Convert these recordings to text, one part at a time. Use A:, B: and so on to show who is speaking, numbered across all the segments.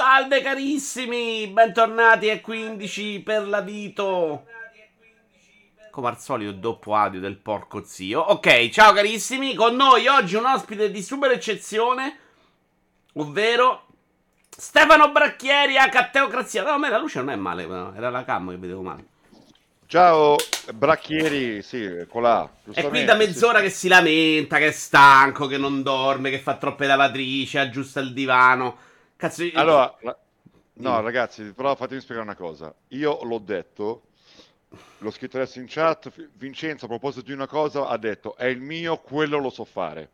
A: Salve carissimi, bentornati a 15 per la Vito. Come al solito doppio audio del porco zio. Ok, ciao carissimi, con noi oggi un ospite di super eccezione, ovvero Stefano Bracchieri a Catteocrazia. No, a me la luce non è male, era la cam che vedevo male.
B: Ciao, Bracchieri, sì, colà.
A: È qui da mezz'ora sì. che si lamenta, che è stanco, che non dorme, che fa troppe lavatrici, aggiusta il divano.
B: Cazzo, io... Allora, la... no, ragazzi, però fatemi spiegare una cosa. Io l'ho detto, l'ho scritto adesso in chat. Vincenzo, a proposito di una cosa, ha detto: È il mio, quello lo so fare.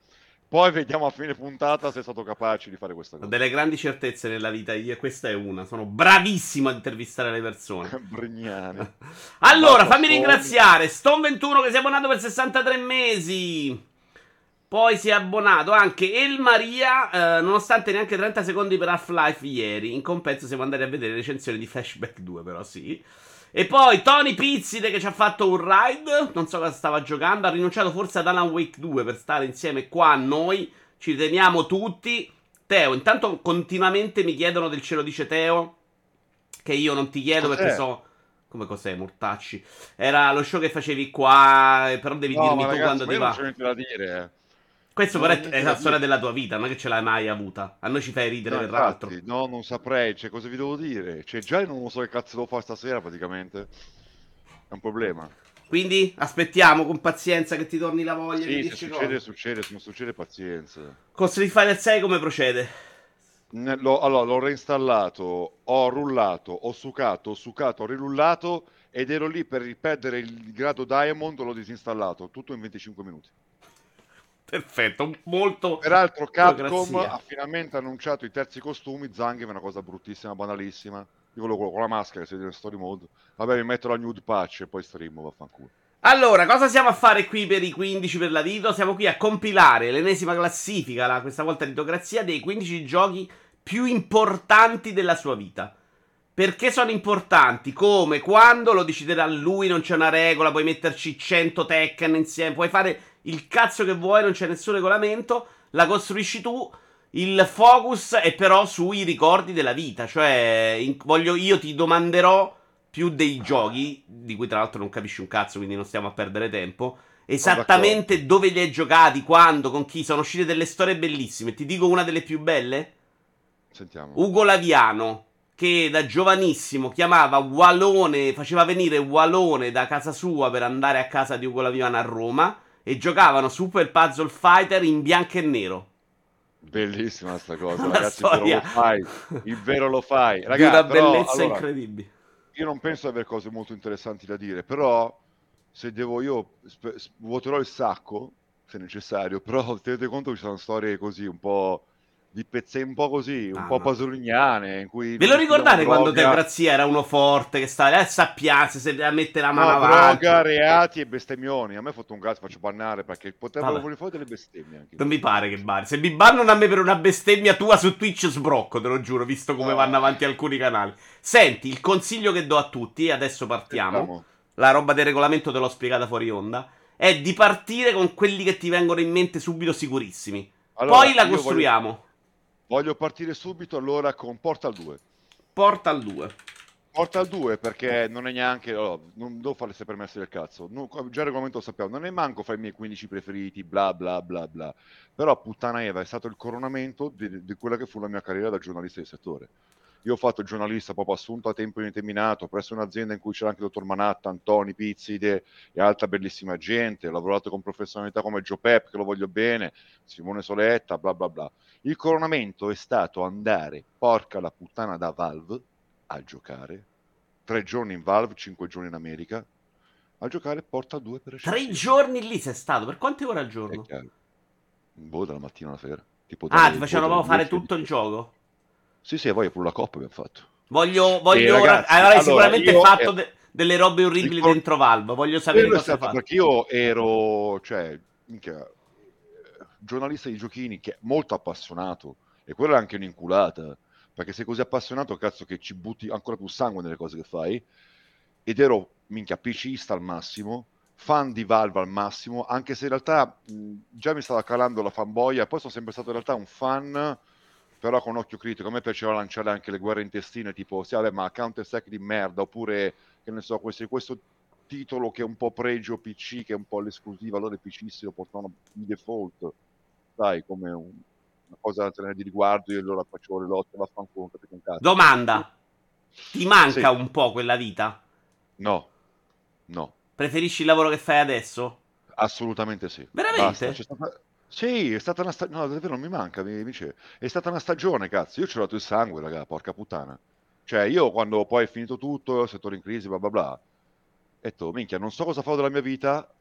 B: Poi vediamo a fine puntata se è stato capace di fare questa cosa.
A: Ho delle grandi certezze nella vita, io questa è una. Sono bravissimo a intervistare le persone.
B: Brignani.
A: allora, Basta fammi ringraziare Stone21 che si è abbonato per 63 mesi. Poi si è abbonato anche El Maria, eh, nonostante neanche 30 secondi per Half-Life ieri. In compenso siamo andati a vedere le recensioni di Flashback 2, però sì. E poi Tony Pizzide che ci ha fatto un ride, non so cosa stava giocando, ha rinunciato forse ad Alan Wake 2 per stare insieme qua a noi. Ci teniamo tutti. Teo, intanto continuamente mi chiedono del cielo dice Teo, che io non ti chiedo cos'è? perché so... Come cos'è, Mortacci? Era lo show che facevi qua, però devi no, dirmi tu ragazzi, quando ti va.
B: Non c'è niente da dire, eh.
A: Questo però è, la storia della tua vita, non è che ce l'hai mai avuta. A noi ci fai ridere
B: no,
A: per l'altro.
B: No, non saprei, cioè, cosa vi devo dire? Cioè, già non so che cazzo devo fare stasera, praticamente. È un problema.
A: Quindi aspettiamo con pazienza che ti torni la voglia
B: sì,
A: di
B: se succede, cosa. succede, se non succede, pazienza.
A: Con Street Fighter 6 come procede?
B: L'ho, allora, l'ho reinstallato, ho rullato, ho sucato, ho sucato, ho rirullato ed ero lì per riperdere il grado Diamond, l'ho disinstallato, tutto in 25 minuti.
A: Perfetto, molto.
B: Peraltro, Capcom ha finalmente annunciato i terzi costumi. Zangief è una cosa bruttissima, banalissima. Io quello con la maschera, se in story mode. Vabbè, mi metto la nude patch e poi stream, vaffanculo.
A: Allora, cosa siamo a fare qui per i 15 per la Dito? Siamo qui a compilare l'ennesima classifica, la, questa volta di Ditocrazia, dei 15 giochi più importanti della sua vita. Perché sono importanti? Come? Quando? Lo deciderà lui, non c'è una regola, puoi metterci 100 Tekken insieme, puoi fare il cazzo che vuoi, non c'è nessun regolamento, la costruisci tu. Il focus è però sui ricordi della vita, cioè in, voglio, io ti domanderò più dei giochi, di cui tra l'altro non capisci un cazzo, quindi non stiamo a perdere tempo. Esattamente dove li hai giocati, quando, con chi. Sono uscite delle storie bellissime. Ti dico una delle più belle?
B: Sentiamo.
A: Ugo Laviano, che da giovanissimo chiamava Walone, faceva venire Walone da casa sua per andare a casa di Ugo Laviano a Roma e giocavano Super Puzzle Fighter in bianco e nero.
B: Bellissima sta cosa, ragazzi, il vero lo fai, il vero lo fai.
A: Ragazzi, di una però, bellezza allora, incredibile.
B: Io non penso di avere cose molto interessanti da dire, però se devo io sp- vuoterò il sacco, se necessario, però tenete conto che ci sono storie così un po' di pezze un po' così, un ah, po' pasolignane. In cui
A: Ve lo ricordate quando Teocrazia era uno forte che stava lì a sappiarsi se a mettere la mano no, avanti?
B: droga, reati e bestemmioni. A me ha fatto un cazzo, faccio bannare perché potevano venire fuori delle bestemmie. Anche
A: non mi pare che bari. Se mi bannano a me per una bestemmia tua su Twitch sbrocco, te lo giuro, visto come no. vanno avanti alcuni canali. Senti, il consiglio che do a tutti, e adesso partiamo. Sentiamo. La roba del regolamento te l'ho spiegata fuori onda. È di partire con quelli che ti vengono in mente subito sicurissimi. Allora, Poi la costruiamo. Voglio
B: Voglio partire subito allora con Portal 2.
A: Portal 2.
B: Portal 2 perché non è neanche, oh, non devo fare le premesse del cazzo, non, già il regolamento lo sappiamo, non è manco fra i miei 15 preferiti, bla bla bla bla, però puttana Eva è stato il coronamento di, di quella che fu la mia carriera da giornalista di settore. Io ho fatto il giornalista proprio assunto a tempo indeterminato presso un'azienda in cui c'era anche il dottor Manhattan, Tony Pizzide e altra bellissima gente. Ho lavorato con professionalità come Joe Pep, che lo voglio bene, Simone Soletta, bla bla bla. Il coronamento è stato andare, porca la puttana, da Valve a giocare. Tre giorni in Valve, cinque giorni in America. A giocare porta due per
A: Tre giorni lì sei stato? Per quante ore al giorno?
B: Boh, dalla mattina alla sera.
A: Tipo ah, ti facevano proprio fare tutto il gioco?
B: Sì, sì, poi pure la coppa abbiamo fatto.
A: Voglio, voglio eh, ragazzi, avrai allora, sicuramente fatto de- delle robe orribili Ricor- dentro Valve. Voglio sapere cosa hai fatto.
B: Perché io ero, cioè, minchia, giornalista di giochini che è molto appassionato e quella è anche un'inculata perché sei così appassionato cazzo che ci butti ancora più sangue nelle cose che fai ed ero minchia PCista al massimo fan di Valve al massimo anche se in realtà mh, già mi stava calando la fanboia poi sono sempre stato in realtà un fan però con occhio critico. A me piaceva lanciare anche le guerre intestine, tipo, sì, vabbè, ma Counter-Strike di merda, oppure, che ne so, questo, questo titolo che è un po' pregio PC, che è un po' l'esclusiva, allora i PC se lo portano di default, sai, come un, una cosa da tenere di riguardo, io allora facevo le lotte, vaffanculo, capito un cazzo.
A: Domanda, ti manca sì. un po' quella vita?
B: No, no.
A: Preferisci il lavoro che fai adesso?
B: Assolutamente sì.
A: Veramente?
B: Stata... Sì, è stata una stagione. No, davvero non mi manca, mi dice. È stata una stagione, cazzo. Io ci ho dato il sangue, raga, porca puttana. Cioè, io quando poi è finito tutto, settore in crisi, bla bla bla, ho detto, minchia, non so cosa farò della mia vita,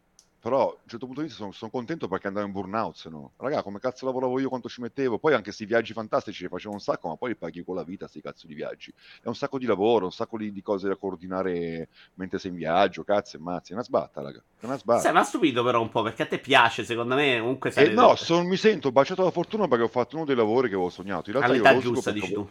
B: però a un certo punto di vista sono, sono contento perché andavo in burnout, se no. Raga, come cazzo lavoravo io, quanto ci mettevo? Poi anche questi viaggi fantastici li facevo un sacco, ma poi li paghi con la vita, sti cazzo di viaggi. È un sacco di lavoro, un sacco di, di cose da coordinare mentre sei in viaggio, cazzo e mazzi. È una sbatta, raga. È una sbatta.
A: Sei ma stupito però un po', perché a te piace, secondo me, comunque
B: sei... Eh, no, son, mi sento baciato la fortuna perché ho fatto uno dei lavori che avevo sognato. In
A: realtà All'età giusta, dici tu.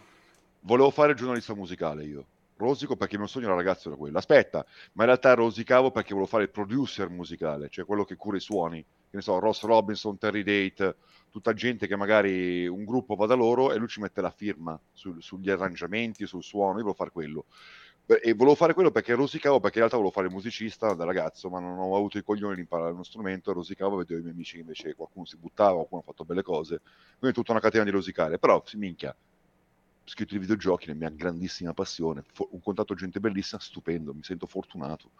B: Volevo fare il giornalista musicale io rosico perché il mio sogno da ragazzo era quello. Aspetta, ma in realtà rosicavo perché volevo fare il producer musicale, cioè quello che cura i suoni. Che ne so, Ross Robinson, Terry Date, tutta gente che magari un gruppo va da loro e lui ci mette la firma su, sugli arrangiamenti, sul suono. Io volevo fare quello. E volevo fare quello perché rosicavo, perché in realtà volevo fare musicista da ragazzo, ma non ho avuto i coglioni di imparare uno strumento. E rosicavo, vedevo i miei amici che invece qualcuno si buttava, qualcuno ha fatto belle cose. Quindi tutta una catena di rosicare. Però, minchia, scritto di videogiochi, la mia grandissima passione, un contatto gente bellissima, stupendo, mi sento fortunato.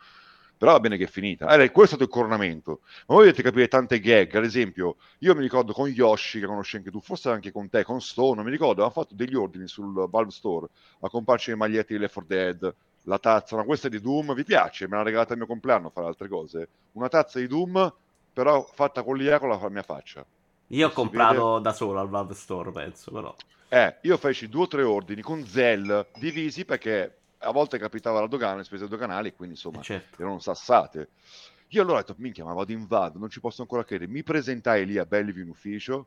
B: Però va bene che è finita. Eh, quello è stato il coronamento. Ma voi dovete capire tante gag. Ad esempio, io mi ricordo con Yoshi, che conosci anche tu, forse anche con te, con Stone, mi ricordo, avevamo fatto degli ordini sul Valve Store a comparci le magliette di Left 4 Dead, la tazza, ma questa è di Doom, vi piace? Me l'ha regalata al mio compleanno, fare altre cose. Una tazza di Doom, però fatta con l'IA con la mia faccia.
A: Io ho comprato vede... da solo al Valve Store, penso, però.
B: Eh, io feci due o tre ordini con Zell divisi perché a volte capitava la dogana, le spese doganali, quindi insomma eh, certo. erano sassate. Io allora ho detto, minchia, ma vado in vado, non ci posso ancora credere. Mi presentai lì a Bellevue in ufficio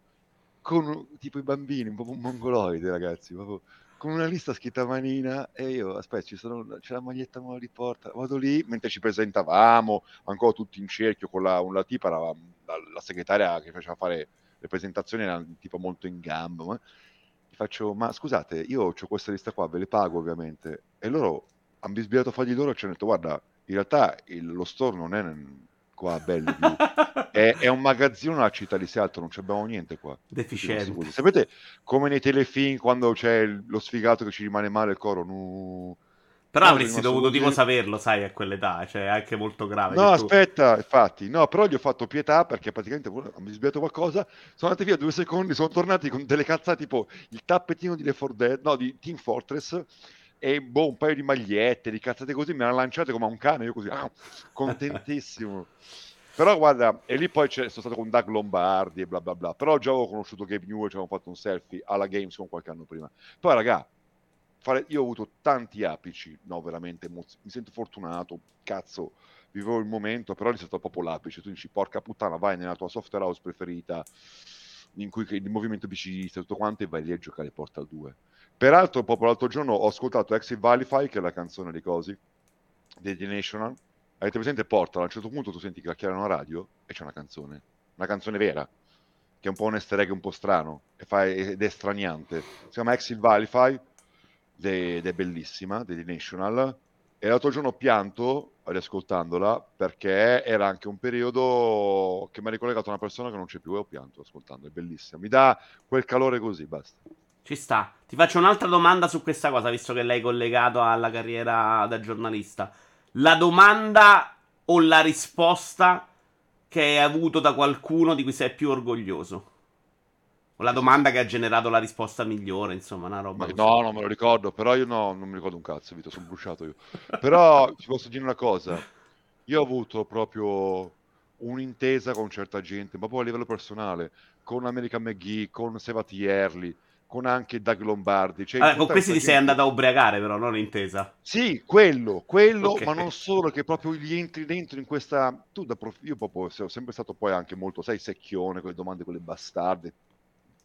B: con tipo i bambini, un po' un mongoloide, ragazzi, proprio, con una lista scritta a manina e io, aspetta, ci sono, c'è la maglietta me la riporta, vado lì, mentre ci presentavamo, ancora tutti in cerchio con la, una tipa, la, la, la segretaria che faceva fare le presentazioni, era tipo molto in gamba, ma faccio, ma scusate, io ho questa lista qua, ve le pago ovviamente. E loro hanno bisbigliato a fargli loro e ci hanno detto, guarda, in realtà il, lo store non è qua a Bellevue, è, è, un magazzino alla città di Seattle, non abbiamo niente qua.
A: Deficiente.
B: Sapete come nei telefilm quando c'è lo sfigato che ci rimane male il coro? Nu...
A: Però avresti dovuto tipo saperlo, sai, a quell'età, cioè è anche molto grave.
B: No, aspetta, tu... infatti, no, però gli ho fatto pietà perché praticamente mi sbagliato qualcosa, sono andati via due secondi, sono tornati con delle cazzate tipo il tappetino di Left 4 Dead, no, di Team Fortress e boh, un paio di magliette, di cazzate così, mi hanno lanciate come a un cane, io così, ah, contentissimo. però guarda, e lì poi sono stato con Doug Lombardi e bla bla bla, però già avevo conosciuto Gabe Newell, ci avevamo fatto un selfie alla Gamescom qualche anno prima. Poi raga, fare... io ho avuto tanti apici, no, veramente, mi sento fortunato, cazzo, vivevo il momento, però è stato proprio l'apice, tu dici, porca puttana, vai nella tua software house preferita, in cui il movimento PC tutto quanto, e vai lì a giocare Portal 2. Peraltro, proprio l'altro giorno ho ascoltato Exit Valify, che è la canzone di Cosi, The National, avete presente Portal, a un certo punto tu senti la una radio e c'è una canzone, una canzone vera, che è un po' un easter egg un po' strano, ed è straniante, si chiama Exit Valify, ed è bellissima, di National. E l'altro giorno ho pianto riascoltandola perché era anche un periodo che mi ha ricollegato a una persona che non c'è più e ho pianto ascoltando, è bellissima. Mi dà quel calore così, basta.
A: Ci sta. Ti faccio un'altra domanda su questa cosa, visto che lei è collegato alla carriera da giornalista. La domanda o la risposta che hai avuto da qualcuno di cui sei più orgoglioso? O la domanda che ha generato la risposta migliore, insomma, una roba.
B: Ma, no, non me lo ricordo, però io no, non mi ricordo un cazzo, Vito, sono bruciato io. Però ti posso dire una cosa, io ho avuto proprio un'intesa con certa gente, proprio a livello personale, con America McGee, con Sevati Early, con anche Doug Lombardi. Cioè,
A: allora, con questi ti gente... sei andato a ubriacare, però, non intesa.
B: Sì, quello, quello, okay. ma non solo, che proprio gli entri dentro in questa... Tu da prof... Io proprio sono sempre stato poi anche molto, sai, secchione, con le domande, quelle bastarde,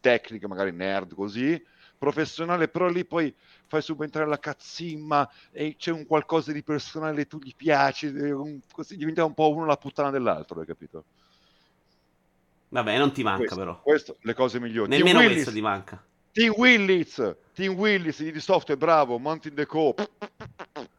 B: tecnica, magari nerd così, professionale, però lì poi fai subentrare la cazzimma e c'è un qualcosa di personale tu gli piaci, un, così diventa un po' uno la puttana dell'altro, hai capito?
A: Vabbè, non ti manca
B: questo,
A: però.
B: Questo, le cose migliori.
A: Nemmeno Willis, questo ti manca.
B: Team Willis, Team Willis di software, bravo, Mountain the Co.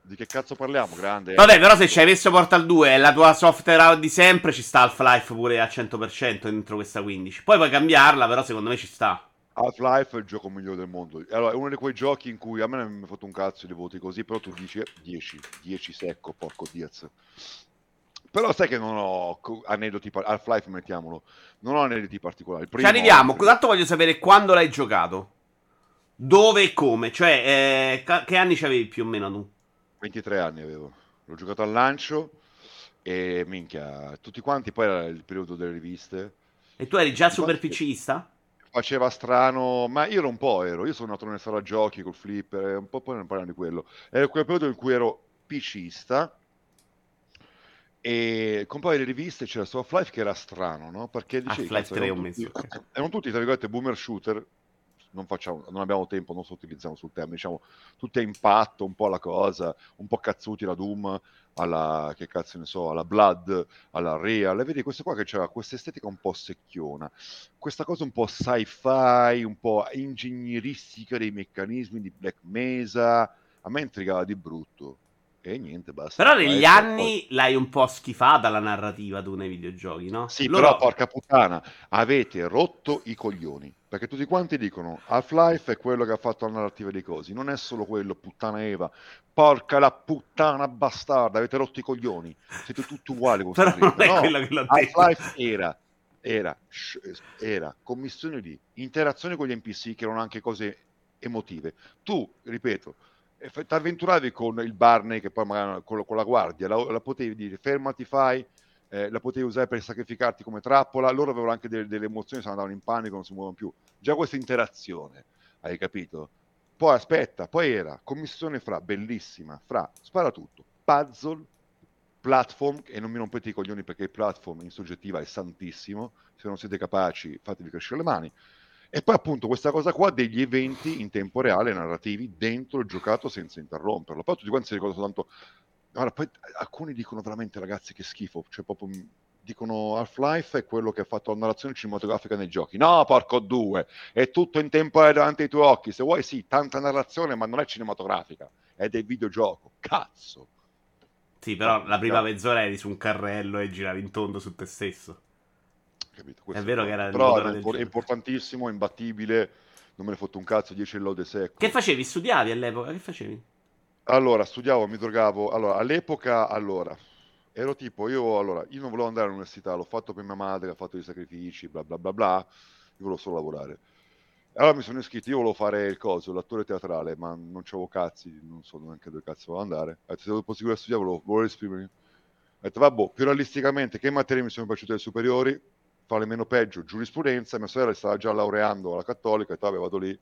B: Di che cazzo parliamo? Grande.
A: Vabbè, però se ci hai messo Portal 2 e la tua software di sempre, ci sta Half-Life pure a 100% dentro questa 15. Poi puoi cambiarla, però secondo me ci sta.
B: Half-Life è il gioco migliore del mondo. Allora, è uno di quei giochi in cui a me non mi ha fatto un cazzo di voti così, però tu dici eh, 10, 10 secco, porco Diaz. Però sai che non ho aneddoti, par- Half-Life mettiamolo, non ho aneddoti particolari.
A: Ci arriviamo. Tanto voglio sapere quando l'hai giocato. Dove e come. Cioè, eh, che anni c'avevi più o meno tu?
B: 23 anni avevo. L'ho giocato al lancio e minchia, tutti quanti, poi era il periodo delle riviste.
A: E tu eri già
B: Infatti-
A: super PCista?
B: Faceva strano, ma io ero un po' ero, io sono nato nella sala giochi col flipper, un po' poi non parliamo di quello. Era quel periodo in cui ero PCista e con poi le riviste c'era su Half-Life che era strano, no? Perché dicevi,
A: Half-Life
B: cazzo,
A: 3
B: erano tutti, erano tutti, tra virgolette, boomer shooter, non, facciamo, non abbiamo tempo, non sottilizziamo sul tema, diciamo, tutti a impatto, un po' alla cosa, un po' cazzuti la Doom, alla, che cazzo ne so, alla Blood, alla Real, e vedi questo qua che c'era questa estetica un po' secchiona, questa cosa un po' sci-fi, un po' ingegneristica dei meccanismi di Black Mesa, a me intrigava di brutto. E niente, basta.
A: Però negli
B: Poi-
A: anni l'hai un po' schifata la narrativa tu nei videogiochi, no?
B: Sì,
A: Loro-
B: però porca puttana, avete rotto i coglioni. Perché tutti quanti dicono Half-Life è quello che ha fatto la narrativa dei cosi. Non è solo quello, puttana Eva. Porca la puttana bastarda, avete rotto i coglioni. Siete tutti uguali
A: Però non è.
B: No,
A: quello che l'ho detto.
B: Half-Life era, era, era commissione di interazione con gli NPC che erano anche cose emotive. Tu, ripeto, ti avventuravi con il Barney che poi magari con, con la guardia, la, la potevi dire fermati, fai, eh, la potevi usare per sacrificarti come trappola, loro avevano anche delle, delle emozioni, se andavano in panico, non si muovono più. Già questa interazione, hai capito? Poi aspetta, poi era commissione fra, bellissima, fra, spara tutto, puzzle, platform, e non mi rompete i coglioni perché il platform in soggettiva è santissimo, se non siete capaci fatevi crescere le mani, e poi appunto questa cosa qua degli eventi in tempo reale narrativi dentro il giocato senza interromperlo. Poi tutti quanti si ricordano soltanto... Allora, poi alcuni dicono veramente ragazzi che schifo, cioè proprio dicono Half-Life è quello che ha fatto la narrazione cinematografica nei giochi. No, porco due, è tutto in tempo reale davanti ai tuoi occhi. Se vuoi sì, tanta narrazione, ma non è cinematografica, è del videogioco. Cazzo.
A: Sì, però la prima mezz'ora eri su un carrello e giravi in tondo su te stesso.
B: Capito?
A: È
B: Questo
A: vero
B: no.
A: che era
B: Però è,
A: del
B: impor- è importantissimo, imbattibile, non me ne fotto un cazzo, 10 lode secco.
A: Che facevi? Studiavi all'epoca? Che facevi?
B: Allora, studiavo, mi drogavo. Allora, all'epoca, allora, ero tipo, io, allora, io non volevo andare all'università, l'ho fatto per mia madre, ha fatto dei sacrifici, bla bla bla bla, io volevo solo lavorare. Allora mi sono iscritto, io volevo fare il coso, l'attore teatrale, ma non c'avevo cazzi, non so neanche dove cazzo volevo andare. Ho detto, se dopo seguire a studiare, volevo, volevo esprimermi. Ho detto, vabbè, più realisticamente, che materie mi sono piaciute alle superiori, fare meno peggio, giurisprudenza, mia sorella stava già laureando alla cattolica, ho detto, vabbè, vado lì.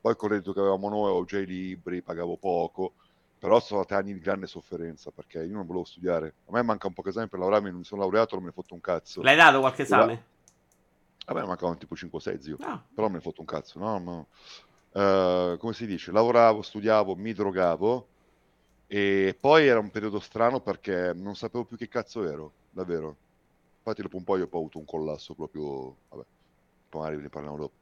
B: Poi con il reddito che avevamo noi, avevo già i libri, pagavo poco, però sono stati anni di grande sofferenza, perché io non volevo studiare. A me manca un po' che esame per laurearmi, non mi sono laureato, non me ne fotto un cazzo.
A: L'hai dato qualche esame?
B: A me mancavano tipo 5-6, zio.
A: No.
B: Però me ne fotto un cazzo, no? no. Eh, come si dice? Lavoravo, studiavo, mi drogavo e poi era un periodo strano perché non sapevo più che cazzo ero, davvero. Infatti dopo un po' io ho avuto un collasso proprio, vabbè, magari ne parliamo dopo.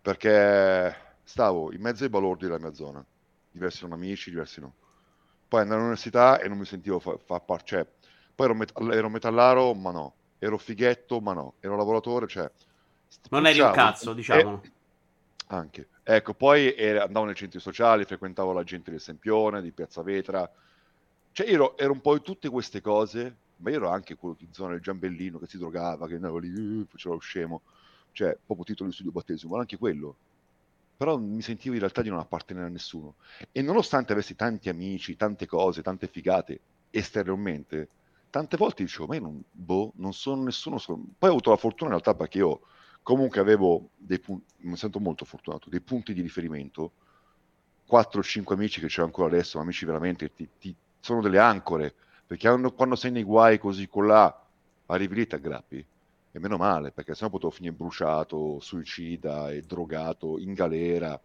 B: Perché stavo in mezzo ai balordi della mia zona, diversi erano amici, diversi no. Poi andavo all'università e non mi sentivo fa, fa par- cioè, poi ero, met- ero metallaro, ma no. Ero fighetto, ma no. Ero lavoratore, cioè...
A: Non eri un cazzo, diciamo.
B: eh, anche. Ecco, poi era- andavo nei centri sociali, frequentavo la gente del Sempione, di Piazza Vetra. Cioè, io ero, ero un po' di tutte queste cose, ma io ero anche quello di zona del Giambellino che si drogava, che andava lì, eh, faceva lo scemo. Cioè, proprio titolo di studio battesimo, ma anche quello. Però mi sentivo in realtà di non appartenere a nessuno. E nonostante avessi tanti amici, tante cose, tante figate esteriormente, tante volte dicevo, ma io non, boh, non sono nessuno. sono-" Poi ho avuto la fortuna in realtà perché io comunque avevo dei punti, mi sento molto fortunato, dei punti di riferimento, 4 o 5 amici che c'ho ancora adesso, amici veramente, ti, ti- sono delle ancore, perché quando, sei nei guai così con là, arrivi lì e ti aggrappi. E meno male, perché sennò potevo finire bruciato, suicida e drogato, in galera.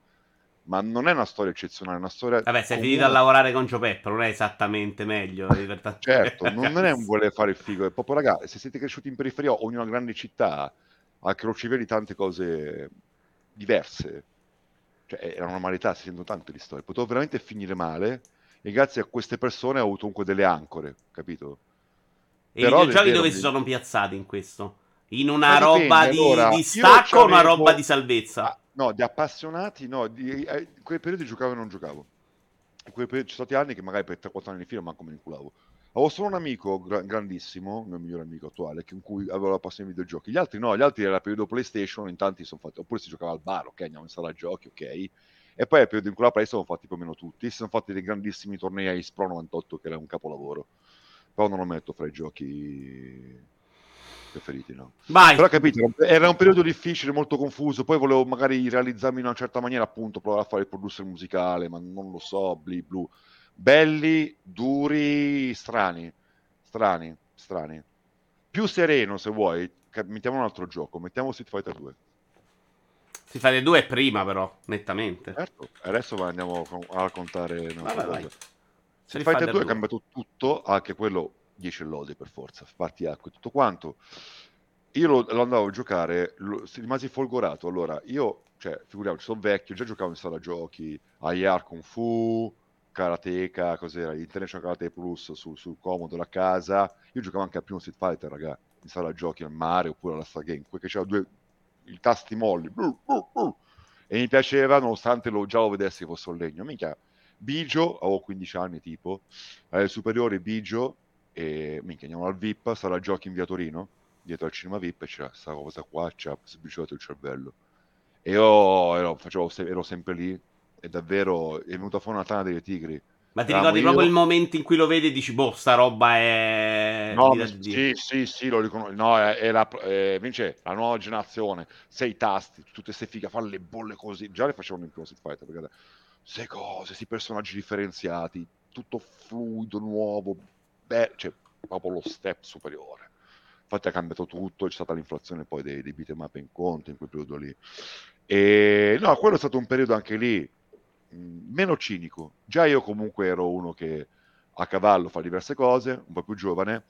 B: Ma non è una storia eccezionale, è una storia...
A: Vabbè, sei finito a lavorare con Joe Pepper, non è esattamente meglio. in realtà.
B: Certo, non è un voler fare il figo, è proprio ragazzi, se siete cresciuti in periferia o in una grande città, a crocevia di tante cose diverse, Cioè, è la normalità, si sentono tante di storie. Potevo veramente finire male e grazie a queste persone ho avuto comunque delle ancore, capito?
A: E Però i videogiochi dove mi... si sono piazzati in questo? In una roba di, allora, di stacco o una roba di salvezza? Ah,
B: no, di appassionati, no, di, eh, in quei periodi giocavo e non giocavo. In quei periodi, ci sono stati anni che magari per 3-4 anni di fila manco me ne inculavo. Avevo solo un amico gra- grandissimo, il mio migliore amico attuale, con cui avevo la passione ai videogiochi. Gli altri no, gli altri era periodo PlayStation, in tanti sono fatti, oppure si giocava al bar, ok, andiamo in sala giochi, ok. E poi al periodo in cui la Play sono fatti più o meno tutti. Si sono fatti dei grandissimi tornei a Pro 98, che era un capolavoro. Però non lo metto fra i giochi preferiti, no.
A: Vai.
B: Però capito, era un periodo difficile, molto confuso, poi volevo magari realizzarmi in una certa maniera, appunto, provare a fare il producer musicale, ma non lo so, bli blu belli, duri, strani, strani, strani. Più sereno se vuoi, mettiamo un altro gioco, mettiamo Street Fighter 2.
A: Street Fighter 2 è prima però, nettamente.
B: Certo, adesso andiamo a raccontare vai, vai, vai. Street Fighter 2 ha cambiato tutto, anche quello 10 lodi per forza, parti acqua e tutto quanto. Io lo, lo, andavo a giocare, lo, rimasi folgorato. Allora, io, cioè, figuriamoci, sono vecchio, già giocavo in sala giochi, IR Kung Fu, Karateka, cos'era, International Karate Plus sul, sul comodo la casa. Io giocavo anche a primo Street Fighter, raga, in sala giochi al mare oppure alla Star Game, perché c'erano due i tasti molli. E mi piaceva, nonostante lo, già lo vedessi fosse un legno. Minchia, Bigio, avevo 15 anni tipo, alle superiori Bigio, e minchia, andiamo al VIP, sala giochi in via Torino, dietro al cinema VIP, e c'era questa cosa qua, ci ha sbriciolato il cervello. E io ero, facevo, ero sempre lì, è davvero è venuta fuori una tana delle tigri.
A: Ma ti ricordi io... proprio il momento in cui lo vedi e dici, boh, sta roba è...
B: No, sì, sì, sì, lo riconosco. No, è, è la, è, vince la nuova generazione, sei tasti, tutte queste fighe, fanno le bolle così. Già le facevano in Street Fighter, perché queste cose, questi personaggi differenziati, tutto fluido, nuovo, beh, cioè proprio lo step superiore. Infatti ha cambiato tutto, c'è stata l'inflazione poi dei, dei beat'em in conto in quel periodo lì. E no, quello è stato un periodo anche lì meno cinico. Già io comunque ero uno che a cavallo fa diverse cose, un po' più giovane,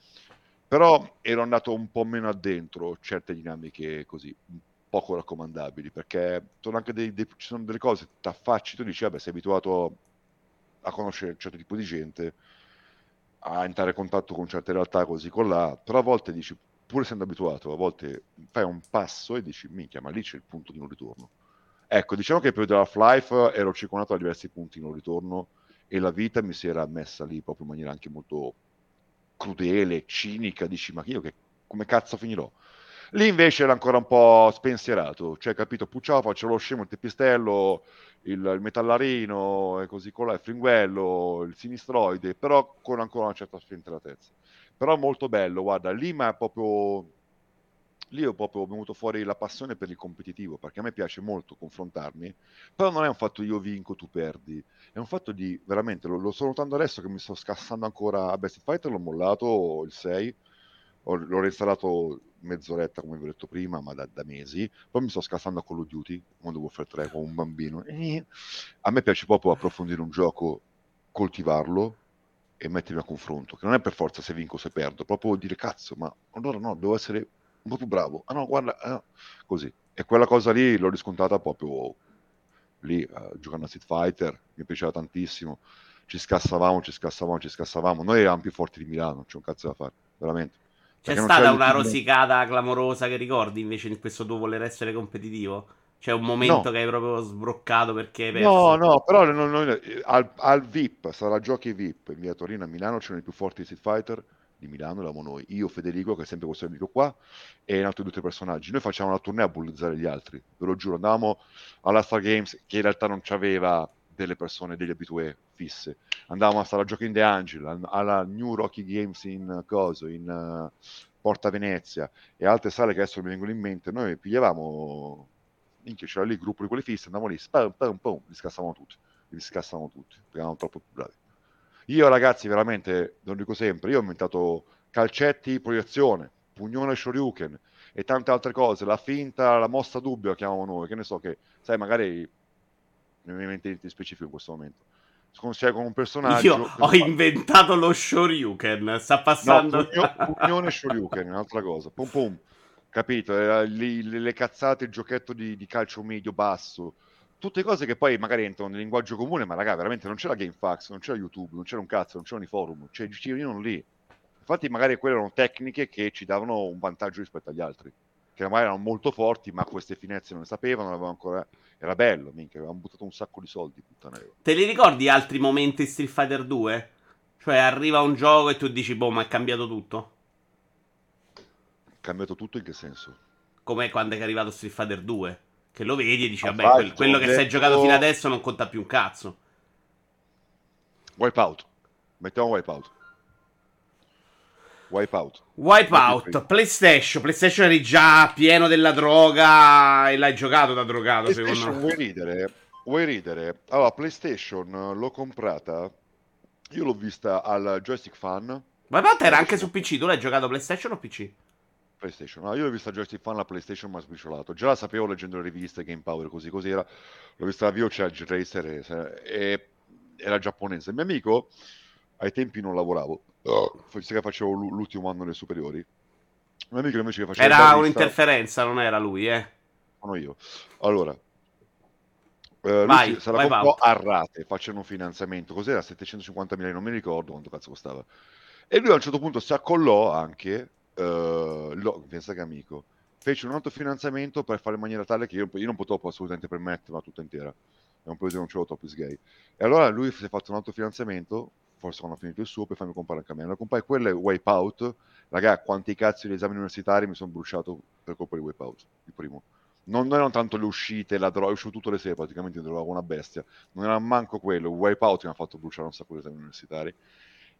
B: però ero andato un po' meno addentro certe dinamiche così, poco raccomandabili, perché dei, dei, ci sono delle cose, ti affacci, tu dici, vabbè, sei abituato a conoscere un certo tipo di gente, a entrare in contatto con certe realtà così con là, però a volte dici, pur essendo abituato, a volte fai un passo e dici, minchia, ma lì c'è il punto di non ritorno Ecco, diciamo che per The Half-Life ero circondato da diversi punti in non ritorno e la vita mi si era messa lì proprio in maniera anche molto crudele, cinica, dici ma io che, come cazzo finirò? Lì invece era ancora un po' spensierato, cioè capito, pucciavo, faccio lo scemo, il tepistello, il, il metallarino e così con il fringuello, il sinistroide, però con ancora una certa spensieratezza. Però molto bello, guarda, lì ma proprio lì ho proprio venuto fuori la passione per il competitivo, perché a me piace molto confrontarmi, però non è un fatto io vinco, tu perdi, è un fatto di veramente, lo, lo sto notando adesso che mi sto scassando ancora a Best Fighter, l'ho mollato il 6, ho, l'ho reinstallato mezz'oretta come vi ho detto prima, ma da, da, mesi, poi mi sto scassando a Call of Duty, quando Warfare 3 con un bambino, a me piace proprio approfondire un gioco, coltivarlo, e mettermi a confronto, che non è per forza se vinco o se perdo, proprio dire cazzo, ma allora no, devo essere più bravo. Ah no, guarda, eh. così. E quella cosa lì l'ho riscontrata proprio lì, eh, giocando a Street Fighter, mi piaceva tantissimo. Ci scassavamo, ci scassavamo, ci scassavamo. Noi eravamo più forti di Milano, c'è un cazzo da fare, veramente.
A: C'è stata una rosicata clamorosa che ricordi invece in questo tuo voler essere competitivo? C'è un momento no. che hai proprio sbroccato perché hai perso?
B: No, no, però noi, noi, al, al, VIP, sarà giochi VIP in via Torino a Milano, c'erano i più forti Street Fighter di Milano, eravamo noi, io, Federico, che è sempre questo Federico qua, e altri due o tre personaggi. Noi facciamo una tournée a bullizzare gli altri, ve lo giuro, andavamo alla Star Games, che in realtà non c'aveva delle persone, degli abitué fisse. Andavamo a stare a Giochi in The Angel, alla New Rocky Games in Coso, in uh, Porta Venezia e altre sale che adesso mi vengono in mente. Noi pigliavamo, minchia, c'era lì il gruppo di quelli fissi, andavamo lì, spam, pam, pam, li scassavamo tutti, li scassavamo tutti, perché eravamo troppo più bravi. Io ragazzi, veramente, lo dico sempre, io ho inventato calcetti, proiezione, pugnone shoryuken e tante altre cose, la finta, la mossa dubbio la chiamiamo noi, che ne so che, sai, magari non mi mente di specifico in questo momento. Se con un personaggio...
A: Io ho fa... inventato lo shoryuken, sta passando...
B: No, pugno, pugnone shoryuken, un'altra cosa, pum pum, capito? Le, le, le cazzate, il giochetto di, di calcio medio-basso, tutte cose che poi magari entrano nel linguaggio comune, ma raga, veramente non c'era GameFAQs, non c'era YouTube, non c'era un cazzo, non c'erano i forum, cioè girino lì. Infatti magari quelle erano tecniche che ci davano un vantaggio rispetto agli altri, che magari erano molto forti, ma queste finezze non le sapevano, non avevano ancora... Era bello, minchia, avevamo buttato un sacco di soldi, puttana.
A: Te li ricordi altri momenti Street Fighter 2? Cioè arriva un gioco e tu dici, boh, ma è cambiato tutto?
B: Cambiato tutto in che senso?
A: Come quando è arrivato Street Fighter 2? Che lo vedi e dici, vabbè, quel, quello che detto... sei giocato fino adesso non conta più un cazzo.
B: Wipeout. Mettiamo Wipeout. Wipeout.
A: Wipeout, PlayStation. PlayStation eri già pieno della droga e l'hai giocato da drogato, secondo me.
B: Vuoi ridere? Vuoi ridere? Allora, PlayStation l'ho comprata. Io l'ho vista al Joystick Fan.
A: Wipeout era anche su PC. Tu l'hai giocato PlayStation o PC?
B: PlayStation. No, io l'ho vista Joystick Fan, la PlayStation mi ha sbriciolato. Già la sapevo leggendo le riviste, Game Power, così così era. L'ho vista la VOC Racer e, e era giapponese. Il mio amico, ai tempi non lavoravo, oh. che facevo l'ultimo anno delle superiori. Il mio amico invece che faceva...
A: Era un'interferenza, non era lui, eh?
B: Sono io. Allora, Uh, vai, se la comprò a rate facendo un finanziamento cos'era 750 mila non mi ricordo quanto cazzo costava e lui a un certo punto si accollò anche uh, lo, pensa che amico, fece un autofinanziamento per fare in maniera tale che io, io non potevo assolutamente permetterla tutta intera. È un che non c'avevo troppi sgay. E allora lui si è fatto un autofinanziamento, forse quando ha finito il suo, per farmi comprare anche a me. Allora comprai quello e Wipeout. Raga, quanti cazzo di esami universitari mi sono bruciato per colpa di Wipeout, il primo. Non, non erano tanto le uscite, la droga, è uscito tutte le sere praticamente, trovavo una bestia. Non era manco quello, Wipeout mi ha fatto bruciare un sacco di esami universitari.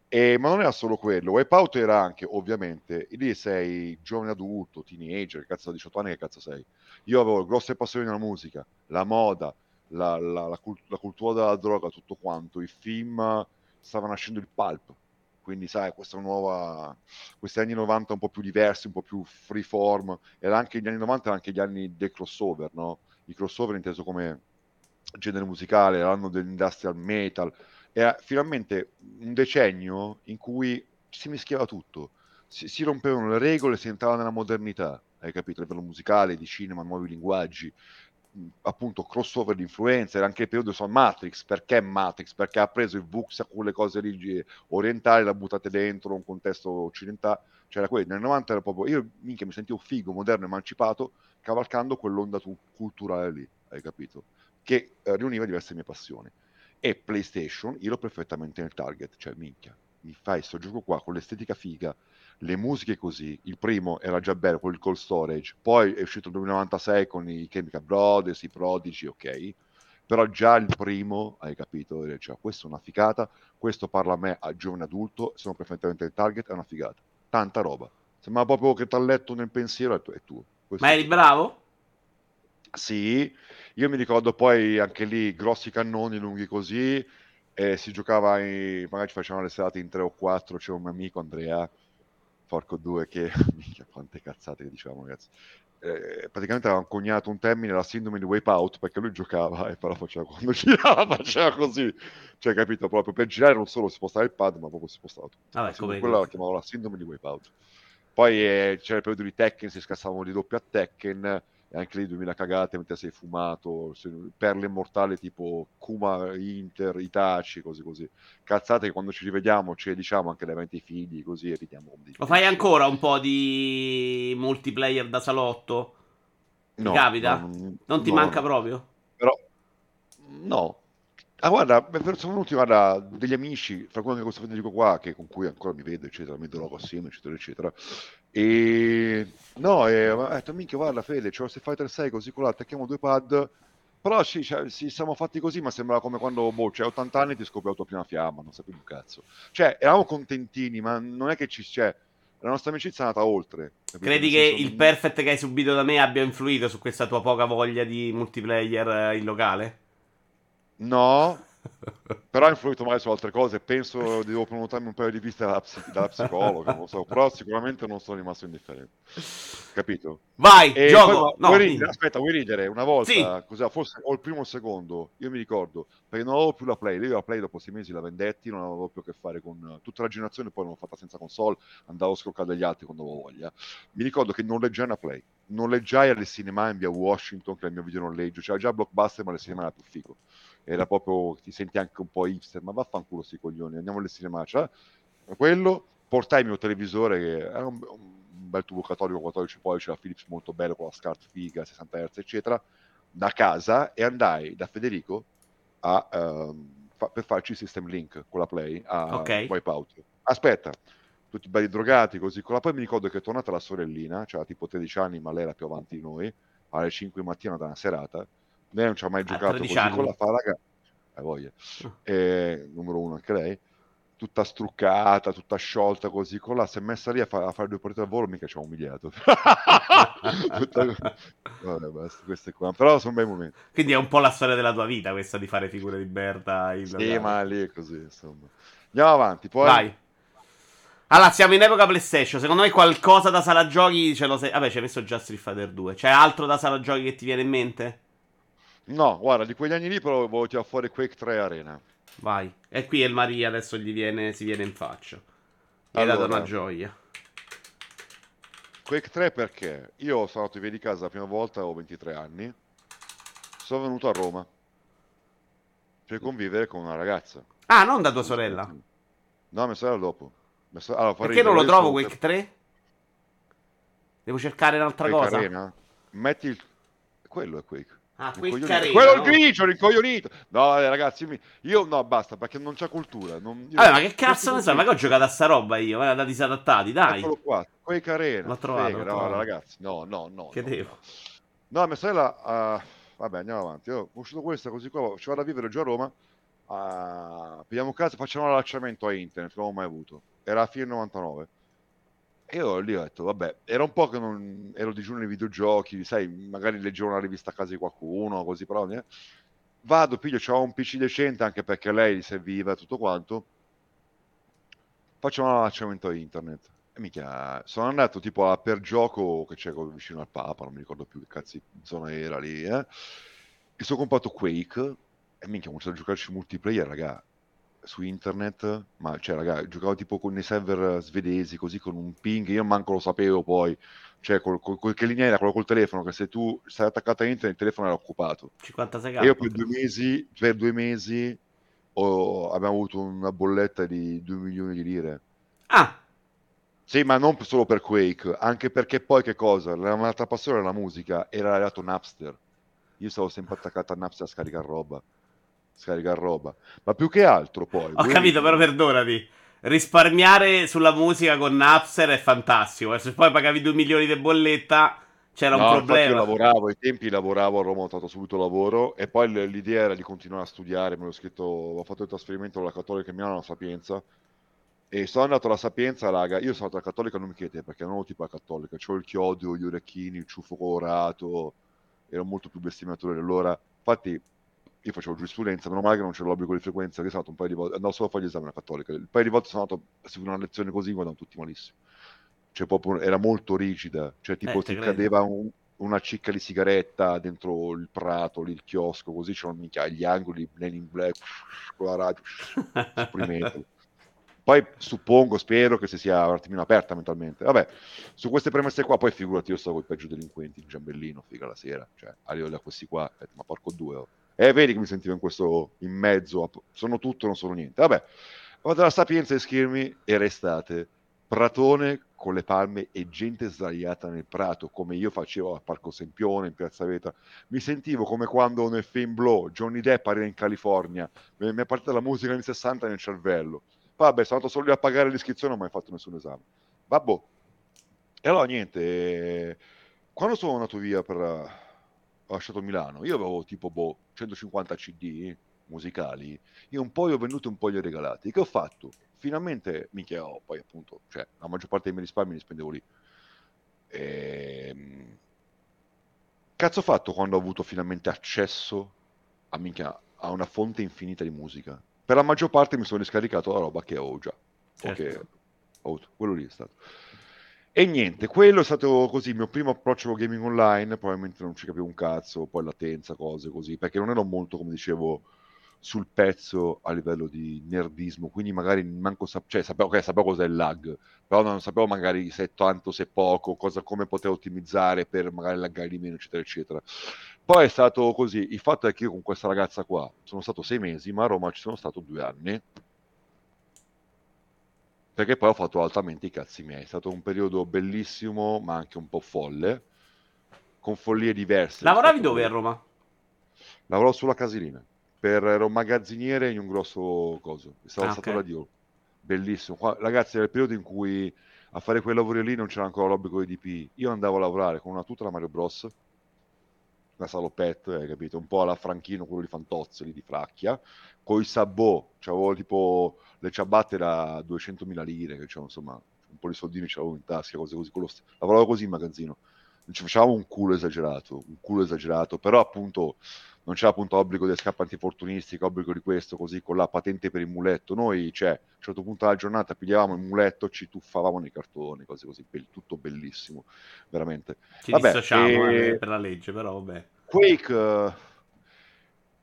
B: E, ma non era solo quello, Wipeout era anche, ovviamente, lì sei giovane adulto, teenager, cazzo da 18 anni, che cazzo sei? Io avevo grosse passioni nella musica, la moda, la, la, la, cult- la cultura della droga, tutto quanto, i film, stava nascendo il pulp, quindi sai, questa nuova, questi anni 90 un po' più diversi, un po' più freeform, era anche gli anni 90 erano anche gli anni del crossover, no? I crossover inteso come genere musicale, l'anno dell'industrial metal, era finalmente un decennio in cui si mischiava tutto, si, si rompevano le regole, si entrava nella modernità, hai capito? A livello musicale, di cinema, nuovi linguaggi, appunto crossover di influenze, era anche il periodo su Matrix, perché Matrix? Perché ha preso il Vuxia, quelle cose orientali, l'ha buttate dentro un contesto occidentale, c'era quello, nel 90 era proprio, io minchia mi sentivo figo, moderno, emancipato, cavalcando quell'onda culturale lì, hai capito? Che eh, riuniva diverse mie passioni e PlayStation, io l'ho perfettamente nel target, cioè minchia, mi fai questo gioco qua con l'estetica figa, le musiche così, il primo era già bello con il cold storage, poi è uscito nel 1996 con i Chemical Brothers, i Prodigy, ok, però già il primo, hai capito, cioè questa è una figata, questo parla a me, a giovane adulto, sono perfettamente nel target, è una figata, tanta roba, sembra proprio che ti ha letto nel pensiero, è tuo.
A: Ma eri bravo?
B: Sì, io mi ricordo poi anche lì grossi cannoni lunghi così, e si giocava, in, magari ci facevano le serate in tre o quattro, c'era un mio amico Andrea, porco due, che, minchia, quante cazzate che dicevamo ragazzi. Eh, praticamente avevamo coniato un termine, la sindrome di wipeout, perché lui giocava e però faceva quando girava, faceva così, cioè capito, proprio per girare non solo si spostava il pad, ma proprio si spostava tutto.
A: Vabbè,
B: come quella la chiamavo la sindrome di wipeout. Poi eh, c'era il periodo di Tekken, si scassavano di doppio a Tekken, anche lì 2000 cagate mentre sei fumato, perle immortali tipo Kuma, Inter, Itachi, così così. Cazzate che quando ci rivediamo ci diciamo anche davanti ai figli, così evitiamo.
A: Lo fai ancora un po' di multiplayer da salotto? No. Ti capita? No, non ti no, manca no. proprio?
B: Però, no. Ah, guarda, sono venuti guarda, degli amici, fra cui anche questo dico qua, che con cui ancora mi vedo, eccetera, mi drogo assieme, eccetera, eccetera. E no, e ho detto, minchia, guarda Fede, c'ho se Fighter 6 così con attacchiamo due pad. Però sì, cioè, sì, siamo fatti così, ma sembra come quando, boh, c'hai 80 anni e ti scopri la tua prima fiamma, non sapevi un cazzo. Cioè, eravamo contentini, ma non è che ci... Cioè, la nostra amicizia è andata oltre.
A: Capito? Credi che il perfect che hai subito da me abbia influito su questa tua poca voglia di multiplayer eh, in locale?
B: No, però ha influito mai su altre cose. Penso devo prenotarmi un paio di viste dalla, psi- dalla psicologa, non so, però sicuramente non sono rimasto indifferente. Capito?
A: Vai,
B: E
A: gioco.
B: poi,
A: No,
B: vuoi ridere? aspetta, vuoi ridere? Una volta,
A: Sì.
B: cos'era, forse o il primo o il secondo, io mi ricordo, perché non avevo più la Play, io la Play dopo sei mesi la vendetti, non avevo più a che fare con tutta la generazione, poi l'ho fatta senza console, andavo a scroccare degli altri quando avevo voglia. Mi ricordo che noleggiai una Play, noleggiai alle cinema in via Washington, che era il mio video noleggio, c'era già Blockbuster, ma le cinema era più figo. Era proprio, ti senti anche un po' hipster, ma vaffanculo sti coglioni, andiamo alle cinema, cioè, quello, portai il mio televisore, che era un, un bel tubo catodico 14 pollici, la Philips molto bello, con la SCART figa, 60 Hz, eccetera, da casa e andai da Federico a, ehm, fa- per farci il System Link con la Play a
A: Ok.
B: Wipeout. Aspetta, tutti belli drogati così, con la poi mi ricordo che è tornata la sorellina, cioè tipo 13 anni, ma lei era più avanti di noi, alle 5 di mattina da una serata, lei non ci ha mai giocato
A: 13
B: così con
A: anni.
B: la fa raga, hai voglia,
A: Ah.
B: e, numero uno anche lei, tutta struccata, tutta sciolta così, con la si è messa lì a, fa- a fare due partite al volo, mica ci ha umiliato. Tutta- Vabbè, basta, queste qua. Però sono bei momenti.
A: Quindi è un po' la storia della tua vita questa di fare figure di Berta. in
B: Sì, ma lì è così, insomma. Andiamo avanti, poi...
A: Vai. Allora, siamo in epoca PlayStation. Secondo me qualcosa da sala giochi ce lo sei. Vabbè, ci hai messo già Street Fighter 2. C'è altro da sala giochi che ti viene in mente?
B: No, guarda, di quegli anni lì però volevo tirare fuori Quake 3 Arena.
A: Vai. E qui il Maria adesso gli viene, si viene in faccia. Gli hai dato
B: Allora.
A: una gioia.
B: Quake 3 perché? Io sono andato via di casa la prima volta, avevo 23 anni. Sono venuto a Roma per convivere con una ragazza.
A: Ah, non da tua sorella.
B: No, mia sorella dopo. Mia so- allora,
A: Perché non lo trovo Quake 3? Devo cercare un'altra
B: Quake
A: cosa.
B: Arena? Metti il... Quello è Quake.
A: Ah,
B: Rincoglionito.
A: Arena.
B: Quello è il
A: no?
B: grigio, rincoglionito. No, eh, ragazzi, io, no, basta, perché non c'è cultura. Non... io-
A: Vabbè, ma che cazzo ne sai? Ma che ho giocato a sta roba io? Ma da disadattati, dai.
B: Eccolo qua, Quake Arena.
A: L'ho trovato,
B: Figa,
A: l'ho
B: no,
A: trovato.
B: ragazzi, no, no, no.
A: Che
B: no,
A: devo?
B: No, No, mia sorella... ah, vabbè, andiamo avanti. Io ho conosciuto questa così qua, ci vado a vivere giù a Roma. ah, pigliamo casa, facciamo l'allacciamento a internet, non l'ho mai avuto. Era a fine 99. E io lì ho detto, vabbè, era un po' che non ero digiuno nei videogiochi, sai, magari leggevo una rivista a casa di qualcuno, così, però... eh. Vado, piglio, c'ho un PC decente anche perché lei gli serviva tutto quanto. Facciamo l'allacciamento a internet. E mica, sono andato tipo a per gioco che c'è vicino al Papa, non mi ricordo più che cazzo zona era lì, eh. E sono comprato Quake e minchia, ho iniziato a giocarci multiplayer, raga, su internet, ma cioè, raga, giocavo tipo con i server svedesi, così con un ping, io manco lo sapevo poi, cioè, col, col- col- che linea era quello col telefono, che se tu stai attaccato a internet il telefono era occupato.
A: 56k.
B: E io per due mesi, per due mesi ho- abbiamo avuto una bolletta di 2 milioni di lire.
A: Ah,
B: Sì, ma non solo per Quake, anche perché poi che cosa? La un'altra passione era la musica, era arrivato Napster. Io stavo sempre attaccato a Napster a scaricare roba. Scaricare roba. Ma più che altro poi...
A: ho capito, però perdonati. Risparmiare sulla musica con Napster è fantastico. eh. Se poi pagavi 2 milioni di bolletta, c'era
B: No,
A: un problema.
B: io lavoravo, ai tempi lavoravo a Roma, ho trovato subito lavoro e poi l'idea era di continuare a studiare, me l'ho scritto, ho fatto il trasferimento alla Cattolica Milano alla Sapienza e sono andato alla Sapienza, raga, io sono andato alla Cattolica, non mi chiedete perché non ero tipo la Cattolica, c'ho il chiodo, gli orecchini, il ciuffo colorato, ero molto più bestemmiatore allora, infatti io facevo giurisprudenza, meno male che non c'era l'obbligo di frequenza, che sono andato un paio di volte, andavo solo a fare gli esami alla Cattolica, il paio di volte sono andato a seguire una lezione così, guardano tutti malissimo, cioè proprio era molto rigida, cioè tipo
A: Eh,
B: ti cadeva un- una cicca di sigaretta dentro il prato, lì il chiosco, così c'erano minchia, gli angoli, Men in Black, con la radio, supplimento. Poi suppongo, spero che si sia un attimino aperta mentalmente. Vabbè, su queste premesse qua, poi figurati, io stavo con i peggio delinquenti in Giambellino, figa la sera, cioè, arrivo da questi qua, ma porco due, oh. E vedi che mi sentivo in questo, in mezzo, sono tutto, non sono niente. Vabbè, vado alla Sapienza a iscrivermi e restate. Pratone con le palme e gente sdraiata nel prato, come io facevo a Parco Sempione, in Piazza Veta. Mi sentivo come quando nel film Blow, Johnny Depp arriva in California, mi mi è partita la musica anni 60 nel cervello. Vabbè, sono andato solo lì a pagare l'iscrizione, non ho mai fatto nessun esame. Vabbè. E allora niente, eh, quando sono andato via per... ho lasciato Milano, io avevo tipo boh, 150 CD musicali, io un po' li ho venduti, un po' li ho regalati. Che ho fatto? Finalmente, minchia, oh, poi appunto, cioè, la maggior parte dei miei risparmi li spendevo lì. Ehm, Cazzo ho fatto quando ho avuto finalmente accesso a, minchia, a una fonte infinita di musica? per la maggior parte mi sono riscaricato la roba che ho già.
A: Certo.
B: Ok, ho avuto. quello lì è stato. E niente, quello è stato così il mio primo approccio con gaming online, probabilmente non ci capivo un cazzo, poi latenza, cose così, perché non ero molto, come dicevo, sul pezzo a livello di nerdismo, quindi magari manco sap- cioè, sapevo, okay, sapevo cos'è il lag, però non sapevo magari se tanto, se poco, cosa, come potevo ottimizzare per magari laggare di meno, eccetera, eccetera. Poi è stato così, il fatto è che io con questa ragazza qua sono stato sei mesi, ma a Roma ci sono stato due anni, perché poi ho fatto altamente i cazzi miei. È stato un periodo bellissimo, ma anche un po' folle, con follie diverse.
A: Lavoravi dove a Roma?
B: Lavoravo sulla Casilina, per, ero magazziniere in un grosso coso, stavo
A: Ah,
B: stato
A: ok.
B: radio. Bellissimo. Qua- ragazzi, era il periodo in cui a fare quei lavori lì non c'era ancora l'obbligo di DP. Io andavo a lavorare con una tuta da Mario Bros, una salopette, capito? Un po' alla Franchino, quello di Fantozzi, di Fracchia, con i sabot, c'avevo tipo le ciabatte da 200.000 lire, che c'erano insomma un po' di soldini c'avevo in tasca, cose così. lavoravo così in magazzino. Ci facevamo un culo esagerato, un culo esagerato, però appunto non c'era appunto obbligo di scappa antifortunistica, obbligo di questo, così con la patente per il muletto. Noi, cioè, a un certo punto della giornata pigliavamo il muletto, ci tuffavamo nei cartoni, cose così, be- tutto bellissimo, veramente.
A: Ci
B: Vabbè,
A: dissociamo
B: e-
A: eh, per la legge, però vabbè.
B: Quake eh,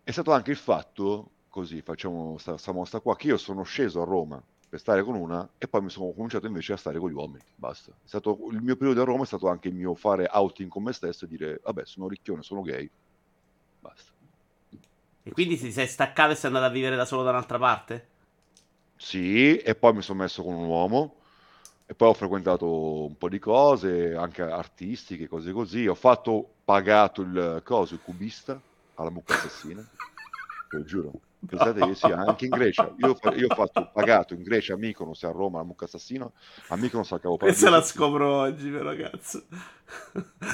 B: è stato anche il fatto, così facciamo sta, sta mostra qua, che io sono sceso a Roma per stare con una e poi mi sono cominciato invece a stare con gli uomini, basta. È stato, il mio periodo a Roma è stato anche il mio fare outing con me stesso e dire, vabbè, sono ricchione, sono gay, basta.
A: E quindi ti sei staccato e sei andato a vivere da solo da un'altra parte?
B: Sì, e poi mi sono messo con un uomo e poi ho frequentato un po' di cose, anche artistiche, cose così. Ho fatto, pagato il coso, il cubista alla mucca assassina, te lo giuro. Pensate che sì, anche in Grecia. Io, ho io ho fatto, pagato in Grecia a Mykonos a Roma la mucca assassina, a Mykonos al Cavo
A: Questa la scopro oggi, però, cazzo.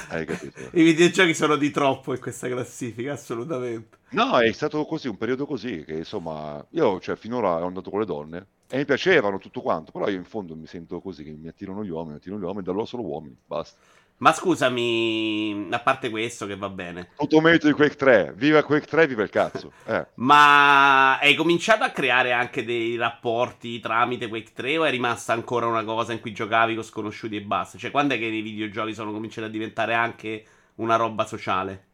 B: Hai capito?
A: I videogiochi sono di troppo in questa classifica, assolutamente.
B: No, è stato così, un periodo così, che insomma, io cioè, finora ero andato con le donne e mi piacevano tutto quanto, però io in fondo mi sento così, che mi attirano gli uomini, mi attirano gli uomini, da loro solo uomini, basta.
A: Ma scusami, a parte questo che va bene,
B: Tutto merito di Quake 3, viva Quake 3, viva il cazzo. Eh.
A: ma hai cominciato a creare anche dei rapporti tramite Quake 3 o è rimasta ancora una cosa in cui giocavi con sconosciuti e basta? Cioè, quando è che i videogiochi sono cominciati a diventare anche una roba sociale?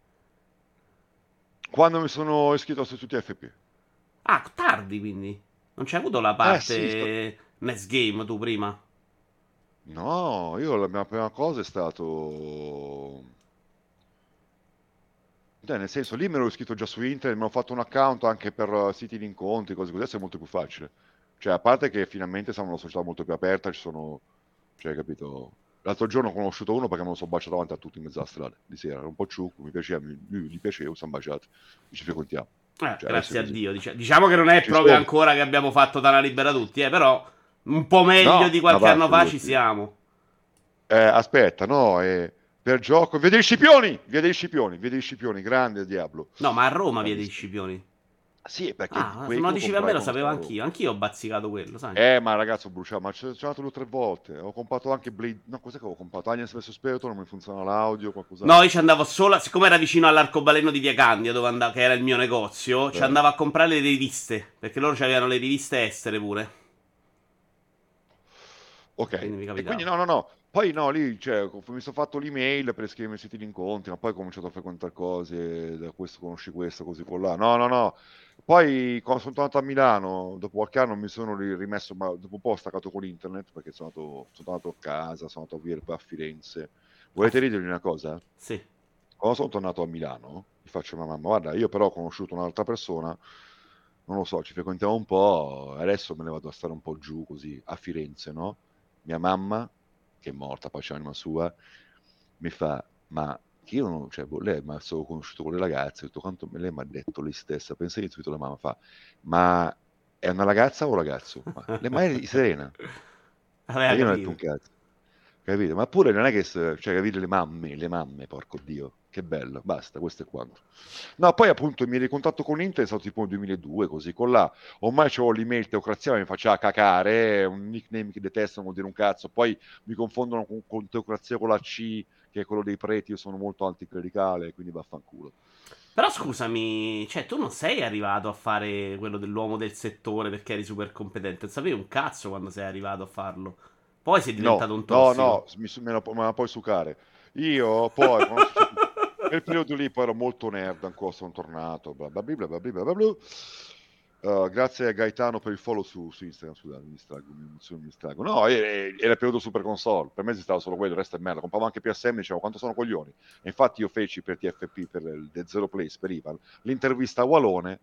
B: Quando mi sono iscritto a tutti FP.
A: Ah, tardi quindi. Non c'hai avuto la parte
B: Eh, sì,
A: NES Game tu prima?
B: No, io la mia prima cosa è stato... Cioè, nel senso, lì me l'ho iscritto già su internet, mi ho fatto un account anche per eh, siti di incontri, cose così, adesso è molto più facile. Cioè, a parte che finalmente siamo una società molto più aperta, ci sono... Cioè, capito? L'altro giorno ho conosciuto uno perché me lo sono baciato davanti a tutti in mezzo alla strada, di sera, era un po' ciucco, mi piaceva, mi- lui gli piaceva, siamo baciati, ci frequentiamo.
A: Eh,
B: Cioè,
A: grazie a. Dio. dicia- Diciamo che non è
B: Ci
A: proprio
B: sono.
A: ancora che abbiamo fatto Tana Libera tutti, eh, però un po' meglio
B: No,
A: di qualche anno fa ci siamo.
B: Eh, aspetta, no, eh, per gioco, via dei Scipioni, via dei Scipioni, via dei Scipioni, grande Diablo.
A: No, ma a Roma via dei. Scipioni.
B: Sì, perché
A: Ah, se non lo dicevi a me lo sapevo anch'io. Anch'io ho bazzicato quello, sai?
B: Eh, ma ragazzo, ho bruciato, ma ci ho giocato due o tre volte. Ho comprato anche Blade. No, cos'è che avevo comprato? Aliens vs Spectre, non mi funziona l'audio, qualcosa.
A: No, io ci andavo solo, siccome era vicino all'arcobaleno di Via Candia, dove andavo, che era il mio negozio, ci
B: Eh.
A: andavo a comprare le riviste, perché loro avevano le riviste estere pure.
B: Ok.
A: Quindi mi
B: E quindi no, no, no. Poi no, lì, cioè, mi sono fatto l'email per iscrivermi ai siti di incontri, ma poi ho cominciato a frequentare cose, da questo conosci questo, così con là. No, no, no. Poi quando sono tornato a Milano, dopo qualche anno mi sono ri- rimesso, ma dopo un po' ho staccato con internet, perché sono andato, sono tornato a casa, sono andato a vivere poi a Firenze. Volete ridere una cosa?
A: Sì.
B: Quando sono tornato a Milano, gli faccio a mia mamma, guarda, io però ho conosciuto un'altra persona, non lo so, ci frequentiamo un po', adesso me ne vado a stare un po' giù così, a Firenze, no? Mia mamma, che è morta, pace l'anima sua, mi fa, ma che io non, cioè, boh, lei mi ha solo conosciuto con le ragazze, detto, quanto lei mi ha detto lei stessa, pensa che subito la mamma fa, ma è una ragazza o un ragazzo? Ma lei ma è serena, e io non ho detto un cazzo. Capito? Ma pure non è che, cioè, capite le mamme, le mamme, porco Dio, che bello, basta, questo è quanto. No, poi appunto mio ricontatto con Inter è stato tipo nel 2002, così, con là, ormai c'avevo l'email Teocrazia, mi faceva cacare, un nickname che detesto, non vuol dire un cazzo, poi mi confondono con, con Teocrazia con la C, che è quello dei preti, io sono molto anticlericale, quindi vaffanculo.
A: Però scusami, cioè tu non sei arrivato a fare quello dell'uomo del settore perché eri super competente, non sapevi un cazzo quando sei arrivato a farlo. Poi sei diventato
B: no,
A: un tossico.
B: No, no, mi, me, la, me la puoi succare. Io poi, quel periodo lì poi ero molto nerd, ancora sono tornato, bla bla bla bla bla bla bla. Uh, grazie a Gaetano per il follow su, su Instagram. Scusate, mi distrago, mi, mi distrago. No, era il periodo Super Console. Per me esisteva solo quello, il resto è merda. Compravo anche PSM dicevo quanto sono coglioni. E infatti io feci per TFP, per il The Zero Place, per Ivan, l'intervista a Walone.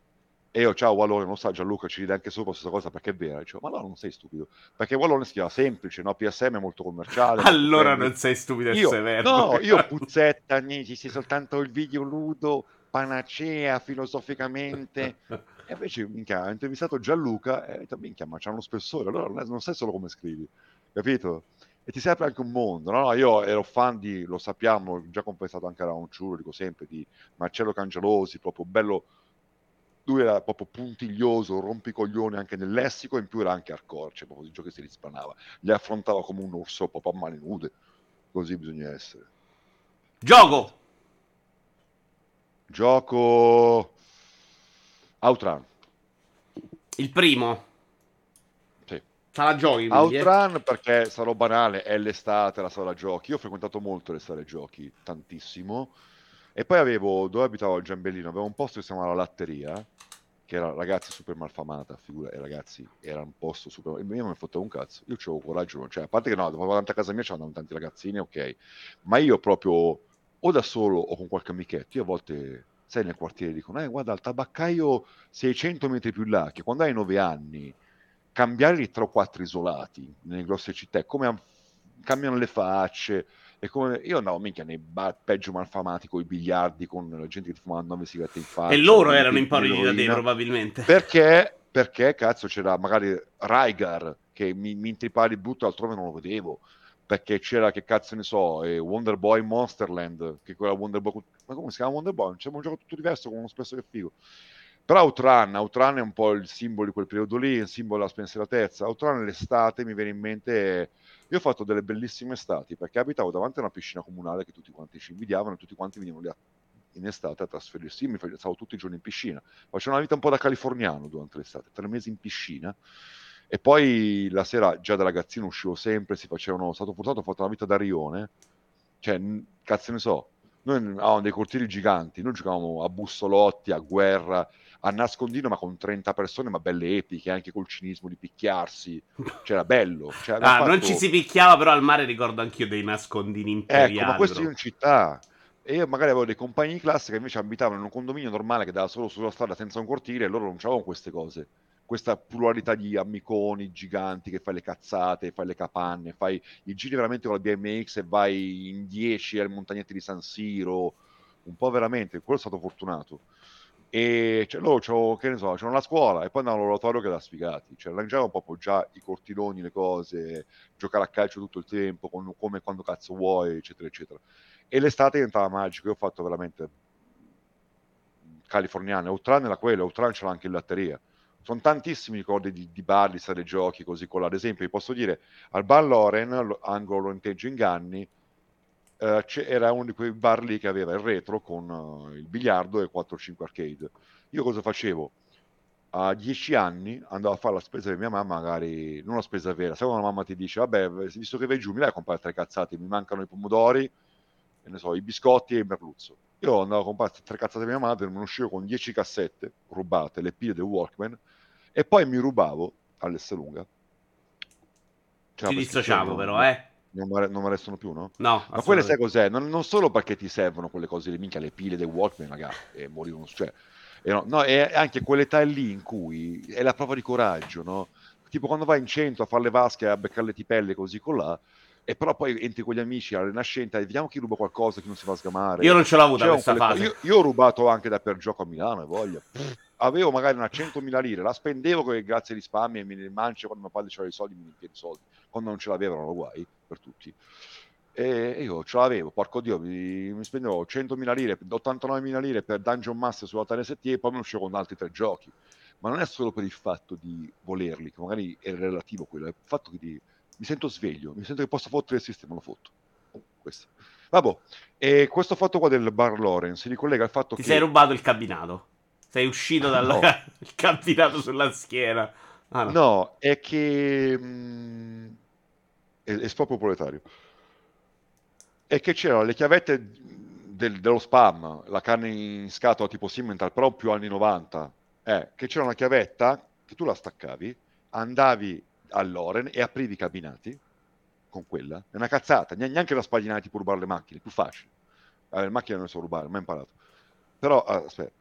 B: E io, ciao Walone, non sa Gianluca, ci ride anche sopra questa cosa perché è vera. Dicevo, ma no, non sei stupido. Perché Walone si chiama semplice, no? PSM è molto commerciale.
A: allora non sei stupido
B: io,
A: severo.
B: No, io puzzetta, ci sei soltanto il video ludo, panacea filosoficamente. E invece, minchia, ho intervistato Gianluca e ho detto, minchia, ma c'ha uno spessore, allora non sai solo come scrivi, capito? E ti serve anche un mondo, no? Io ero fan di, lo sappiamo, già compensato anche a Raunciuro, dico sempre, di Marcello Cangelosi, proprio bello, lui era proprio puntiglioso, rompicoglioni anche nel lessico, in più era anche hardcore, cioè proprio di giochi si rispanava, li affrontava come un orso proprio a mani nude, così bisogna essere.
A: Gioco!
B: Gioco Outrun.
A: Il primo.
B: Sì.
A: Sala giochi.
B: Quindi, eh? Outrun eh? perché sarò banale, è l'estate, la sala giochi. Io ho frequentato molto le sale giochi, tantissimo. E poi avevo, dove abitavo al Giambellino, avevo un posto che si chiamava La Latteria, che era ragazzi super malfamata, figura, e ragazzi, era un posto super... Io non mi fottevo un cazzo, io avevo coraggio, cioè, a parte che no, dopo davanti a casa mia c'erano tanti ragazzini, ok, ma io proprio, o da solo o con qualche amichetto, io a volte sai nel quartiere dicono, eh guarda il tabaccaio 600 metri più là, che quando hai 9 anni, cambiare 3 o 4 isolati nelle grosse città è come cambiano le facce, è come io andavo minchia nei bar peggio malfamati con i biliardi, con la gente che fumava 9 sigarette in faccia.
A: E loro erano impauriti da te probabilmente.
B: Perché? Perché cazzo c'era magari Rygar che mi, mi intrippava butto altrove non lo vedevo perché c'era, che cazzo ne so, eh, Wonder Boy Monsterland, che quella Wonder Boy, ma come si chiama Wonder Boy? C'è un gioco tutto diverso con uno spesso che figo. Però Outrun, Outrun è un po' il simbolo di quel periodo lì, il simbolo della spensieratezza. Outrun l'estate mi viene in mente... Io ho fatto delle bellissime estati, perché abitavo davanti a una piscina comunale che tutti quanti ci invidiavano e tutti quanti venivano lì a, in estate a trasferirsi. Io mi stavo tutti i giorni in piscina. Facevo una vita un po' da californiano durante l'estate, tre mesi in piscina e poi la sera, già da ragazzino, uscivo sempre, si facevano, stato portato, ho fatto una vita da rione, cioè, cazzo ne so, noi avevamo dei cortili giganti, noi giocavamo a bussolotti, a guerra, a nascondino, ma con 30 persone, ma belle epiche, anche col cinismo di picchiarsi, c'era bello. Cioè,
A: ah, fatto... non ci si picchiava, però al mare ricordo anch'io dei nascondini imperiali.
B: Ecco, ma questo in città. E io magari avevo dei compagni di classe che invece abitavano in un condominio normale che dava solo sulla strada senza un cortile e loro non c'avevano queste cose questa pluralità di ammiconi giganti che fai le cazzate, fai le capanne, fai i giri veramente con la BMX e vai in 10 alle montagnette di San Siro, un po' veramente, quello è stato fortunato. E cioè, loro c'ho, che ne so, c'erano la scuola e poi andavano all'oratorio che da sfigati, cioè arrangiavano proprio già i cortiloni, le cose, giocare a calcio tutto il tempo, con, come quando cazzo vuoi, eccetera, eccetera. E l'estate diventava magico, io ho fatto veramente californiane, Outran era quello, Outran c'era anche in latteria. Sono tantissimi ricordi di, di bar, di sale giochi, così con Ad esempio, vi posso dire, al Bar Loren, angolo Lonteggio Inganni, eh, era uno di quei bar lì che aveva il retro con uh, il biliardo e 4-5 arcade. Io cosa facevo? A 10 anni andavo a fare la spesa di mia mamma, magari non la spesa vera. Se una mamma ti dice, vabbè, visto che vai giù, mi dai a comprare tre cazzate, mi mancano i pomodori, e ne so, i biscotti e il merluzzo. Io andavo a comprare tre cazzate di mia madre, me ne uscivo con 10 cassette rubate, le pile del Walkman, e poi mi rubavo all'Esselunga.
A: Ci dissociamo però, eh.
B: Non mi restano più, no?
A: No.
B: Ma quelle sai cos'è? Non, non, solo perché ti servono quelle cose lì, minchia, le pile dei Walkman, ragazzi, e morivano, cioè... E no, no, è anche quell'età lì in cui è la prova di coraggio, no? Tipo quando vai in centro a fare le vasche, a beccare le tipelle così con là, e però poi entri con gli amici alla rinascente e vediamo chi ruba qualcosa, chi non si fa sgamare.
A: Io non ce l'ho avuta questa fase.
B: Io, io, ho rubato anche da per gioco a Milano, e voglia. avevo magari una 100.000 lire, la spendevo grazie ai risparmi e mi mancio quando mio padre c'aveva i soldi, mi riempie i soldi. Quando non ce l'avevano, erano guai per tutti. E io ce l'avevo, porco Dio, mi, mi spendevo 100.000 lire, 89.000 lire per Dungeon Master sulla TNST e poi mi uscivo con altri tre giochi. Ma non è solo per il fatto di volerli, che magari è relativo quello, è il fatto che di, mi sento sveglio, mi sento che posso fottere il sistema, lo fotto. Questo. Vabbè, e questo fatto qua del bar Loren si ricollega al fatto
A: Ti
B: che...
A: sei rubato il cabinato. Sei uscito dal
B: No.
A: il cabinato sulla schiena. Ah, no.
B: No, è che... mh, è, è proprio proletario. È che c'erano le chiavette del- dello spam, la carne in scatola tipo Simmental, però più anni 90. Eh, che c'era una chiavetta che tu la staccavi, andavi all'Oren e aprivi i cabinati con quella. È una cazzata, ne- neanche la spadinare tipo rubare le macchine, più facile. Eh, le macchine non so rubare, mai imparato. Però, eh, aspetta,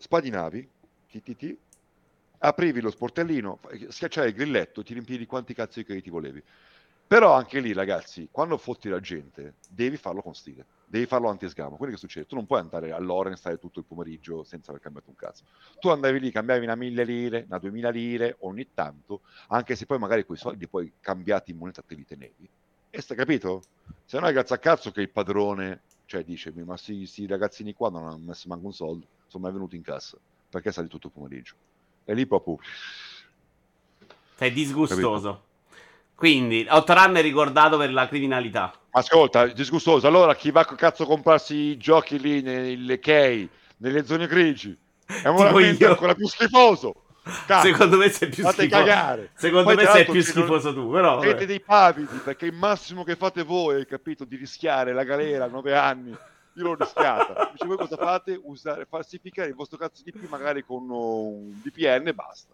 B: spadinavi, ti, aprivi lo sportellino, schiacciavi il grilletto, ti riempivi quanti cazzo di crediti volevi. Però anche lì, ragazzi, quando fotti la gente, devi farlo con stile, devi farlo anti-sgamo. Quello che succede, tu non puoi andare all'Oren stare tutto il pomeriggio senza aver cambiato un cazzo. Tu andavi lì, cambiavi una mille lire, una duemila lire ogni tanto, anche se poi magari quei soldi poi cambiati in moneta te li tenevi. E stai capito? Se no è grazie a cazzo che il padrone, cioè dice, ma questi ragazzini qua non hanno messo manco un soldo, sono mai venuti in cassa, perché sali tutto il pomeriggio. E lì proprio...
A: Sei disgustoso. Quindi, Outrun è ricordato per la criminalità.
B: Ascolta, disgustoso. Allora, chi va a cazzo a comprarsi i giochi lì nelle key, nelle zone grigi, è moralmente
A: io.
B: ancora più schifoso. Cazzo,
A: Secondo me sei più
B: fate
A: schifoso.
B: cagare.
A: Secondo
B: Poi,
A: me sei più
B: ci non-
A: schifoso tu, però.
B: Siete dei pavidi, perché il massimo che fate voi, capito, di rischiare la galera a nove anni. Io l'ho rischiata. Invece voi cosa fate? Usare, falsificare il vostro cazzo di P magari con un VPN e basta.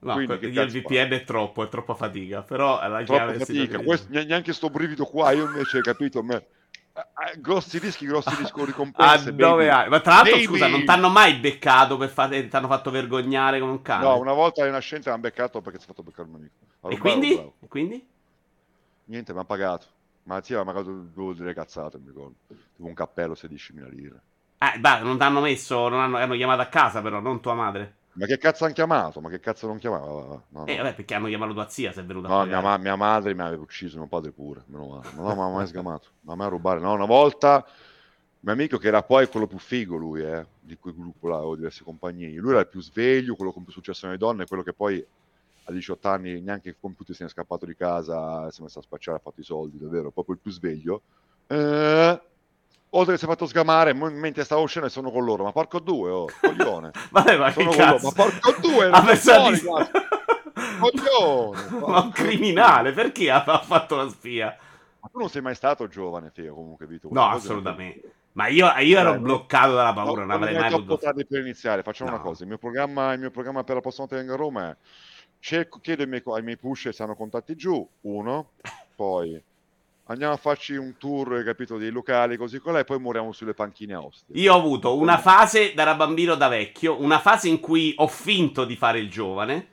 A: No,
B: Quindi,
A: il VPN è troppo, è troppa fatica. Però la
B: Troppa
A: chiave
B: fatica. Questo- ne- neanche sto brivido qua, io invece, hai capito, me- grossi rischi, grossi rischi, ricompense.
A: A nove
B: baby.
A: anni. Ma tra l'altro,
B: Baby!
A: scusa, non t'hanno mai beccato per fare. T'hanno fatto vergognare come un cane.
B: No, una volta in nascente mi hanno beccato perché si è fatto beccare un amico. A
A: e quindi?
B: rubavo.
A: E quindi?
B: Niente, mi ha pagato. Ma sì, pagato due delle cazzate, mi ricordo. Tipo un cappello 16.000 lire.
A: Eh, beh, non t'hanno messo. Non hanno, hanno chiamato a casa, però, non tua madre.
B: Ma che cazzo hanno chiamato? Ma che cazzo non chiamava? No, no.
A: Eh, vabbè, perché hanno chiamato tua zia se è venuta a
B: No, mia,
A: pagare.
B: ma- mia madre mi aveva ucciso, mio padre pure. Meno male. Ma no, ma mai sgamato. Ma mai a rubare. No, una volta, mio amico che era poi quello più figo, lui, eh, di quel gruppo là, avevo diverse compagnie. Lui era il più sveglio, quello con più successo nelle donne, quello che poi a 18 anni neanche il computer se ne è scappato di casa, si è messo a spacciare, ha fatto i soldi, davvero, proprio il più sveglio. Eh, oltre che si è fatto sgamare, mentre stavo uscendo sono con loro, ma porco due, oh, coglione.
A: Vabbè, ma che
B: Sono loro,
A: cazzo?
B: ma porco due, non
A: pensato
B: fuori,
A: di...
B: cazzo. Coglione,
A: ma un criminale, perché ha fatto la spia?
B: Ma tu non sei mai stato giovane, figo, comunque, Vito.
A: No, assolutamente. Ma io, io ero
B: Eh,
A: bloccato dalla
B: No,
A: paura, non avrei mai potuto.
B: tardi per iniziare. Facciamo
A: No.
B: una cosa: il mio programma, il mio programma per la prossima volta che vengo a Roma è cerco, chiedo ai miei, ai miei pusher se hanno contatti giù. Uno, poi andiamo a farci un tour, capito, dei locali così con lei, poi moriamo sulle panchine a Ostia.
A: Io ho avuto una fase da bambino da vecchio, una fase in cui ho finto di fare il giovane.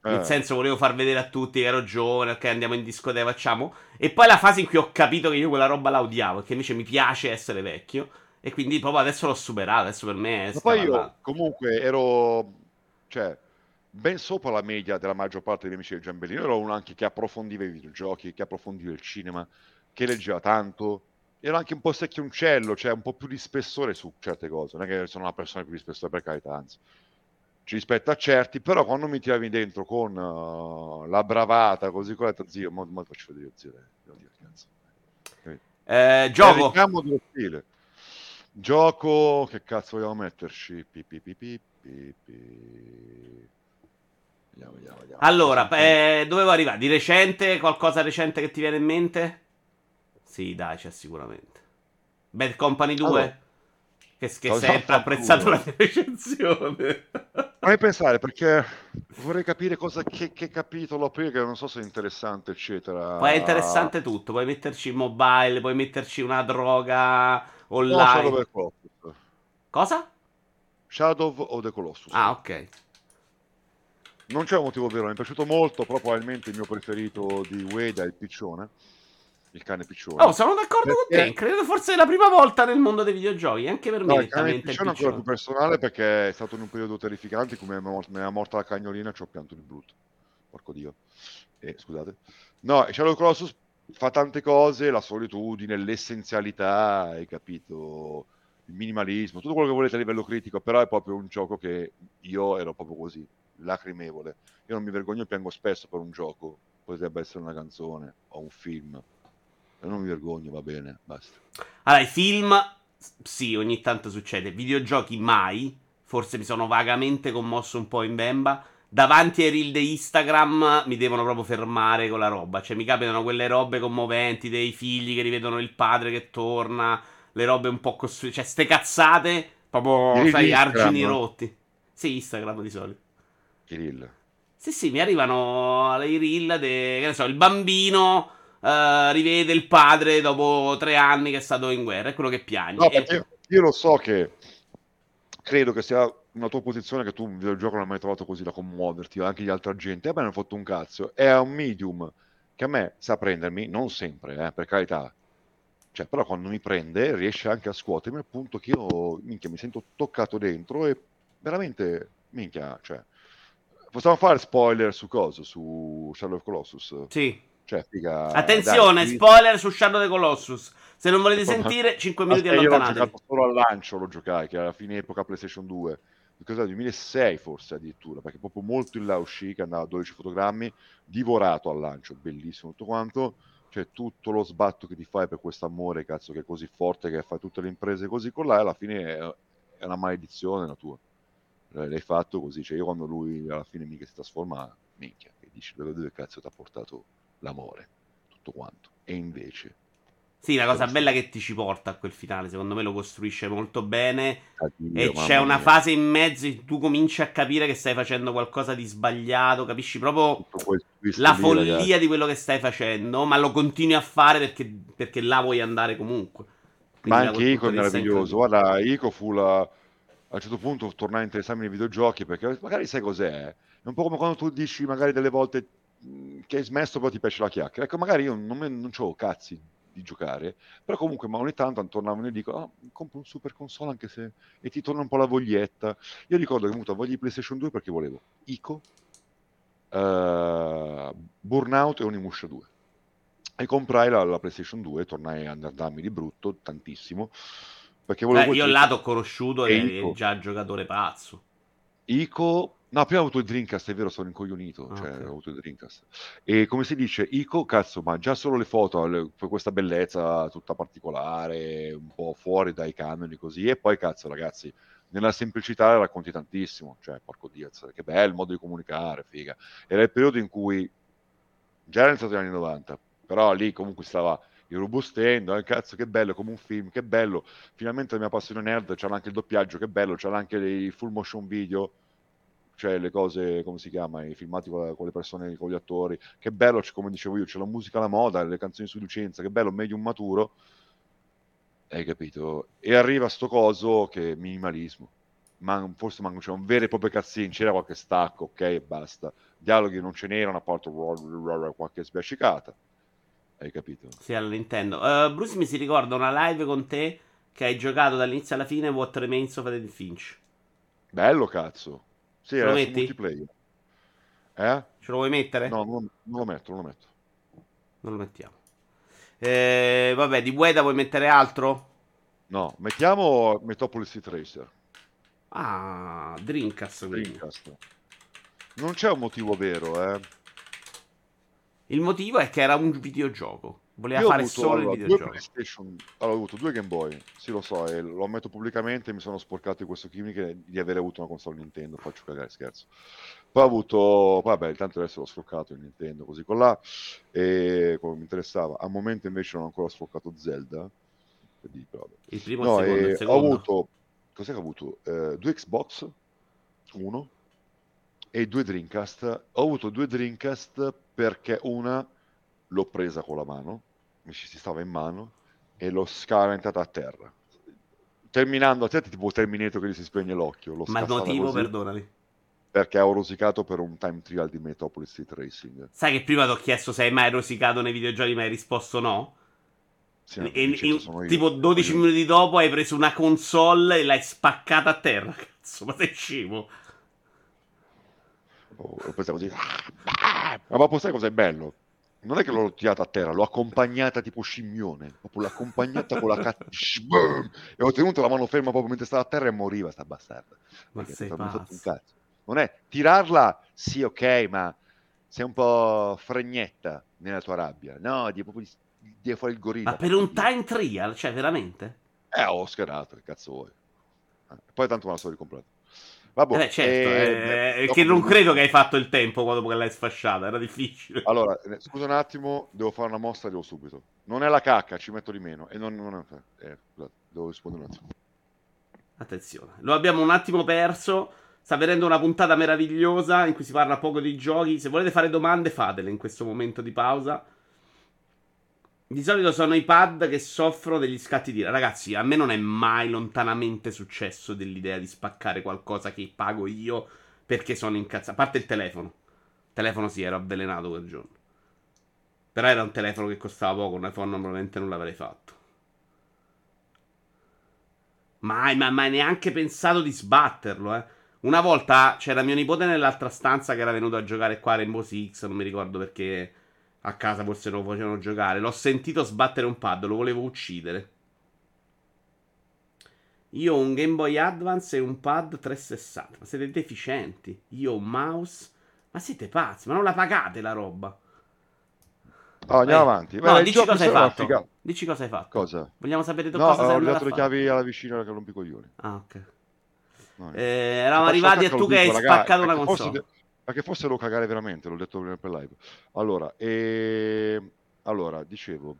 A: Nel
B: Eh.
A: senso, volevo far vedere a tutti che ero giovane, ok, andiamo in discoteca, facciamo. E poi la fase in cui ho capito che io quella roba la odiavo, che invece mi piace essere vecchio. E quindi proprio adesso l'ho superato, adesso per me è
B: Ma poi io
A: scavallato.
B: comunque ero, cioè, ben sopra la media della maggior parte degli amici del Giambellino. Ero uno anche che approfondiva i videogiochi, che approfondiva il cinema, che leggeva tanto. Ero anche un po' secchioncello, cioè un po' più di spessore su certe cose. Non è che sono una persona più di spessore, per carità, anzi. Ci rispetto a certi, però quando mi tiravi dentro con uh, la bravata, così con detto, zio, mo, mo faccio vedere, zio, eh, devo dire, cazzo.
A: Eh, gioco.
B: stile. Gioco, che cazzo vogliamo metterci? Pi, pi, pi. Vediamo, vediamo, vediamo.
A: Allora, eh, dovevo arrivare. Di recente, qualcosa recente che ti viene in mente? Sì, dai, c'è sicuramente. Bad Company 2?
B: Allora.
A: che che sempre apprezzato la recensione.
B: Vorrei pensare perché vorrei capire cosa, che, che capitolo aprire, che non so se è interessante, eccetera.
A: Poi è interessante tutto. Puoi metterci il mobile, puoi metterci una droga
B: No,
A: online.
B: Shadow of the Colossus.
A: Cosa?
B: Shadow of the Colossus.
A: Ah, ok.
B: Non c'è un motivo vero, mi è piaciuto molto, però probabilmente il mio preferito di Wade è il piccione. Il cane piccione.
A: Oh, sono d'accordo con
B: Perché-
A: te. Credo forse è la prima volta nel mondo dei videogiochi. Anche per me,
B: No, il cane
A: il
B: piccione è ancora più
A: piccione.
B: personale perché è stato in un periodo terrificante come mi è morta la cagnolina ci ho pianto di brutto. Porco Dio. Eh, scusate. No, Shadow Colossus fa tante cose, la solitudine, l'essenzialità, hai capito? Il minimalismo, tutto quello che volete a livello critico, però è proprio un gioco che io ero proprio così, lacrimevole. Io non mi vergogno piango spesso per un gioco, potrebbe essere una canzone o un film. non mi vergogno, va bene, basta.
A: Allora, i film, sì, ogni tanto succede. Videogiochi mai. Forse mi sono vagamente commosso un po' in bemba. Davanti ai reel di Instagram mi devono proprio fermare con la roba. Cioè, mi capitano quelle robe commoventi dei figli che rivedono il padre che torna. Le robe un po' costruite. Cioè, ste cazzate, proprio, sai, argini rotti. Sì, Instagram di solito.
B: I reel.
A: Sì, sì, mi arrivano i reel, de, che ne so, il bambino uh, rivede il padre dopo tre anni che è stato in guerra, è quello che piagne.
B: No, perché io lo so che credo che sia una tua posizione che tu un videogioco non hai mai trovato così da commuoverti, anche gli altri agenti, a me non ha fatto un cazzo, è un medium che a me sa prendermi, non sempre, eh, per carità, cioè, però quando mi prende riesce anche a scuotermi al punto che io, minchia, mi sento toccato dentro e veramente, minchia, cioè, possiamo fare spoiler su cosa? Su Shadow of Colossus?
A: Sì.
B: Cioè, figa,
A: Attenzione, dai, spoiler su Shadow of the Colossus. Se non volete sentire, 5 minuti allontanate.
B: Io l'ho giocato solo al lancio, lo giocai, che era la fine epoca PlayStation 2. Cos'è? 2006 forse addirittura, perché proprio molto in là uscì, che andava a 12 fotogrammi, divorato al lancio, bellissimo tutto quanto. Cioè tutto lo sbatto che ti fai per questo amore, cazzo, che è così forte, che fai tutte le imprese così con là, alla fine è, è una maledizione la tua. L'hai fatto così, cioè io quando lui alla fine mica si trasforma, minchia, e dici dove cazzo ti ha portato l'amore, tutto quanto. E invece...
A: Sì, la cosa bella che ti ci porta a quel finale, secondo me lo costruisce molto bene. Addio, e c'è una mia. fase in mezzo in cui tu cominci a capire che stai facendo qualcosa di sbagliato, capisci proprio la lì, follia ragazzi. di quello che stai facendo, ma lo continui a fare perché, perché là vuoi andare comunque.
B: Quindi ma anche Ico è meraviglioso. Guarda, Ico fu la... a un certo punto tornare a interessarmi nei videogiochi perché magari sai cos'è? È un po' come quando tu dici magari delle volte Mhmm, che hai smesso però ti piace la chiacchiera. Ecco, magari io non, non ho cazzi di giocare, però comunque ma ogni tanto tornavano e dico, ah, compro un super console anche se... e ti torna un po' la voglietta. Io ricordo che ho avuto voglia di PlayStation 2 perché volevo Ico, uh, Burnout e Onimusha 2. E comprai la, la PlayStation 2, tornai a andarmi di brutto, tantissimo. Perché volevo
A: Beh, io là t'ho conosciuto e è già giocatore pazzo.
B: Ico No, prima ho avuto il Dreamcast, è vero, sono incoglionito, cioè okay. ho avuto il Dreamcast. E come si dice, Ico, cazzo, ma già solo le foto, le, questa bellezza tutta particolare, un po' fuori dai canoni così, e poi cazzo ragazzi, nella semplicità racconti tantissimo, cioè porco Diaz, che il modo di comunicare, figa. Era il periodo in cui, già era iniziato negli anni 90, però lì comunque stava irrobustendo, eh, cazzo che bello, come un film, che bello, finalmente la mia passione nerd, c'era anche il doppiaggio, che bello, c'era anche dei full motion video, cioè le cose, come si chiama, i filmati con, le persone, con gli attori, che bello, come dicevo io, c'è la musica alla moda, le canzoni su licenza, che bello, medium maturo, hai capito? E arriva sto coso che è minimalismo, Man, forse manco c'è un vero e proprio cazzino, c'era qualche stacco, ok, basta. Dialoghi non ce n'erano, a parte qualche sbiascicata. Hai capito?
A: Sì, alla Nintendo. Uh, Bruce mi si ricorda una live con te che hai giocato dall'inizio alla fine What Remains of Edith Finch.
B: Bello, cazzo. Sì,
A: Ce lo metti?
B: multiplayer. Eh?
A: Ce lo vuoi mettere?
B: No, non, non, lo metto, non lo metto.
A: Non lo mettiamo. Eh, vabbè, di Gueda vuoi mettere altro?
B: No, mettiamo Metropolis Street Racer.
A: Ah, Dreamcast.
B: Dreamcast. Non c'è un motivo vero, eh.
A: Il motivo è che era un videogioco. Voleva Io fare avuto, solo allora, il videogioco.
B: Allora, ho avuto due Game Boy, sì lo so, e lo ammetto pubblicamente, mi sono sporcato di questo chimico di aver avuto una console Nintendo, faccio cagare, scherzo. Poi ho avuto, vabbè, intanto adesso l'ho sfroccato in Nintendo, così con là, e come mi interessava. Al momento invece non ho ancora sfroccato Zelda.
A: Quindi, il primo no, secondo, il
B: secondo. Ho avuto, cos'è che ho avuto? Eh, due Xbox, uno, e due Dreamcast. Ho avuto due Dreamcast perché una l'ho presa con la mano mi ci si stava in mano e l'ho scaraventata a terra. Terminando a te, tipo Terminator che gli si spegne l'occhio. L'ho
A: Ma il motivo, così, perdonami.
B: Perché ho rosicato per un time trial di Metropolis Street Racing.
A: Sai che prima ti ho chiesto se hai mai rosicato nei videogiochi, ma hai risposto no? Sì, e, in, tipo 12 io. minuti dopo hai preso una console e l'hai spaccata a terra. Cazzo, ma sei scemo.
B: Oh, pensavo così. Ma poi sai cos'è bello? non è che l'ho tirata a terra, l'ho accompagnata tipo scimmione, proprio l'ho accompagnata con la cazzo e ho tenuto la mano ferma proprio mentre stava a terra e moriva sta bastarda.
A: Ma sei pazzo.
B: Non è tirarla, sì ok, ma sei un po' fregnetta nella tua rabbia, no, di proprio di, devi fare il gorilla.
A: Ma per un time trial, cioè veramente?
B: Eh, ho schierato, che cazzo vuoi. Eh, poi tanto me la so ricomprata. Vabbè,
A: eh beh, certo, eh, eh, che non credo che hai fatto il tempo dopo che l'hai sfasciata, era difficile.
B: Allora, eh, scusa un attimo, devo fare una mossa, devo subito. Non è la cacca, ci metto di meno. E non, non è... eh, devo rispondere un attimo.
A: Attenzione, lo abbiamo un attimo perso. Sta venendo una puntata meravigliosa in cui si parla poco di giochi. Se volete fare domande, fatele in questo momento di pausa. Di solito sono i pad che soffrono degli scatti di. Ragazzi, a me non è mai lontanamente successo dell'idea di spaccare qualcosa che pago io perché sono incazzato. A parte il telefono. Il telefono sì, ero avvelenato quel giorno. Però era un telefono che costava poco, un iPhone probabilmente non l'avrei fatto. Mai, ma mai neanche pensato di sbatterlo, eh. Una volta c'era mio nipote nell'altra stanza che era venuto a giocare qua a Rainbow Six, non mi ricordo perché a casa forse non lo facevano giocare. L'ho sentito sbattere un pad, lo volevo uccidere. Io ho un Game Boy Advance e un pad 360. Ma siete deficienti. Io ho un mouse. Ma siete pazzi, ma non la pagate la roba.
B: Oh, andiamo Vai. avanti.
A: Beh, no, dici cosa hai fatto. Figa... Dici cosa hai fatto.
B: Cosa?
A: Vogliamo sapere
B: no,
A: cosa
B: ho dato le chiavi alla vicina che rompi coglioni.
A: Ah, ok. No, eh, eravamo arrivati a tu che hai spaccato una console. De...
B: Che fosse lo cagare veramente, l'ho detto prima per live. Allora, e... allora dicevo,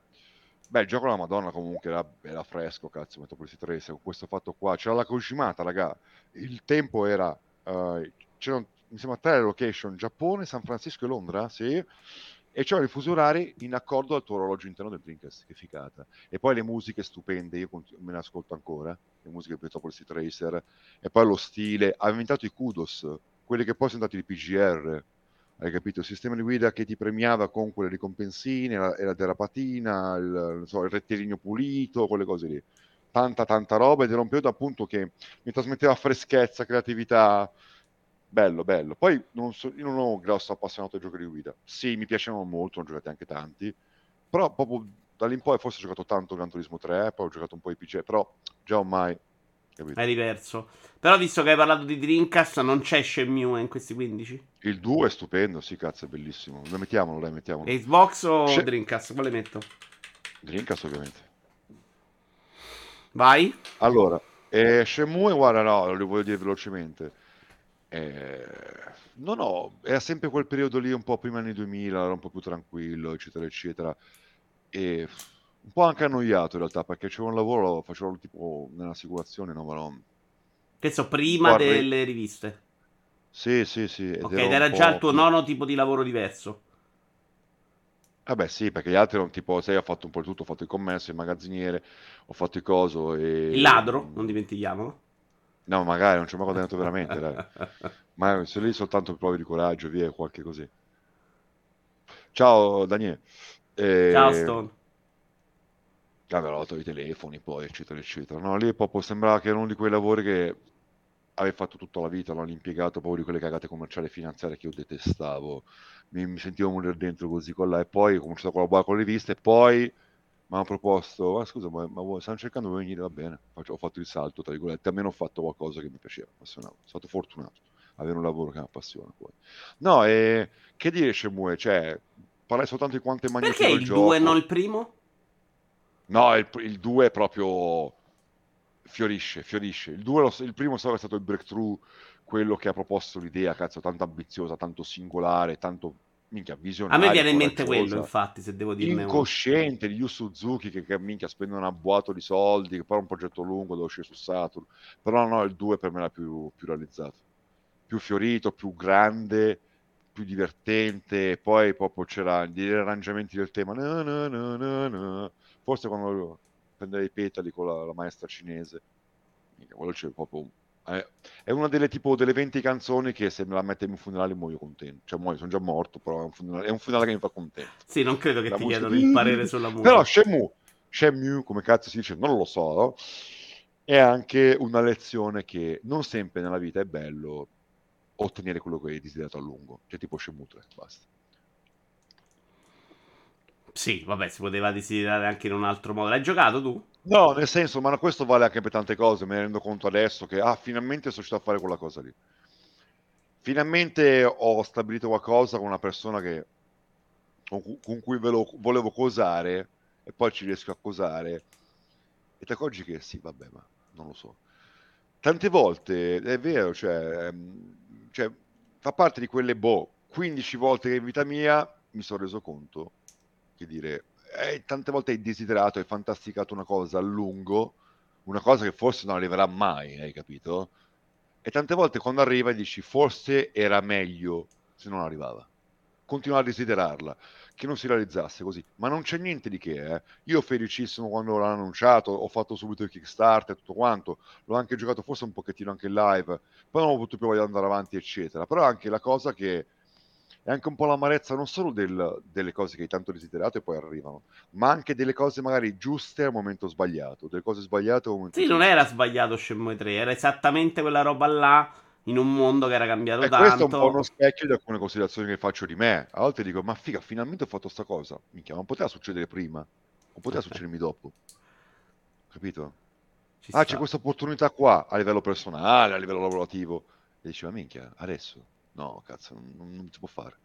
B: beh, il gioco della Madonna comunque era, era fresco, cazzo, Metropolis 3, con questo fatto qua. C'era la Kojimata, raga. Il tempo era... Uh, c'erano, mi sembra, tre location, Giappone, San Francisco e Londra, sì e c'erano i fusi orari in accordo al tuo orologio interno del Dreamcast, che figata. E poi le musiche stupende, io continu- me ne ascolto ancora, le musiche di Metropolis Tracer, e poi lo stile, ha inventato i kudos, quelli che poi sono stati i PGR, hai capito? Il sistema di guida che ti premiava con quelle ricompensine, la, la terapatina, il, so, il rettilineo pulito, quelle cose lì. Tanta, tanta roba ed era un periodo appunto che mi trasmetteva freschezza, creatività, bello, bello. Poi non so, io non ho un grosso appassionato di giochi di guida. Sì, mi piacevano molto, ho giocato anche tanti, però proprio da lì in poi forse ho giocato tanto Gran Turismo 3, poi ho giocato un po' i PC, però già ormai...
A: Capito? È diverso. Però visto che hai parlato di Dreamcast, non c'è Shenmue in questi 15?
B: Il 2 è stupendo, sì, cazzo, è bellissimo. Lo mettiamolo, dai, mettiamolo.
A: Xbox o Sh- Dreamcast? Quale metto?
B: Dreamcast, ovviamente.
A: Vai.
B: Allora, eh, Shenmue, guarda, no, lo voglio dire velocemente eh, non ho, era sempre quel periodo lì un po' prima anni 2000, era un po' più tranquillo, eccetera, eccetera. E un po' anche annoiato in realtà, perché c'era un lavoro, facevo tipo nell'assicurazione, no, ma non...
A: Che so, prima delle riviste?
B: Sì, sì, sì.
A: Ok, ed era già il tuo nono tipo di lavoro diverso?
B: Vabbè sì, perché gli altri erano tipo, sai, ho fatto un po' di tutto, ho fatto il commesso, il magazziniere, ho fatto il coso e...
A: Il ladro, non dimentichiamolo.
B: No, magari non ci ho mai guadagnato veramente, dai. Ma se lì soltanto prove di coraggio, via, qualche così. Ciao Daniele.
A: Eh, Ciao Stone.
B: Aveva i telefoni poi, eccetera, eccetera. No, lì proprio sembrava che era uno di quei lavori che avevi fatto tutta la vita, l'hanno impiegato proprio di quelle cagate commerciali e finanziarie che io detestavo. Mi, mi sentivo morire dentro così con là e poi ho cominciato a collaborare con le riviste e poi mi hanno proposto, ma scusa, ma, ma stanno cercando di venire, va bene, Faccio, ho fatto il salto, tra virgolette, almeno ho fatto qualcosa che mi piaceva, sono stato fortunato, avere un lavoro che mi appassiona poi. No, e che dire Shemue, cioè, parlare soltanto di quanto è magnifico
A: Perché il 2 e non il primo?
B: No, il 2 è proprio fiorisce, fiorisce. Il, due, il primo è stato il breakthrough, quello che ha proposto l'idea, cazzo, tanto ambiziosa, tanto singolare, tanto minchia, visionario.
A: A me viene in mente quello, infatti, se devo dirne
B: Incosciente di Yu Suzuki che, che minchia spende una boato di soldi, che poi è un progetto lungo, dove uscire su Saturn. Però no, il 2 per me era più, più realizzato. Più fiorito, più grande, più divertente. Poi proprio c'era gli arrangiamenti del tema. Na, na, na, Forse quando prendeva i petali con la, la maestra cinese. Quello c'è proprio è una delle tipo delle 20 canzoni che se me la mette in un funerale muoio contento. Cioè muoio, sono già morto, però è un funerale, è un funerale che mi fa contento.
A: Sì, non credo che la ti musica... chiedano il parere sulla musica.
B: Però Shenmue, Shenmue, come cazzo si dice, non lo so, no? è anche una lezione che non sempre nella vita è bello ottenere quello che hai desiderato a lungo. Cioè tipo Shenmue 3, basta.
A: Sì, vabbè, si poteva desiderare anche in un altro modo. L'hai giocato tu?
B: No, nel senso, ma questo vale anche per tante cose. Me ne rendo conto adesso che, ah, finalmente sono riuscito a fare quella cosa lì. Finalmente ho stabilito qualcosa con una persona che, con, con cui lo, volevo cosare e poi ci riesco a cosare e ti accorgi che sì, vabbè, ma non lo so. Tante volte è vero, cioè, ehm, cioè fa parte di quelle boh, 15 volte che in vita mia mi sono reso conto che dire, eh, tante volte hai desiderato, hai fantasticato una cosa a lungo, una cosa che forse non arriverà mai, hai capito? E tante volte quando arriva dici forse era meglio se non arrivava. Continua a desiderarla, che non si realizzasse così. Ma non c'è niente di che, eh. Io felicissimo quando l'hanno annunciato, ho fatto subito il Kickstarter e tutto quanto, l'ho anche giocato forse un pochettino anche live, poi non ho potuto più andare avanti, eccetera. Però anche la cosa che è anche un po' l'amarezza non solo del, delle cose che hai tanto desiderato e poi arrivano, ma anche delle cose magari giuste al momento sbagliato, delle cose sbagliate al momento
A: Sì, non era sbagliato Shenmue 3, era esattamente quella roba là in un mondo che era cambiato
B: e
A: tanto.
B: Questo è un po' uno specchio di alcune considerazioni che faccio di me. A volte dico, ma figa, finalmente ho fatto sta cosa. Minchia, non poteva succedere prima, non poteva succedermi dopo. Capito? Ci ah, sta. c'è questa opportunità qua a livello personale, a livello lavorativo. E diceva, minchia, adesso No, cazzo, non, non si può fare.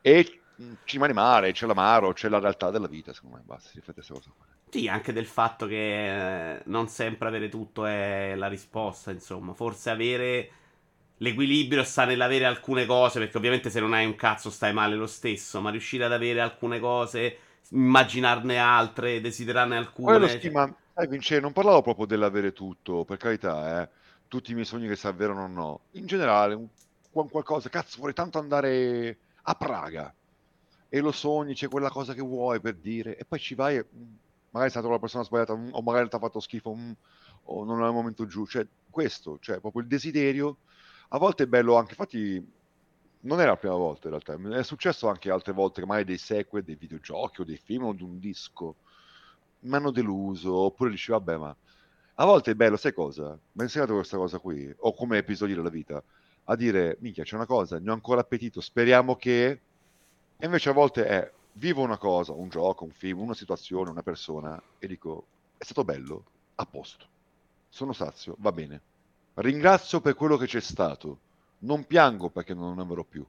B: E ci rimane male, c'è l'amaro, c'è la realtà della vita, secondo me, basta, si riflette questa cosa qua.
A: Sì, anche del fatto che eh, non sempre avere tutto è la risposta, insomma. Forse avere l'equilibrio sta nell'avere alcune cose, perché ovviamente se non hai un cazzo stai male lo stesso, ma riuscire ad avere alcune cose, immaginarne altre, desiderarne alcune...
B: Quello sì, cioè... ma sai Vince, non parlavo proprio dell'avere tutto, per carità, eh. Tutti i miei sogni che si avverano o no. In generale, qualcosa, cazzo, vorrei tanto andare a Praga. E lo sogni, c'è quella cosa che vuoi per dire, e poi ci vai e mm, magari sei stato la persona sbagliata, mm, o magari ti ha fatto schifo, mm, o non è il momento giusto, cioè questo, cioè proprio il desiderio, a volte è bello anche, infatti non è la prima volta in realtà, è successo anche altre volte che magari dei sequel, dei videogiochi o dei film o di un disco. Mi hanno deluso, oppure dici vabbè ma a volte è bello, sai cosa? Mi ha insegnato questa cosa qui, o come episodi della vita, a dire, minchia, c'è una cosa, ne ho ancora appetito, speriamo che... E invece a volte è, vivo una cosa, un gioco, un film, una situazione, una persona, e dico, è stato bello, a posto, sono sazio, va bene. Ringrazio per quello che c'è stato, non piango perché non ne avrò più.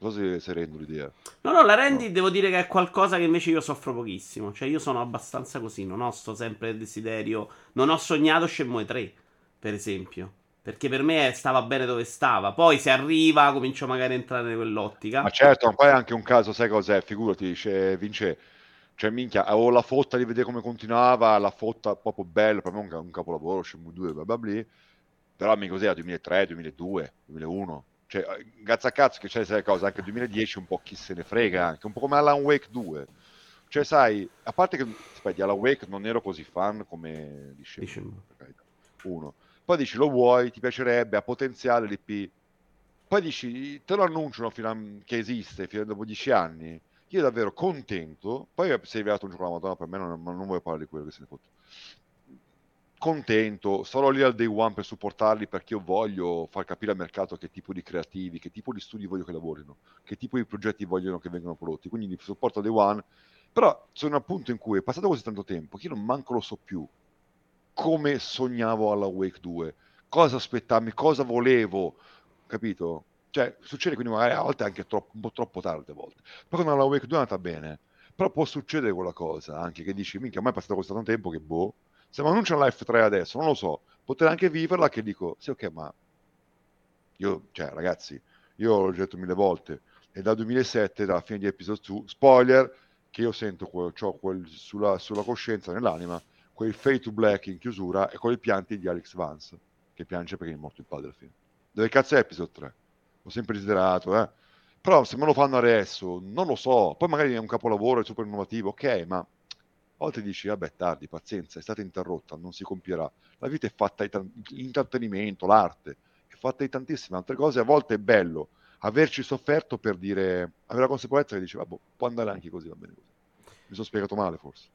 B: Non so se, se rendo l'idea.
A: No, no, la rendi, no. devo dire che è qualcosa che invece io soffro pochissimo. Cioè, io sono abbastanza così, non ho sto sempre il desiderio. Non ho sognato Shenmue 3, per esempio. Perché per me stava bene dove stava. Poi se arriva, comincio magari a entrare in quell'ottica.
B: Ma certo, ma poi è anche un caso, sai cos'è? Figurati, dice, vince. Cioè, minchia, avevo la fotta di vedere come continuava, la fotta proprio bella, per me un, un capolavoro, Shenmue 2, bla bla bla. Però mi cos'era 2003, 2002, 2001. Cioè, grazie a cazzo che c'è queste cose, anche 2010 un po' chi se ne frega, anche un po' come Alan Wake 2. Cioè, sai, a parte che, aspetta, Alan Wake non ero così fan come di Shenmue. Uno poi dici lo vuoi, ti piacerebbe, ha potenziale l'IP, poi dici te lo annunciano fino a, che esiste fino a dopo dieci anni. Io davvero contento, poi sei arrivato un gioco alla Madonna, per me non, non voglio parlare di quello che se ne fotte. Contento, sarò lì al day one per supportarli perché io voglio far capire al mercato che tipo di creativi, che tipo di studi voglio che lavorino, che tipo di progetti vogliono che vengano prodotti. Quindi supporto al day one, però sono a un punto in cui è passato così tanto tempo che io non manco lo so più come sognavo alla Wake 2, cosa aspettarmi, cosa volevo, capito? Cioè, succede quindi magari a volte anche troppo, un po' troppo tardi a volte. Poi quando la Wake 2 è andata bene, però può succedere quella cosa anche che dici, minchia, ormai è passato così tanto tempo che boh, se mi annunciano la F3 adesso, non lo so, potrei anche viverla che dico, sì ok, ma io, cioè ragazzi, io l'ho detto mille volte, è dal 2007, dalla fine di Episode 2, spoiler, che io sento quel, quel sulla, sulla coscienza, nell'anima, quel fade to black in chiusura e con i pianti di Alex Vance che piange perché è morto il padre alla fine. Dove cazzo è episode 3? l'ho sempre desiderato eh? però se me lo fanno adesso non lo so. Poi magari è un capolavoro è super innovativo ok ma a volte dici vabbè tardi pazienza è stata interrotta non si compierà. La vita è fatta di t- intrattenimento l'arte è fatta di tantissime altre cose. A volte è bello averci sofferto per dire avere la consapevolezza che dice vabbè può andare anche così va bene così. Mi sono spiegato male forse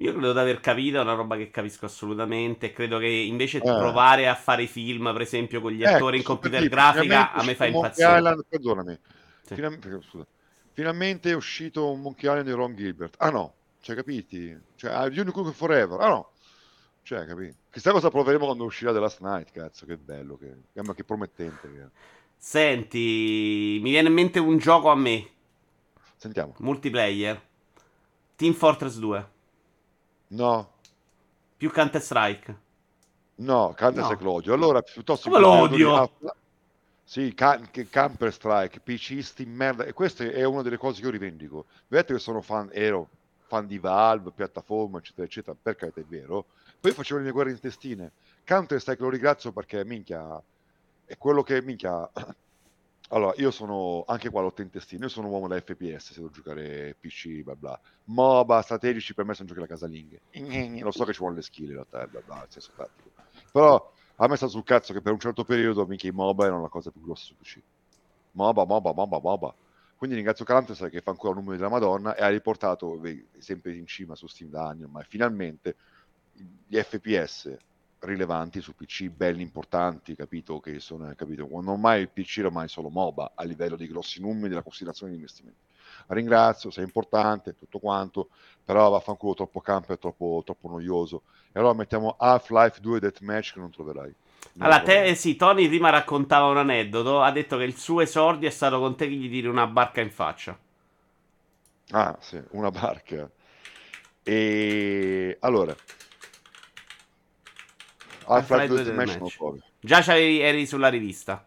A: io credo di aver capito, è una roba che capisco assolutamente. Credo che invece eh. provare a fare film, per esempio, con gli ecco, attori in computer tipo, grafica, a me fa impazzire.
B: Island, perdonami. Sì. Finalmente, scusa. finalmente è uscito un Monkey Island di Ron Gilbert. Ah no, cioè capiti? Cioè, Unicorn Forever. Ah no. Cioè, capito? Chissà cosa proveremo quando uscirà The Last Night, cazzo, che bello, che, che promettente. Che...
A: Senti, mi viene in mente un gioco a me.
B: Sentiamo.
A: Multiplayer. Team Fortress 2.
B: No.
A: Più Counter Strike.
B: No, Counter Strike no. l'odio. Allora, piuttosto...
A: Come l'odio?
B: Sì, can- Counter Strike, PCisti merda. E questa è una delle cose che io rivendico. Vedete che sono fan, ero fan di Valve, piattaforma, eccetera, eccetera. Per carità, è vero. Poi facevo le mie guerre intestine. Counter Strike lo ringrazio perché, minchia, è quello che, minchia... Allora, io sono anche qua l'otto intestino, io sono un uomo da FPS, se devo giocare PC, bla bla. MOBA, strategici, per me sono giochi da casalinghe. Lo so che ci vuole le skill in realtà, bla bla, nel senso tattico. Però a me sta sul cazzo che per un certo periodo mica i MOBA erano la cosa più grossa su PC. MOBA, MOBA, MOBA, MOBA. Quindi ringrazio Counter che fa ancora un numero della Madonna e ha riportato, sempre in cima su Steam da anni ormai, finalmente gli FPS rilevanti su PC, belli, importanti, capito? Che sono, capito? Quando ormai il PC ormai è solo MOBA a livello di grossi numeri della considerazione di investimenti. Ringrazio, sei importante, tutto quanto, però vaffanculo troppo campo è troppo, troppo noioso. E allora mettiamo Half-Life 2 Deathmatch che non troverai.
A: Non allora, te, sì, Tony prima raccontava un aneddoto, ha detto che il suo esordio è stato con te che gli tiri una barca in faccia.
B: Ah, sì, una barca. E allora,
A: Half-Life 2 Deathmatch non trovi. Già eri sulla rivista.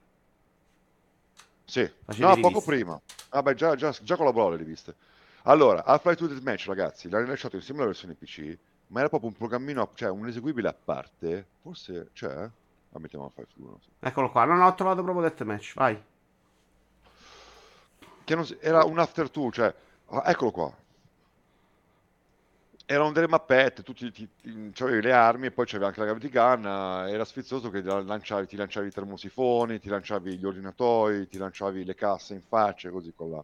B: Sì, Facevi no, poco prima. Vabbè, già, già, già collaboravo alle riviste. Allora, Half-Life 2 Deathmatch, ragazzi, l'hanno rilasciato insieme alla versione PC, ma era proprio un programmino, cioè un eseguibile a parte. Forse c'è? La mettiamo Half-Life 2.
A: So. Eccolo qua, non ho trovato proprio Deathmatch, vai.
B: Che non, era un after two, cioè, ah, eccolo qua erano delle mappette, tu ti, ti, ti, avevi le armi e poi c'avevi anche la gravity gun, era sfizioso che lanciavi, ti lanciavi i termosifoni, ti lanciavi gli ordinatori, ti lanciavi le casse in faccia e così con là.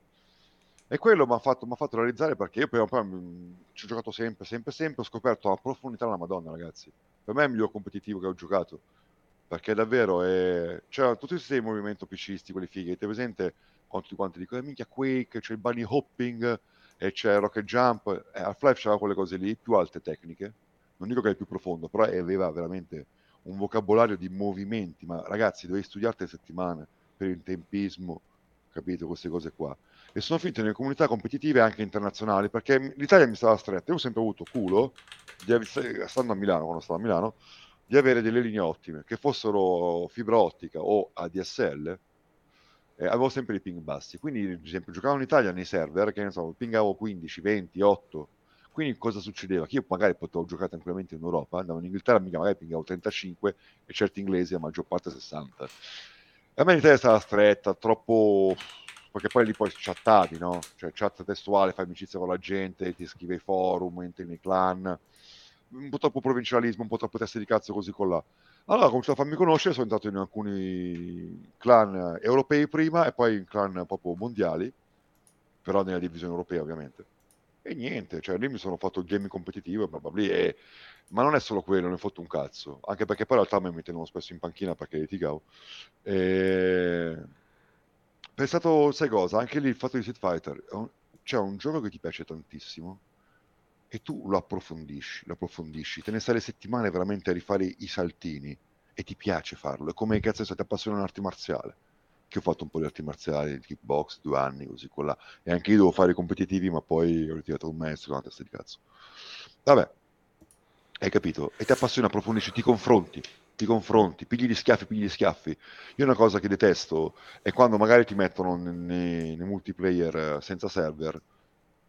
B: E quello mi ha fatto, fatto, realizzare perché io prima o poi mm, ci ho giocato sempre, sempre, sempre, ho scoperto la profondità della Madonna, ragazzi. Per me è il miglior competitivo che ho giocato. Perché davvero è... C'erano tutti questi movimenti PCisti, quelli fighi. Avete presente quanti quanti dicono, eh, minchia Quake, c'è il bunny hopping, e c'è Rocket Jump, Half-Life c'aveva quelle cose lì, più alte tecniche, non dico che è più profondo, però aveva veramente un vocabolario di movimenti, ma ragazzi dovevi studiarti settimane per il tempismo, capito, queste cose qua. E sono finito nelle comunità competitive anche internazionali, perché l'Italia mi stava stretta, io ho sempre avuto culo, di, stando a Milano, quando stavo a Milano, di avere delle linee ottime, che fossero fibra ottica o ADSL, eh, avevo sempre i ping bassi. Quindi, ad esempio, giocavo in Italia nei server, che ne so, pingavo 15, 20, 8. Quindi cosa succedeva? Che io magari potevo giocare tranquillamente in Europa, andavo in Inghilterra, magari pingavo 35 e certi inglesi a maggior parte 60. E a me l'Italia stava stretta, troppo... perché poi lì poi chattavi, no? Cioè chat testuale, fai amicizia con la gente, ti scrive ai forum, entri nei clan. Un po' troppo provincialismo, un po' troppo teste di cazzo così con là. Allora ho cominciato a farmi conoscere, sono entrato in alcuni clan europei prima e poi in clan proprio mondiali, però nella divisione europea ovviamente. E niente, cioè lì mi sono fatto il gaming competitivo e bla bla bla. E... Ma non è solo quello, non è fatto un cazzo. Anche perché poi in realtà mi mettevano spesso in panchina perché litigavo. E... Pensato, sai cosa? Anche lì il fatto di Street Fighter, c'è un gioco che ti piace tantissimo e tu lo approfondisci, lo approfondisci, te ne stai le settimane veramente a rifare i saltini e ti piace farlo. È come cazzo se ti appassiona un'arte marziale. Che ho fatto un po' di arti marziali, di kickbox, due anni, così là. E anche io devo fare i competitivi, ma poi ho ritirato un maestro, una testa di cazzo. Vabbè, hai capito? E ti appassiona, approfondisci, ti confronti, ti confronti, pigli gli schiaffi, pigli gli schiaffi. Io una cosa che detesto è quando magari ti mettono nei, nei multiplayer senza server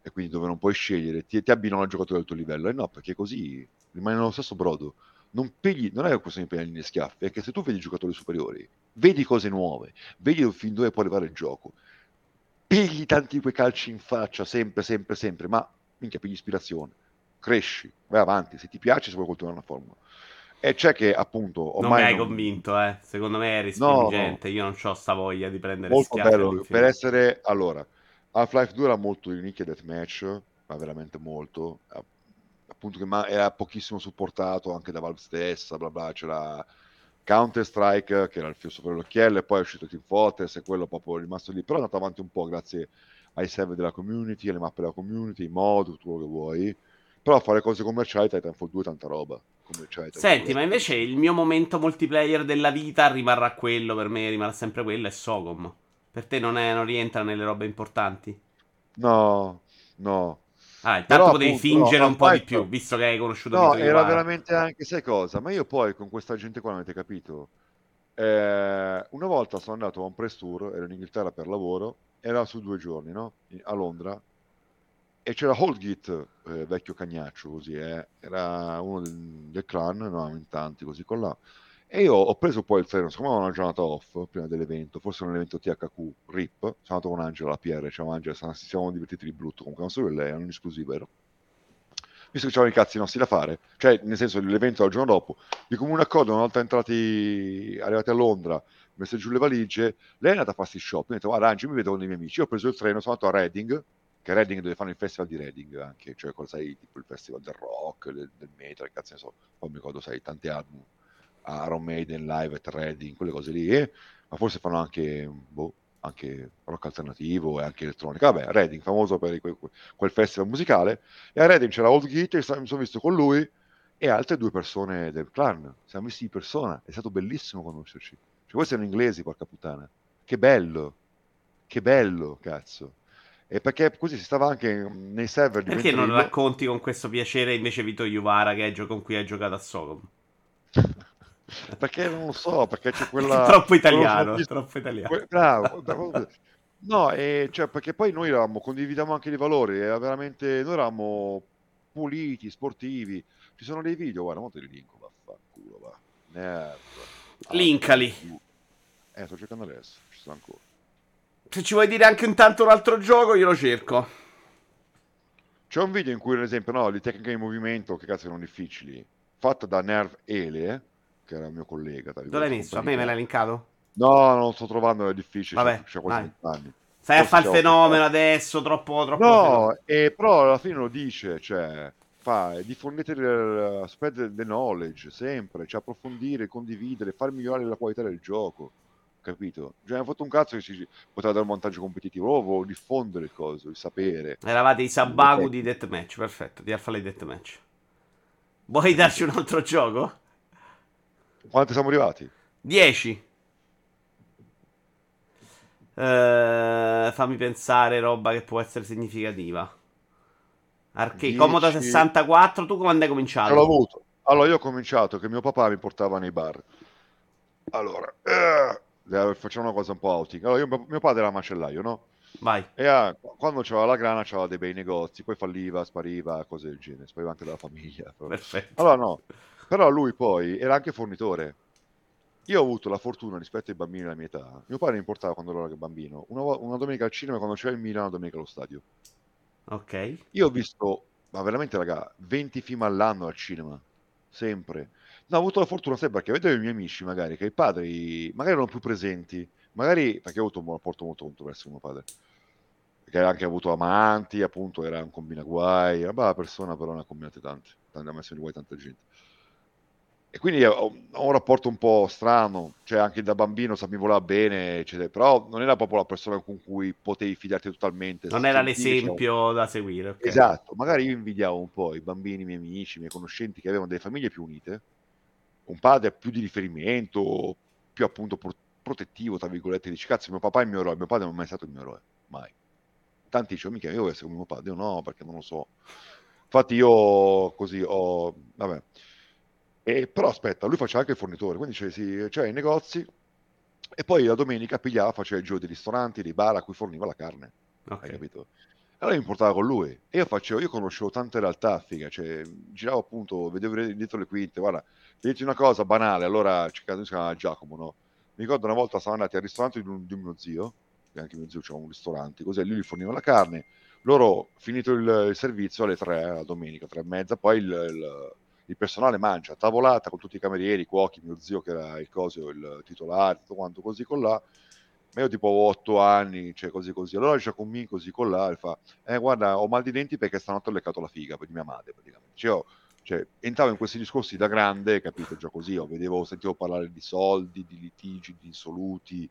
B: e quindi dove non puoi scegliere, ti, ti abbinano al giocatore del tuo livello. E no, perché così rimane nello stesso brodo. Non, pigli, non è una questione di pigliare gli schiaffi, è che se tu vedi giocatori superiori, vedi cose nuove, vedi fin dove può arrivare il gioco, pigli tanti di quei calci in faccia, sempre, sempre, sempre, ma minchia, pigli ispirazione, cresci, vai avanti, se ti piace, se vuoi continuare una formula. E c'è che appunto.
A: Non mi hai non... convinto, eh. Secondo me eri spingente. No, no. Io non ho sta voglia di prendere
B: Molto bello. Per essere allora, Half-Life 2 era molto di nicchia deathmatch, ma veramente molto. Appunto che ma- era pochissimo supportato anche da Valve stessa, bla bla, c'era Counter Strike che era il fisso per l'occhiello e poi è uscito Team Fortress e quello proprio rimasto lì, però è andato avanti un po' grazie ai server della community, alle mappe della community, i mod, tutto quello che vuoi. Però fare cose commerciali Titanfall 2 è tanta roba.
A: Senti, ma invece il mio momento multiplayer della vita rimarrà quello, per me rimarrà sempre quello, è Sogom. Per te non, è, non rientra nelle robe importanti?
B: No, no.
A: Ah, intanto Però, potevi appunto, fingere no, un po' di più, visto che hai conosciuto
B: No, Vito era veramente anche, sai cosa? Ma io poi con questa gente qua, non avete capito? Eh, una volta sono andato a un press tour, ero in Inghilterra per lavoro, era su due giorni, no? A Londra, e c'era Holdgit, eh, vecchio cagnaccio così, eh? era uno del, del clan, no, in tanti così con là. E io ho preso poi il treno, siccome avevo una giornata off prima dell'evento, forse un evento THQ RIP, sono andato con Angela, la PR, ciao Angela, ci siamo divertiti di brutto, comunque non so che lei, è un esclusivo, vero? Visto che c'erano i cazzi nostri da fare, cioè nel senso l'evento al giorno dopo, di comune accordo, una volta entrati, arrivati a Londra, messe giù le valigie, lei è andata a farsi shop, mi ha detto guarda Angela mi vedo con i miei amici, io ho preso il treno, sono andato a Reading, che Reading dove fanno il festival di Reading anche, cioè cosa sai, tipo il festival del rock, del, del metal, cazzo ne so, poi mi ricordo sai, tanti album Iron Maiden live at Reading, quelle cose lì, ma forse fanno anche, boh, anche rock alternativo e anche elettronica. Vabbè, Reading, famoso per quel, quel festival musicale, e a Reading c'era Old Git, mi sono visto con lui e altre due persone del clan. Siamo visti di persona, è stato bellissimo conoscerci. Cioè, questi erano inglesi, porca puttana. Che bello, che bello, cazzo. E perché così si stava anche nei server
A: di Perché non racconti con questo piacere invece Vito Iuvara che gio- con cui hai giocato a Socom?
B: perché non lo so, perché c'è quella...
A: troppo italiano, visto... troppo italiano. Que...
B: Bravo, no, e cioè, perché poi noi eravamo, condividiamo anche i valori, era veramente, noi eravamo puliti, sportivi, ci sono dei video, guarda, mo te li linko, vaffanculo, va. Merda.
A: Linkali.
B: Eh, sto cercando adesso, ci sto ancora.
A: Se ci vuoi dire anche intanto un altro gioco, io lo cerco.
B: C'è un video in cui, ad esempio, no, le tecniche di movimento, che cazzo erano difficili, fatto da Nerv Ele, che era il mio collega.
A: Dove l'hai messo? A me me l'hai linkato?
B: No, non lo sto trovando, è difficile.
A: Vabbè, c'è quasi anni. Stai a fare il fenomeno adesso, troppo, troppo.
B: No, e però alla fine lo dice, cioè, fa, diffondete il spread the knowledge, sempre, cioè approfondire, condividere, far migliorare la qualità del gioco, capito? Cioè, hanno fatto un cazzo che si poteva dare un vantaggio competitivo, oh, diffondere il coso, il sapere.
A: Eravate i Sabaku di Deathmatch, perfetto, di Alpha Deathmatch. Vuoi darci un altro gioco?
B: Quanti siamo arrivati?
A: 10. Uh, fammi pensare roba che può essere significativa. Arcade, Comoda 64, tu quando hai cominciato?
B: l'ho avuto. Allora, io ho cominciato che mio papà mi portava nei bar. Allora, eh, facciamo una cosa un po' outing. Allora, io, mio padre era macellaio, no?
A: Vai.
B: E ah, quando c'era la grana c'aveva dei bei negozi, poi falliva, spariva, cose del genere, spariva anche dalla famiglia.
A: Perfetto.
B: Allora no, però lui poi era anche fornitore. Io ho avuto la fortuna rispetto ai bambini della mia età. Mio padre mi portava quando ero bambino una, una domenica al cinema quando c'era il Milan, una domenica allo stadio.
A: Ok.
B: Io ho visto, ma veramente raga, 20 film all'anno al cinema. Sempre. No, ho avuto la fortuna sempre perché vedevo i miei amici magari, che i padri magari erano più presenti. Magari perché ho avuto un rapporto molto controverso con mio padre. Perché ha anche avuto amanti, appunto, era un combinaguai. Era brava persona, però ne ha combinate tante. Ha messo in guai tanta gente e quindi ho, ho, un rapporto un po' strano, cioè anche da bambino mi voleva bene, eccetera, però non era proprio la persona con cui potevi fidarti totalmente.
A: Non era l'esempio diciamo. da seguire.
B: Okay. Esatto, magari io invidiavo un po' i bambini, i miei amici, i miei conoscenti che avevano delle famiglie più unite, un padre più di riferimento, più appunto pro- protettivo, tra virgolette, dici cazzo mio papà è il mio eroe, mio padre non è mai stato il mio eroe, mai. Tanti dicono mica io voglio essere come mio padre, io no, perché non lo so. Infatti io così ho, vabbè e, però aspetta, lui faceva anche il fornitore, quindi c'è, sì, c'è i negozi e poi la domenica pigliava, faceva il giro dei ristoranti, dei bar a cui forniva la carne. Okay. Hai capito? Allora mi portava con lui e io facevo, io conoscevo tante realtà, figa, cioè giravo appunto, vedevo dietro le quinte, guarda, dirti una cosa banale, allora si chiama Giacomo, no? Mi ricordo una volta siamo andati al ristorante di un, di mio zio, che anche mio zio c'era un ristorante, così lui gli forniva la carne, loro finito il, il servizio alle tre, la domenica, tre e mezza, poi il, il il personale mangia a tavolata con tutti i camerieri, i cuochi, mio zio che era il cosio, il titolare, tutto quanto così con là. Ma io tipo ho otto anni, cioè così così. Allora c'è con me così con là e fa, eh guarda, ho mal di denti perché stanotte ho leccato la figa di mia madre praticamente. Cioè, io, cioè, entravo in questi discorsi da grande, capito, già così, io vedevo, sentivo parlare di soldi, di litigi, di insoluti,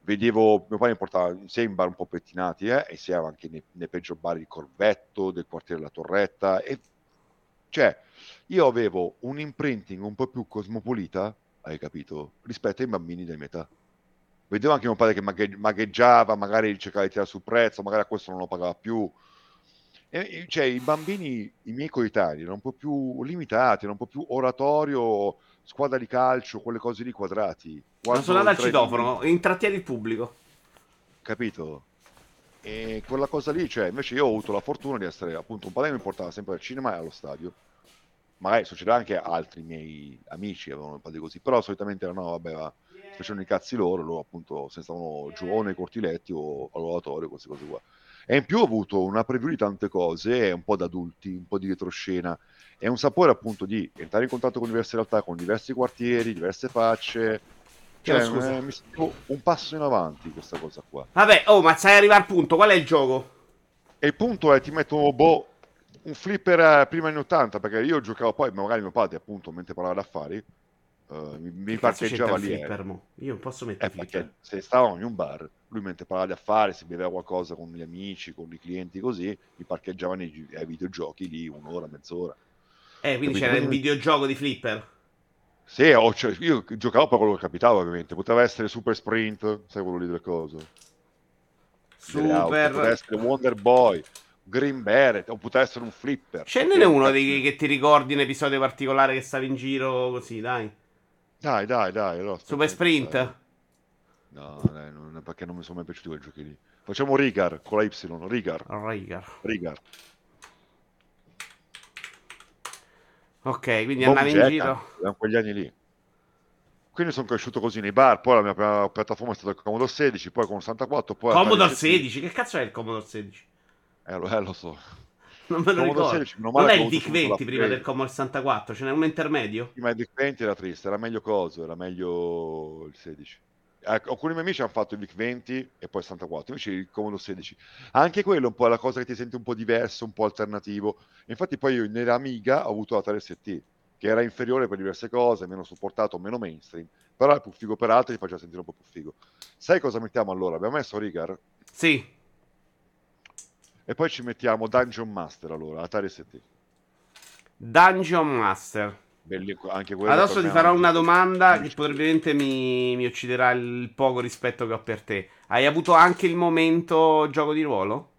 B: vedevo, mio padre portava sia in bar un po' pettinati, eh, e sia anche nei, nei peggior bar di Corvetto, del quartiere della Torretta, e cioè, io avevo un imprinting un po' più cosmopolita, hai capito, rispetto ai bambini della mia età. Vedevo anche mio padre che magheggiava, magari cercava di tirare sul prezzo, magari a questo non lo pagava più. E, cioè, i bambini, i miei coetanei, erano un po' più limitati, erano un po' più oratorio, squadra di calcio, quelle cose lì quadrati.
A: Ma suonare al citofono, intrattieni il pubblico.
B: Capito? E quella cosa lì, cioè, invece io ho avuto la fortuna di essere, appunto, un padre mi portava sempre al cinema e allo stadio. Magari succedeva anche a altri miei amici, avevano padri così, però solitamente erano, no, vabbè, va, facevano i cazzi loro, loro appunto se stavano giù o nei cortiletti o all'oratorio, queste cose qua. E in più ho avuto una preview di tante cose, un po' da adulti, un po' di retroscena, e un sapore appunto di entrare in contatto con diverse realtà, con diversi quartieri, diverse facce, cioè, eh, mi sento un passo in avanti questa cosa qua.
A: Vabbè, oh, ma sai arrivare al punto, qual è il gioco?
B: E il punto è ti metto boh, un flipper eh, prima anni 80, perché io giocavo poi, magari mio padre appunto, mentre parlava d'affari, uh, mi, mi parcheggiava lì.
A: Flipper, eh. Io non posso mettere
B: eh, perché se stavamo in un bar, lui mentre parlava di affari, si beveva qualcosa con gli amici, con i clienti così, mi parcheggiava nei, ai videogiochi lì un'ora, mezz'ora.
A: Eh, quindi Capito? c'era il videogioco di flipper?
B: Sì, cioè, io giocavo per quello che capitava, ovviamente. Poteva essere Super Sprint, sai quello lì del coso.
A: Super.
B: Poteva essere Wonder Boy, Green Beret, o poteva essere un flipper.
A: Ce n'è uno dei, che ti ricordi un episodio particolare che stavi in giro così, dai.
B: Dai, dai, dai.
A: Allora, Super Sprint? Dai.
B: No, dai, non, perché non mi sono mai piaciuti quei giochi lì. Facciamo Rigar con la Y, Rigar.
A: Rigar.
B: Rigar.
A: Ok, quindi andare in giro.
B: Da quegli anni lì. Quindi sono cresciuto così nei bar, poi la mia prima piattaforma è stata il Commodore 16, poi con 64, poi...
A: Commodore 16? Che cazzo è il Commodore 16?
B: Eh, lo, eh, lo so.
A: Non me lo ricordo. 16, non, non è il DIC 20 prima del Commodore 64, ce n'è un intermedio?
B: Sì, ma il DIC 20 era triste, era meglio coso, era meglio il 16. Ecco, alcuni miei amici hanno fatto il VIC 20 e poi il 64, invece il Commodore 16. Anche quello è un po' la cosa che ti senti un po' diverso, un po' alternativo. Infatti poi io nell'Amiga ho avuto la 3ST, che era inferiore per diverse cose, meno supportato, meno mainstream, però è più figo per altri, ti faceva sentire un po' più figo. Sai cosa mettiamo allora? Abbiamo messo Rigar?
A: Sì.
B: E poi ci mettiamo Dungeon Master allora, Atari ST.
A: Dungeon Master.
B: Belli,
A: Adesso ti farò una domanda che probabilmente mi, mi, ucciderà il poco rispetto che ho per te. Hai avuto anche il momento gioco di ruolo?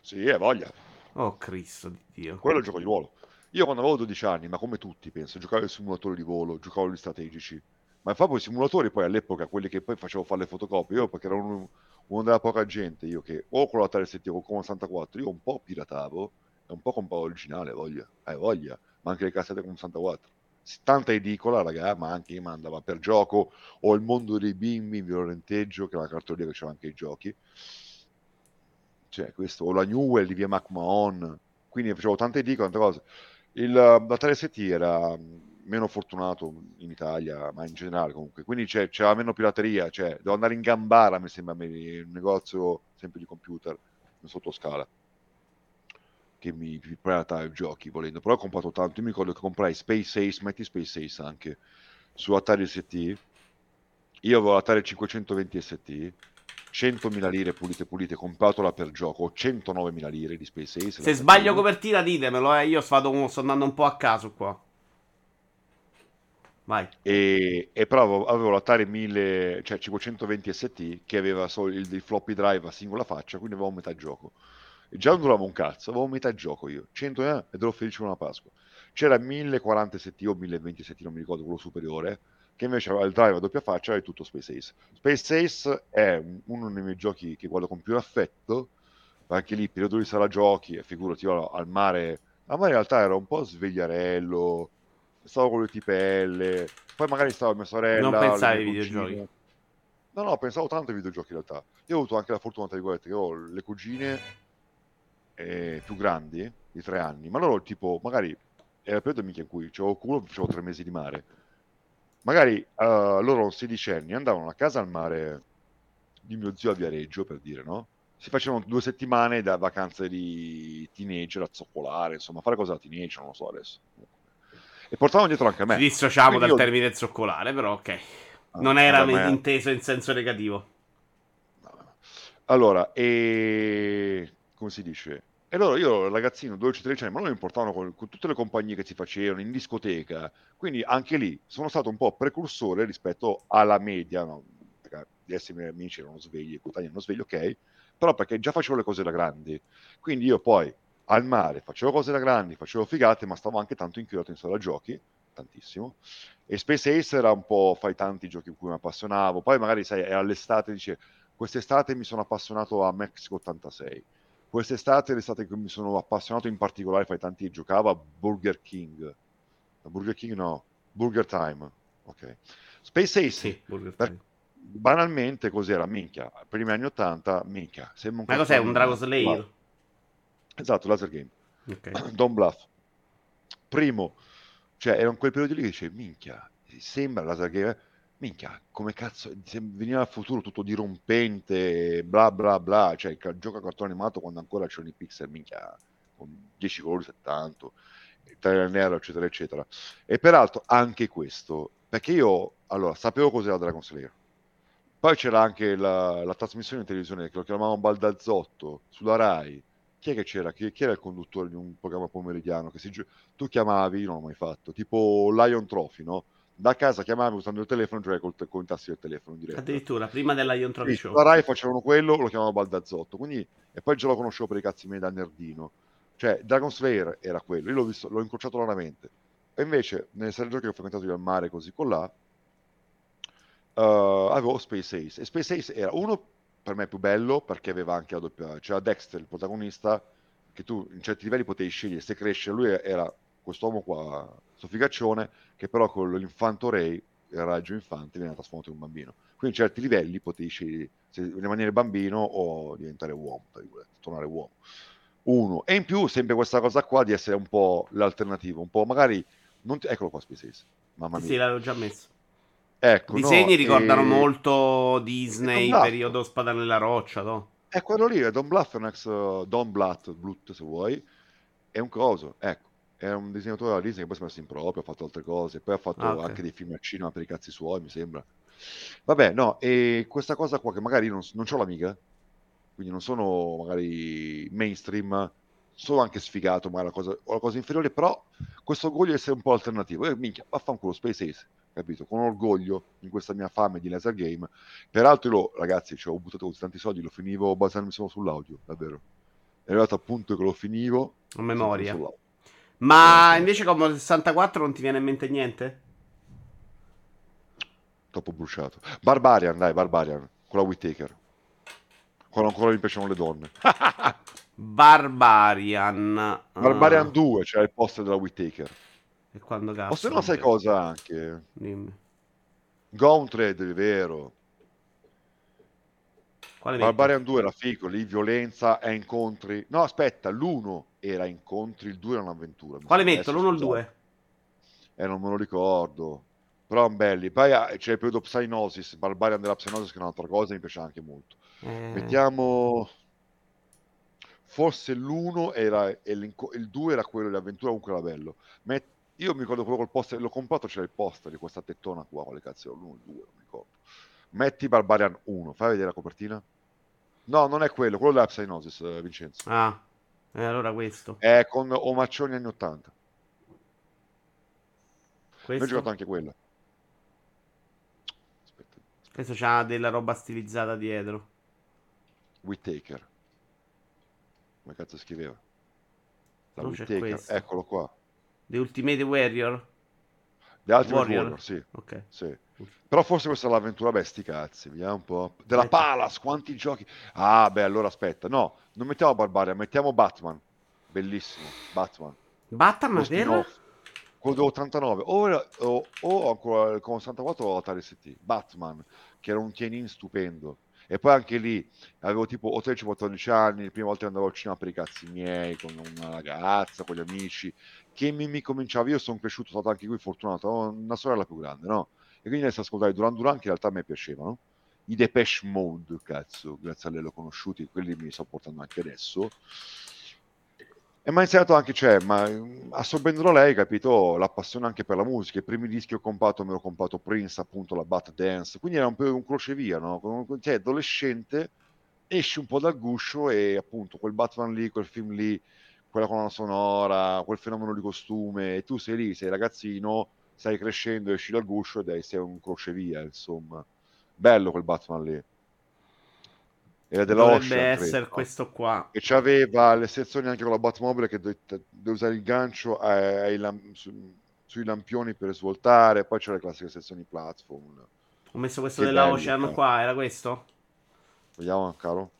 B: Sì, è voglia.
A: Oh Cristo di Dio.
B: Quello è il gioco di ruolo. Io quando avevo 12 anni, ma come tutti penso, giocavo ai simulatori di volo, giocavo agli strategici. Ma fa poi i simulatori poi all'epoca, quelli che poi facevo fare le fotocopie, io perché ero uno, uno della poca gente, io che o con la 370 o con la 64, io un po' piratavo e un po' compravo originale, voglia. Eh, voglia ma anche le cassette con 64. Tanta edicola, raga, ma anche mi andava per gioco, o il mondo dei bimbi in violenteggio, che è una cartolina che c'era anche i giochi. Cioè, questo, o la Newell di via McMahon, quindi facevo tante edicole, tante cose. Il, la 3ST era meno fortunato in Italia, ma in generale comunque. Quindi c'è, c'era meno pirateria, cioè devo andare in Gambara, mi sembra, un negozio sempre di computer, in sottoscala che mi, mi i giochi volendo, però ho comprato tanto, io mi ricordo che comprai Space Ace, metti Space Ace anche, su Atari ST, io avevo l'Atari 520 ST, 100.000 lire pulite pulite, compratela per gioco, 109.000 lire di Space Ace.
A: Se sbaglio io. copertina ditemelo, eh, io sto, sto andando un po' a caso qua. Vai.
B: E, e però avevo, avevo l'Atari 1000, cioè 520 ST che aveva solo il, il floppy drive a singola faccia, quindi avevo metà gioco già non durava un cazzo, avevo metà gioco io, 100 eh, ed ero felice con una Pasqua. C'era 1047 o 1027, non mi ricordo, quello superiore, che invece aveva il drive a doppia faccia e tutto Space Ace. Space Ace è uno dei miei giochi che guardo con più affetto, anche lì, periodo di sala giochi, e figurati, io al mare, al mare in realtà era un po' svegliarello, stavo con le tipelle, poi magari stavo mia sorella...
A: Non pensavi ai videogiochi?
B: No, no, pensavo tanto ai videogiochi in realtà. Io ho avuto anche la fortuna, tra virgolette, che ho le cugine eh, più grandi di tre anni, ma loro tipo, magari era il periodo in cui avevo culo, facevo tre mesi di mare. Magari uh, loro sedicenni andavano a casa al mare di mio zio a Viareggio, per dire, no? Si facevano due settimane da vacanze di teenager a zoccolare, insomma, fare cosa da teenager, non lo so adesso. E portavano dietro anche a me.
A: Ci dissociamo dal io... termine zoccolare, però ok. Ah, non era me... inteso in senso negativo.
B: Allora, e come si dice? E loro, io ragazzino, 12-13 anni, ma non mi importavano con, con, tutte le compagnie che si facevano in discoteca, quindi anche lì sono stato un po' precursore rispetto alla media, no? perché diversi miei amici erano svegli, coetanei erano svegli, ok, però perché già facevo le cose da grandi. Quindi io poi al mare facevo cose da grandi, facevo figate, ma stavo anche tanto inchiodato in sala giochi, tantissimo. E Space Ace era un po' fai tanti giochi in cui mi appassionavo. Poi magari sai, all'estate dice quest'estate mi sono appassionato a Mexico 86. Quest'estate l'estate che mi sono appassionato in particolare, fai tanti giocavo a Burger King. Burger King no, Burger Time. Ok. Space Ace. Sì, Time. banalmente cos'era? Minchia, primi anni 80, minchia.
A: Un Ma cos'è? Un Dragon Slayer?
B: Esatto, laser game. Okay. Don't Bluff. Primo, cioè era in quel periodo lì che dice, minchia, sembra laser game, minchia, come cazzo, veniva al futuro tutto dirompente, bla bla bla, cioè il gioco a cartone animato quando ancora c'erano i pixel, minchia, con 10 colori 70, tagliare nero, eccetera, eccetera. E peraltro anche questo, perché io, allora, sapevo cos'era Dragon Slayer, poi c'era anche la, la trasmissione in televisione che lo chiamavano Baldazzotto sulla Rai, chi è che c'era? Chi, chi, era il conduttore di un programma pomeridiano? Che si, tu chiamavi, io non l'ho mai fatto, tipo Lion Trophy, no? Da casa chiamavi usando il telefono e giocavi con i tasti del telefono diretta.
A: Addirittura, prima della Lion Trophy
B: sì, Show. La Rai facevano quello, lo chiamavano Baldazzotto, quindi, e poi già lo conoscevo per i cazzi miei da nerdino. Cioè, Dragon Slayer era quello, io l'ho, visto, l'ho incrociato raramente. E invece, nelle serie giochi che ho frequentato io al mare, così con là, uh, avevo Space Ace. E Space Ace era uno per me più bello perché aveva anche la doppia c'era Dexter il protagonista che tu in certi livelli potevi scegliere se crescere lui era quest'uomo qua questo figaccione che però con l'infanto Ray il raggio infante viene trasformato in un bambino. Quindi in certi livelli potevi scegliere se rimanere bambino o diventare uomo tornare uomo. Uno. E in più sempre questa cosa qua di essere un po' l'alternativa un po' magari non ti... eccolo qua Space
A: mamma mia. sì l'avevo già messo. Ecco, I disegni no, ricordano e... molto Disney, periodo Spada nella roccia, no?
B: È quello lì, è Don ex uh, Don Bluth, Bluth se vuoi, è un coso, ecco. È un disegnatore della Disney che poi si è messo in proprio, ha fatto altre cose, poi ha fatto ah, okay. anche dei film a cinema per i cazzi suoi, mi sembra. Vabbè, no, e questa cosa qua che magari non, non ho l'amica, quindi non sono magari mainstream, sono anche sfigato, magari la cosa, la cosa inferiore, però questo orgoglio di essere un po' alternativo. E minchia, vaffanculo, Space Ace capito? Con orgoglio in questa mia fame di laser game. Peraltro, io, ragazzi, cioè, ho buttato così tanti soldi, lo finivo basandomi solo sull'audio, davvero. È arrivato appunto che lo finivo
A: a memoria. Ma invece come 64 non ti viene in mente niente?
B: Troppo bruciato. Barbarian, dai, Barbarian, con la Whittaker. Quando ancora mi piacciono le donne.
A: Barbarian.
B: Barbarian uh... 2, c'è cioè il poster della Whittaker.
A: E quando cazzo?
B: O se no sai cosa anche? Dimmi. Gauntlet, è vero. Quale Barbarian metto? 2 era figo, lì violenza e incontri. No, aspetta, l'1 era incontri, il 2 era un'avventura.
A: Quale metto, l'1 o il 2?
B: Eh, non me lo ricordo. Però belli. Poi ah, c'è il periodo Psygnosis, Barbarian della Psygnosis che è un'altra cosa, mi piace anche molto. Eh... Mettiamo... Forse l'1 era... il 2 era quello dell'avventura, comunque era bello. Met io mi ricordo quello col poster, l'ho comprato, c'era il poster di questa tettona qua, quale cazzo era, l'1, il 2, non mi ricordo. Metti Barbarian 1, fai vedere la copertina. No, non è quello, quello della Psygnosis, eh, Vincenzo.
A: Ah, eh, allora questo.
B: È con omaccioni anni 80. Questo? ho giocato anche quello.
A: Aspetta. Questo c'ha della roba stilizzata dietro.
B: Whittaker. Come cazzo scriveva? La Whittaker, eccolo qua.
A: The Ultimate Warrior?
B: The Ultimate Warrior, Warrior sì. Ok. Sì. Però forse questa è l'avventura, beh, sti cazzi, vediamo un po'. Della. Palace, quanti giochi. Ah, beh, allora aspetta. No, non mettiamo Barbaria, mettiamo Batman. Bellissimo, Batman.
A: Batman, vero?
B: Quello dell'89. O, o, o ancora con 64 o Atari ST. Batman, che era un tienin stupendo. E poi anche lì avevo tipo 13-14 anni, le prime volte andavo al cinema per i cazzi miei, con una ragazza, con gli amici, che mi, mi cominciava, io sono cresciuto, sono stato anche qui fortunato, ho una sorella più grande, no? E quindi adesso ascoltare Duran Duran che in realtà a me piacevano. I Depeche Mode, cazzo, grazie a lei l'ho conosciuti, quelli mi sto portando anche adesso. E mi ha insegnato anche, cioè, ma assorbendo lei, capito, la passione anche per la musica. I primi dischi che ho comprato, me l'ho comprato Prince, appunto, la Bat Dance. Quindi era un po' un crocevia, no? Cioè, adolescente, esci un po' dal guscio e appunto quel Batman lì, quel film lì, quella colonna sonora, quel fenomeno di costume, e tu sei lì, sei ragazzino, stai crescendo, esci dal guscio ed sei un crocevia, insomma. Bello quel Batman lì. Era della
A: Dovrebbe
B: Ocean,
A: essere
B: credo,
A: questo qua.
B: E c'aveva le sezioni anche con la Batmobile che devi usare il gancio ai- ai lam- su- sui lampioni per svoltare, poi c'era le classiche sezioni platform.
A: Ho messo questo
B: Che
A: della
B: belli,
A: Ocean
B: però.
A: qua, era questo?
B: Vediamo, caro.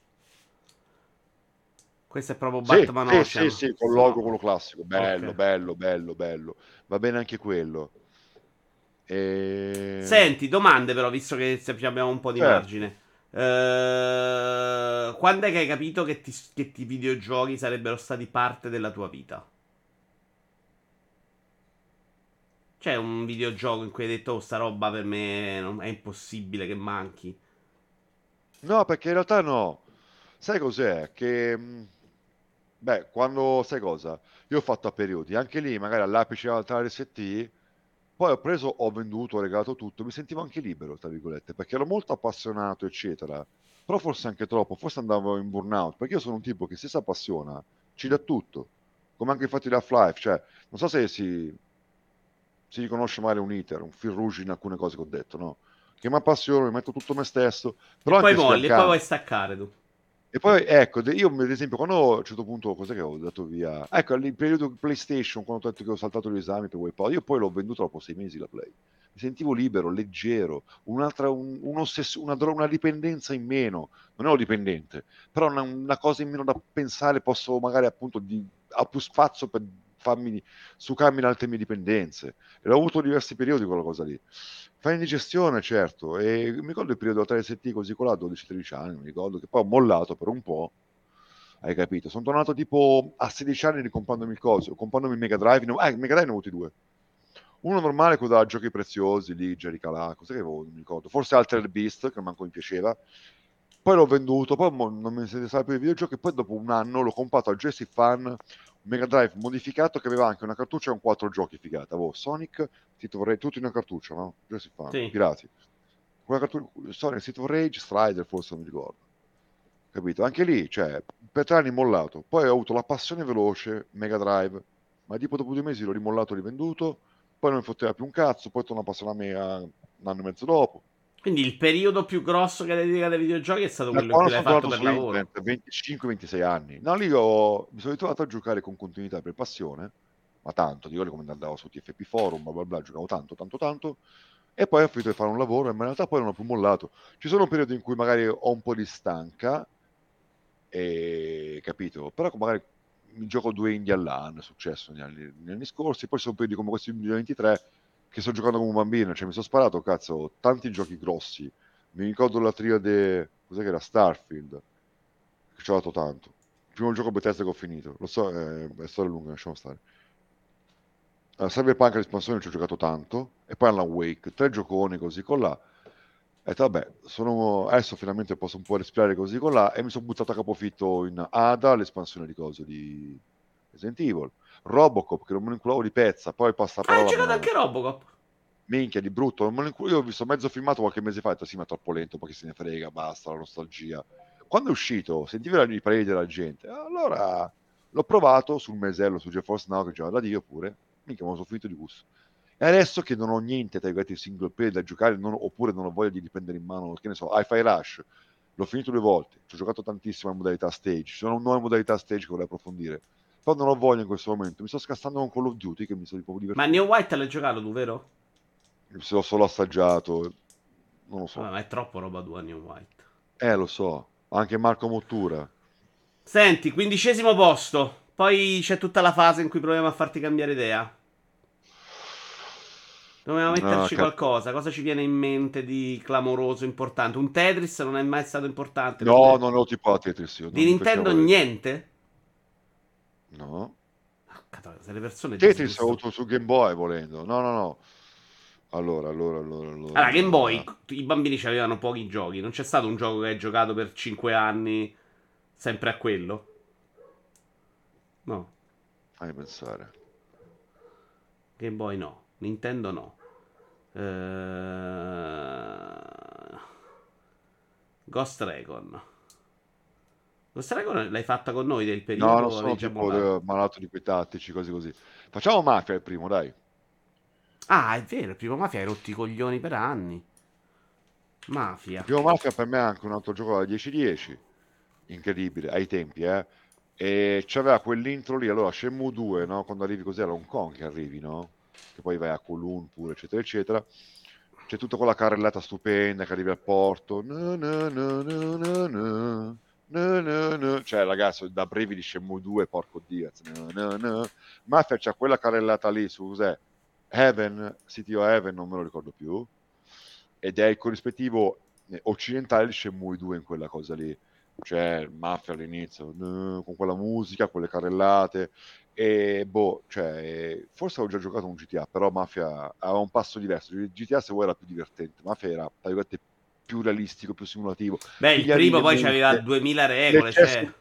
A: Questo è proprio
B: Sì,
A: Batman
B: sì,
A: Ocean.
B: sì, sì, col logo, quello classico. Bello,
A: Ok.
B: bello, bello, bello. Va bene anche quello. E...
A: Senti, domande però, visto che abbiamo un po' di
B: Certo.
A: margine. Eh, quando è che hai capito che ti, che ti videogiochi sarebbero stati parte della tua vita? C'è un videogioco in cui hai detto, oh, sta roba per me non- è impossibile che manchi.
B: No, perché in realtà no. Sai cos'è? Che, mh, beh, quando, sai cosa? Io ho fatto a periodi, anche lì, magari all'apice della RST, poi ho preso, ho venduto, ho regalato tutto, mi sentivo anche libero, tra virgolette, perché ero molto appassionato, eccetera. Però forse anche troppo, forse andavo in burnout, perché io sono un tipo che se si appassiona, ci dà tutto. Come anche infatti di Half-Life, cioè, non so se si, si riconosce magari un iter, un fil rouge in alcune cose che ho detto, no? Che mi appassiono, mi metto tutto me stesso, però
A: poi
B: anche
A: molli, e poi vuoi staccare tu.
B: E poi ecco, io ad esempio quando a un certo punto, cos'è che ho dato via? Ecco, il periodo PlayStation, quando ho detto che ho saltato gli esami per Wipeout, io poi l'ho venduto dopo sei mesi la Play. Mi sentivo libero, leggero, un'altra, un, una, una dipendenza in meno. Non ero dipendente, però una, una cosa in meno da pensare, posso magari appunto di, ho più spazio per farmi, succarmi in altre mie dipendenze. E ho avuto diversi periodi quella cosa lì. Fai indigestione, certo, e mi ricordo il periodo 3 ST così con la 12-13 anni, mi ricordo che poi ho mollato per un po', hai capito? Sono tornato tipo a 16 anni ricompandomi comprandomi il Mega Drive, ne- eh, Mega Drive ne ho avuti due. Uno normale, quello da giochi preziosi, lì, Jerry Calà, cos'è che avevo, non mi ricordo, forse Altered Beast, che manco mi piaceva. Poi l'ho venduto, poi non mi interessava più i videogiochi, poi dopo un anno l'ho comprato al Jesse Fan, Mega Drive modificato che aveva anche una cartuccia con quattro giochi figata. Avevo Sonic, of Rage, tutto in una cartuccia, no? Jesse Fan,
A: Sì.
B: pirati. Quella cartuccia, Sonic, Street of Rage, Strider, forse non mi ricordo. Capito? Anche lì, cioè, per tre anni mollato. Poi ho avuto la passione veloce, Mega Drive, ma tipo dopo due mesi l'ho rimollato, rivenduto, poi non mi fotteva più un cazzo, poi torno a passare a me un anno e mezzo dopo.
A: Quindi il periodo più grosso che hai dedicato ai videogiochi è stato quello in cui l'hai fatto per lavoro.
B: internet, 25-26 anni. No, lì ho- mi sono ritrovato a giocare con continuità per passione, ma tanto, di come andavo su TFP Forum, bla bla bla, giocavo tanto, tanto, tanto, e poi ho finito di fare un lavoro e in realtà poi non ho più mollato. Ci sono periodi in cui magari ho un po' di stanca, e capito, però magari mi gioco due indie all'anno, è successo negli anni, negli anni scorsi, poi ci sono periodi come questi 2023 che sto giocando come un bambino, cioè mi sono sparato, cazzo, tanti giochi grossi, mi ricordo la triade, cos'è che era, Starfield, che ci ho dato tanto, il primo gioco Bethesda che ho finito, lo so, è, è storia lunga, lasciamo stare. Uh, Cyberpunk l'espansione ci ho giocato tanto, e poi Alan Wake, tre gioconi così con là, e vabbè, sono... adesso finalmente posso un po' respirare così con là e mi sono buttato a capofitto in Ada, l'espansione di cose di Resident Evil, Robocop che non me lo inculavo di pezza, poi passa
A: Ah, hai
B: parola
A: giocato anche Robocop?
B: minchia di brutto, non me lo inculo- io ho visto mezzo filmato qualche mese fa e ho detto sì ma è troppo lento, poi che se ne frega, basta, la nostalgia. Quando è uscito, sentivo i pareri della gente, allora l'ho provato sul mesello, su GeForce Now che giocava da Dio pure, minchia lo sono finito di gusto. E adesso che non ho niente tra i single player da giocare, non- oppure non ho voglia di riprendere in mano, che ne so, Hi-Fi Rush, l'ho finito due volte, ci ho giocato tantissimo in modalità stage, ci sono nuove modalità stage che vorrei approfondire, però non ho voglia in questo momento, mi sto scassando con Call of Duty che mi sto proprio
A: Ma
B: divertendo,
A: New White l'hai giocato tu, vero?
B: se l'ho solo assaggiato, non lo so.
A: Vabbè, ma è troppo roba tua New White.
B: Eh, lo so, anche Marco Mottura.
A: Senti, quindicesimo posto. Poi c'è tutta la fase in cui proviamo a farti cambiare idea. Dobbiamo metterci
B: No, cap-
A: qualcosa. Cosa ci viene in mente di clamoroso, importante? Un Tetris non è mai stato importante.
B: No, non ero tipo a Tetris. io,
A: Di Nintendo niente?
B: No.
A: Ah, se le persone
B: Tetris ho avuto su Game Boy volendo. No, no, no. Allora, allora, allora, allora.
A: Allora, Game Boy, i bambini avevano pochi giochi. Non c'è stato un gioco che hai giocato per 5 anni sempre a quello? No,
B: Fammi pensare.
A: Game Boy no, Nintendo no. Eh, Ghost Recon. Ghost Recon l'hai fatta con noi del periodo?
B: No, non sono tipo eh, malato di quei tattici, cose così. Facciamo Mafia il primo, dai.
A: Ah, è vero, il primo Mafia hai rotti i coglioni per anni. Mafia.
B: Il primo Mafia per me è anche un altro gioco da 10-10. incredibile, ai tempi, eh. E c'aveva quell'intro lì, allora Shenmue 2, no? Quando arrivi così a Hong Kong che arrivi, no? Che poi vai a Kowloon pure, eccetera, eccetera. C'è tutta quella carrellata stupenda che arrivi al porto. Na, na, na. No, no, no. Cioè, ragazzi, da brividi Shenmue 2, porco Diaz. No, no, no. Mafia c'ha quella carrellata lì su cos'è? Heaven, City of Heaven, non me lo ricordo più. Ed è il corrispettivo eh, occidentale di Shenmue 2 in quella cosa lì. Cioè, Mafia all'inizio, no, con quella musica, quelle carrellate. E boh, cioè, forse avevo già giocato un GTA, però Mafia aveva un passo diverso. GTA se vuoi era più divertente, Mafia era, tra virgolette, più realistico, più simulativo.
A: Beh, il primo poi aveva 2000 regole, cioè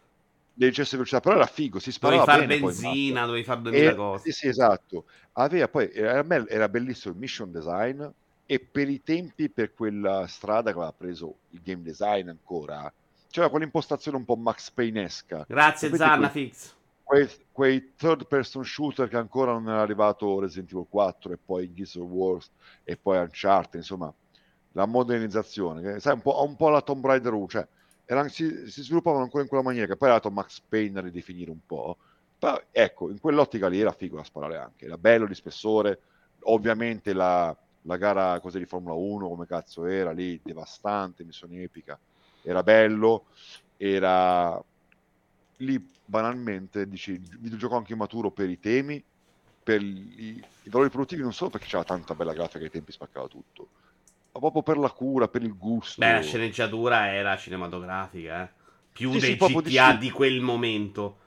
B: l'eccesso di velocità, però era figo, si sparava
A: dovevi
B: fare
A: benzina, poi, dovevi fare 2000
B: e,
A: cose.
B: Sì, sì, esatto. Aveva poi, era, era bellissimo il mission design e per i tempi, per quella strada che aveva preso il game design ancora, c'era quell'impostazione un po' Max Payne-esca.
A: Grazie Zannafix.
B: Quei, quei, third person shooter che ancora non era arrivato Resident Evil 4 e poi Gears of War e poi Uncharted, insomma, la modernizzazione, che, sai, un po', un po' la Tomb Raider 1, cioè erano, si, si, sviluppavano ancora in quella maniera che poi ha dato Max Payne a ridefinire un po', però ecco, in quell'ottica lì era figo da sparare anche, era bello di spessore, ovviamente la, la gara così di Formula 1 come cazzo era lì, devastante, missione epica, era bello, era lì banalmente, dici, videogioco anche maturo per i temi, per i, i valori produttivi non solo perché c'era tanta bella grafica che ai tempi spaccava tutto, ma proprio per la cura, per il gusto.
A: Beh, la sceneggiatura era cinematografica, eh? più sì, dei sì, GTA di, di quel momento.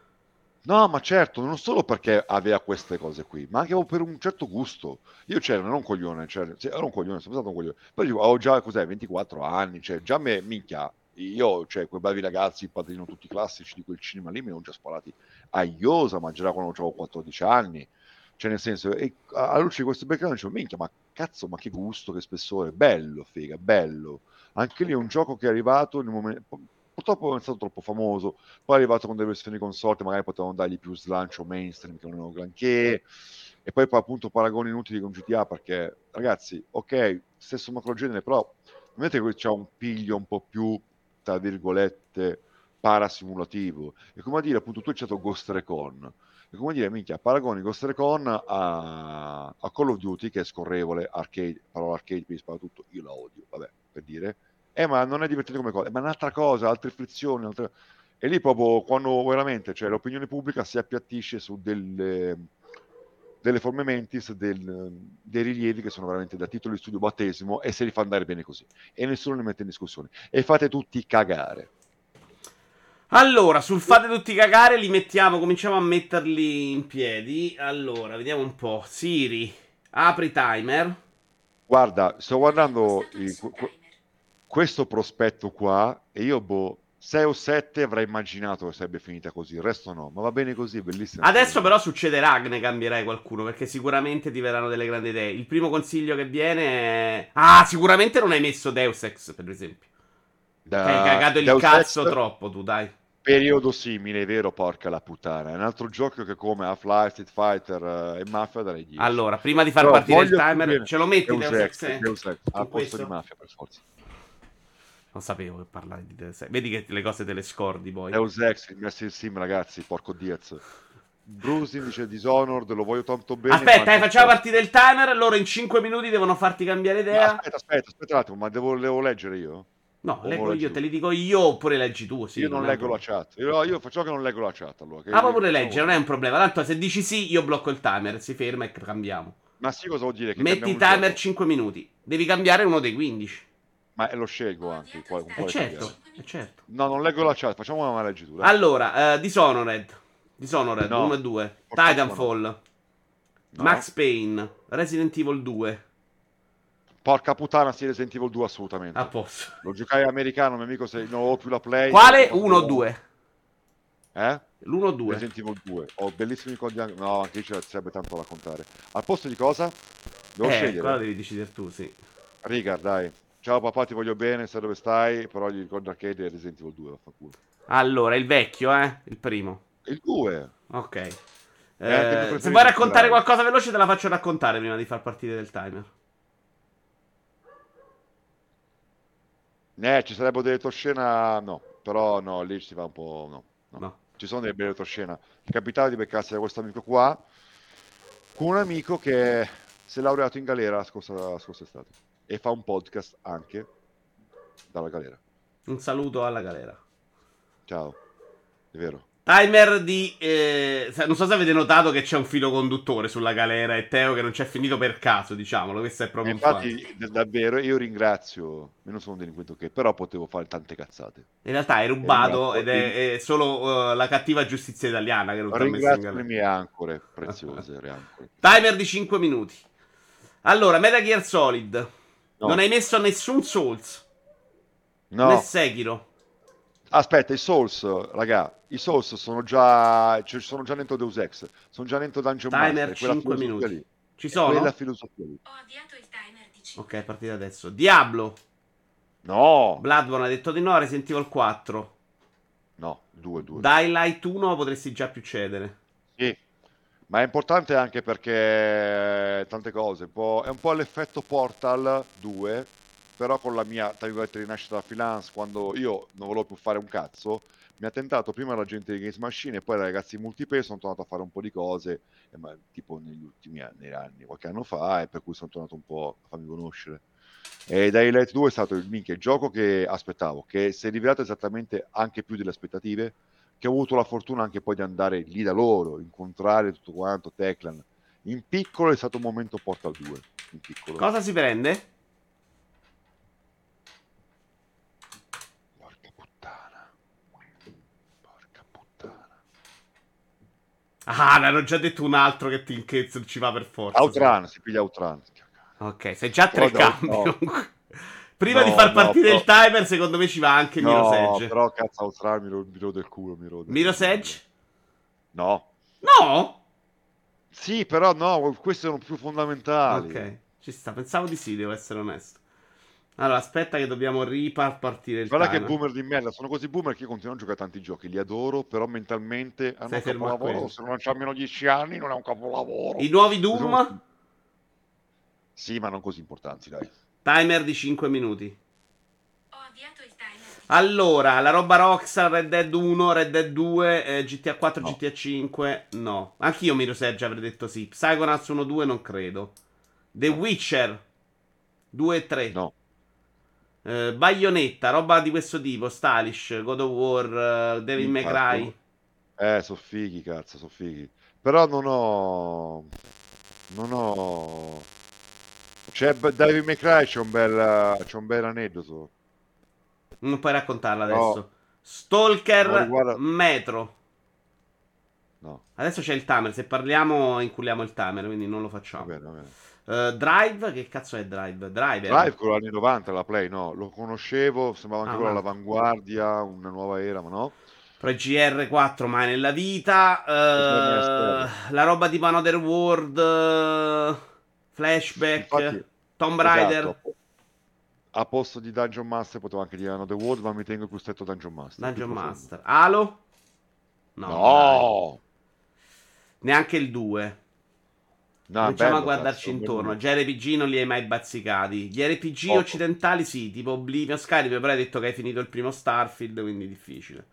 B: No, ma certo, non solo perché aveva queste cose qui, ma anche per un certo gusto. Io c'ero, non un coglione, cioè, ero un coglione, sono stato un coglione. Poi dico, ho già, cos'è, 24 anni, cioè, già me, minchia, io, cioè, quei bravi ragazzi, il padrino tutti classici di quel cinema lì, mi hanno già sparati a Iosa, ma già quando avevo 14 anni. Cioè, nel senso, e alla luce di questo background dicevo, minchia, ma cazzo, ma che gusto, che spessore, bello, figa, bello. Anche lì è un gioco che è arrivato in un momento, purtroppo non è stato troppo famoso, poi è arrivato con delle versioni consorte, magari potevano dargli più slancio mainstream che non erano granché, e poi, appunto paragoni inutili con GTA, perché ragazzi, ok, stesso macrogenere, però vedete che c'è un piglio un po' più, tra virgolette, parasimulativo. E come a dire, appunto, tu hai citato Ghost Recon, come dire, minchia, paragoni Ghost Recon a, a Call of Duty che è scorrevole, arcade, parola arcade, mi spara tutto, io la odio, vabbè, per dire. Eh, ma non è divertente come cosa, ma un'altra cosa, altre frizioni, altre... E lì proprio quando veramente cioè, l'opinione pubblica si appiattisce su delle, delle forme mentis, del, dei rilievi che sono veramente da titolo di studio battesimo e se li fa andare bene così. E nessuno li mette in discussione. E fate tutti cagare.
A: Allora, sul fate tutti cagare li mettiamo, cominciamo a metterli in piedi. Allora, vediamo un po'. Siri, apri timer.
B: Guarda, sto guardando il, questo prospetto qua e io, boh, 6 o 7 avrei immaginato che sarebbe finita così, il resto no, ma va bene così, bellissimo.
A: Adesso però succederà che ne cambierai qualcuno, perché sicuramente ti verranno delle grandi idee. Il primo consiglio che viene è... Ah, sicuramente non hai messo Deus Ex, per esempio. Da... Hai cagato il cazzo Ex... troppo tu, dai.
B: Periodo simile, vero? Porca la puttana. È un altro gioco che come Half-Life, Street Fighter uh, e Mafia darei 10.
A: Allora, prima di far Però partire il timer, bene. ce lo metti
B: Deus, Ex? Deus Ex. al posto di Mafia, per forza.
A: Non sapevo che parlare di Deus Ex. Vedi che le cose te le scordi poi.
B: Deus Ex, il Messi Sim, ragazzi, porco Diaz. Bruce dice Dishonored, lo voglio tanto bene.
A: Aspetta, eh, facciamo partire il timer. Loro in 5 minuti devono farti cambiare idea.
B: Ma aspetta, aspetta, aspetta un attimo, ma devo, devo leggere io?
A: No, leggo io, te li dico io oppure leggi tu. Sì,
B: io non, non leggo la chat. Io, io, faccio che non leggo la chat. Allora,
A: ah, ma pure legge, non è un problema. Tanto se dici sì, io blocco il timer, si ferma e cambiamo.
B: Ma sì, cosa vuol dire?
A: Che Metti il timer 5 minuti. Devi cambiare uno dei 15.
B: Ma lo scelgo anche. Qual,
A: eh certo, eh certo.
B: No, non leggo la chat, facciamo una leggitura.
A: Allora, uh, Dishonored. Dishonored no. 1 e 2. Titanfall. No. Max Payne. Resident Evil 2.
B: Porca puttana, sì, Resident Evil 2 assolutamente.
A: A posto.
B: Lo giocai americano, mio amico, se non ho più la play.
A: Quale? 1 o 2?
B: Eh?
A: L'1 o 2?
B: Resident Evil 2. Ho bellissimi ricordi anche... No, anche lì ci sarebbe tanto da raccontare. Al posto di cosa?
A: Devo eh, scegliere. Qua devi decidere tu, sì.
B: Riga, dai. Ciao papà, ti voglio bene, sai dove stai, però gli ricordo arcade e Resident Evil 2, vaffanculo.
A: Allora, il vecchio, eh? Il primo.
B: Il 2.
A: Ok. Eh, eh, se vuoi raccontare qualcosa veloce te la faccio raccontare prima di far partire del timer.
B: Eh, ci sarebbero delle toscena... No. però no, lì si va un po'... no. no.
A: No.
B: Ci sono delle belle retroscena. Mi capitava di beccarsi da questo amico qua con un amico che si è laureato in galera la scorsa, la scorsa estate e fa un podcast anche dalla galera.
A: Un saluto alla galera.
B: Ciao, è vero.
A: Timer di. eh, non so se avete notato che c'è un filo conduttore sulla galera e Teo che non c'è finito per caso, diciamolo. Questo è proprio un
B: infatti, d- davvero, io ringrazio, io non sono un delinquente che, però potevo fare tante cazzate.
A: In realtà è rubato
B: Esatto,
A: ed è, è solo eh, la cattiva giustizia italiana che non ti ha messo in
B: Ringrazio le
A: galera.
B: mie ancore preziose, le ancore.
A: Timer di 5 minuti. Allora, Metal Gear Solid.
B: No.
A: Non hai messo nessun Souls.
B: No,
A: Né Sekiro.
B: aspetta, i Souls, raga, i Souls sono già, cioè, sono già dentro Deus Ex, sono già dentro Dungeon
A: Timer
B: Master, quella
A: 5
B: filosofia
A: minuti.
B: lì.
A: Ci sono?
B: Quella filosofia lì.
C: Ho avviato il timer di 5
A: Ok, partita adesso. Diablo.
B: No,
A: Bloodborne ha detto di no, Resident Evil 4.
B: no, due, due.
A: Daylight 1 potresti già più cedere.
B: Sì, ma è importante anche perché tante cose, è un po' l'effetto Portal 2, però con la mia, tra virgolette, rinascita da freelance, quando io non volevo più fare un cazzo, mi ha tentato prima la gente di Games Machine e poi ragazzi multiplayer sono tornato a fare un po' di cose, eh, ma tipo negli ultimi anni, anni, qualche anno fa, e per cui sono tornato un po' a farmi conoscere. E Daylight 2 è stato il minchia, il gioco che aspettavo, che si è rivelato esattamente anche più delle aspettative, che ho avuto la fortuna anche poi di andare lì da loro, incontrare tutto quanto, Teclan. In piccolo è stato un momento Portal 2, in piccolo.
A: Cosa si prende?
B: Porca puttana. Porca puttana.
A: Ah, ne hanno già detto un altro che, ti, che ci va per forza.
B: Outrun, si piglia Outrun.
A: Ok, sei già tre
B: Oh, no,
A: cambi.
B: no.
A: comunque. Prima
B: No,
A: di far
B: no,
A: partire
B: però-
A: il timer, secondo me ci va anche
B: No,
A: Mirror's Edge.
B: però cazzo Outrun mi, ro- mi rode il culo, mi rode.
A: Mirror's Edge?
B: No.
A: No!
B: Sì, però no, questi sono più fondamentali.
A: Ok, ci sta. Pensavo di sì, devo essere onesto. Allora, aspetta che dobbiamo ripar partire il
B: Guarda che boomer di merda, sono così boomer che io continuo a giocare a tanti giochi, li adoro, però mentalmente hanno
A: Stai
B: un capolavoro, se non c'ha almeno 10 anni non è un capolavoro.
A: I nuovi Doom?
B: Sono- Sì, ma non così importanti, dai.
A: Timer di 5 minuti.
C: Ho avviato il timer
A: Allora, la roba Rockstar, Red Dead 1, Red Dead 2, eh, GTA 4,
B: No.
A: GTA 5, no. Anch'io Mirror's Edge avrei detto sì. Psychonauts 1, 2 non credo. The Witcher 2 e 3.
B: No.
A: Eh, Bayonetta, roba di questo tipo, Stylish, God of War, eh, Devil May Cry.
B: Eh, so fighi, cazzo, so fighi. Però non ho... Non ho... C'è B- David McRae, c'è un bel, c'è un bel aneddoto.
A: Non puoi raccontarla
B: No.
A: adesso. Stalker
B: No, riguarda-
A: Metro.
B: No,
A: Adesso c'è il timer, se parliamo inculliamo il timer, quindi non lo
B: va
A: facciamo.
B: bene, va bene.
A: Eh, Drive, che cazzo è Drive? Driver.
B: Drive quello anni 90, la Play, no, lo conoscevo, sembrava anche
A: Ah,
B: quello all'avanguardia, una nuova era, ma no.
A: Poi GR4 mai nella vita. eh, la roba tipo Another World. flashback.
B: Infatti,
A: Tomb Raider.
B: esatto, a posto di Dungeon Master potevo anche dire Another World, ma mi tengo più stretto Dungeon Master.
A: Dungeon. Master. Halo? No.
B: No!
A: Neanche il 2.
B: No,
A: Cominciamo a guardarci
B: cazzo,
A: intorno.
B: bello.
A: Già RPG non li hai mai bazzicati. Gli RPG
B: Poco.
A: occidentali sì, tipo Oblivion, Skyrim, però hai detto che hai finito il primo Starfield, quindi difficile.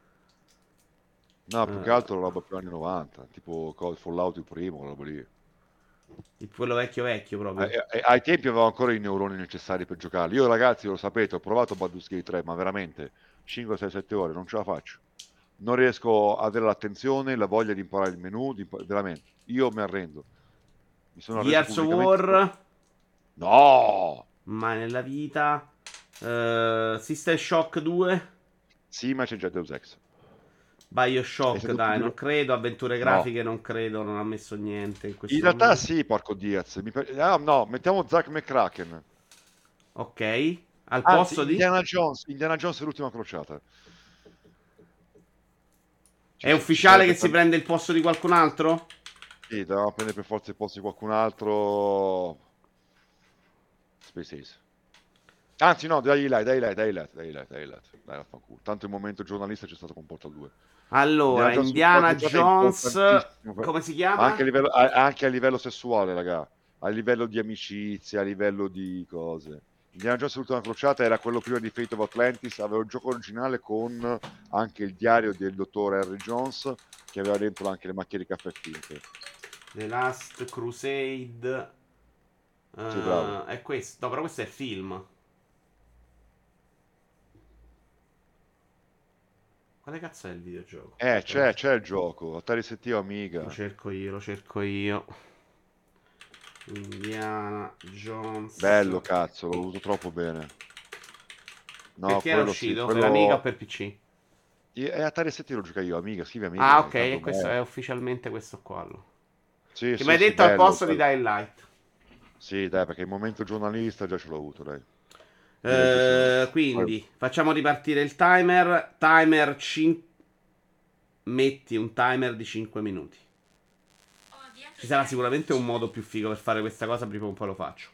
B: No, più
A: Eh.
B: che altro roba più anni 90, tipo Fallout il primo, quella roba lì.
A: Quello vecchio vecchio proprio.
B: Eh, eh, ai tempi avevo ancora i neuroni necessari per giocare. Io ragazzi, lo sapete, ho provato Baldur's Gate 3, ma veramente 5, 6, 7 ore, non ce la faccio. Non riesco a avere l'attenzione, la voglia di imparare il menu, di impa- veramente. Io mi arrendo. Mi sono
A: Gears of War.
B: No!
A: Mai nella vita. Eh, System Shock 2.
B: Sì, ma c'è già Deus Ex.
A: Bioshock,
B: È
A: dai, non credo. Avventure
B: No.
A: grafiche, non credo. Non ha messo niente in questo
B: In realtà
A: momento.
B: sì, porco Diaz. Mi ah, no, mettiamo Zack McCracken.
A: Ok. Al
B: Anzi,
A: posto di.
B: Indiana Jones, Indiana Jones e l'ultima crociata. Ci-
A: È
B: ci
A: ufficiale che si prende il posto di qualcun altro?
B: Sì, dobbiamo prendere per forza il posto di qualcun altro. Space Ace. Anzi, no, dai là, dai là, dai là, dai là, dai là. Dai, vaffanculo. Tanto il momento giornalista c'è stato con Portal 2.
A: Allora,
B: Indiana Jones
A: Come si chiama?
B: Anche a, livello, a- anche a livello sessuale, raga. A livello di amicizia, a livello di cose. Indiana Jones l'ultima crociata era quello prima di Fate of Atlantis, aveva il gioco originale con anche il diario del dottor Henry Jones che aveva dentro anche le macchie di caffè finte.
A: The Last Crusade. Eh,
B: Sì, bravo.
A: è questo. No, però questo è il film. Quale cazzo è il videogioco?
B: Eh, c'è, c'è il gioco, Atari ST Amiga.
A: Lo cerco io, lo cerco io. Indiana Jones.
B: Bello cazzo, l'ho voluto troppo bene. No,
A: Perché era
B: quello sì,
A: uscito?
B: quello-
A: Per Amiga o per PC?
B: E Atari ST lo gioca io, Amiga, scrivi Amiga.
A: Ah, ok, questo
B: bello.
A: è ufficialmente questo qua. lo-
B: Sì,
A: Che
B: sì,
A: mi hai
B: sì,
A: detto al
B: bello,
A: posto di
B: bello.
A: Dying Light.
B: Sì, dai, perché il momento giornalista già ce l'ho avuto, dai.
A: Eh, quindi facciamo ripartire il timer. Timer 5. Metti un timer di 5 minuti. Ci sarà sicuramente
C: di
A: un modo più figo per fare questa cosa. Prima o poi lo faccio.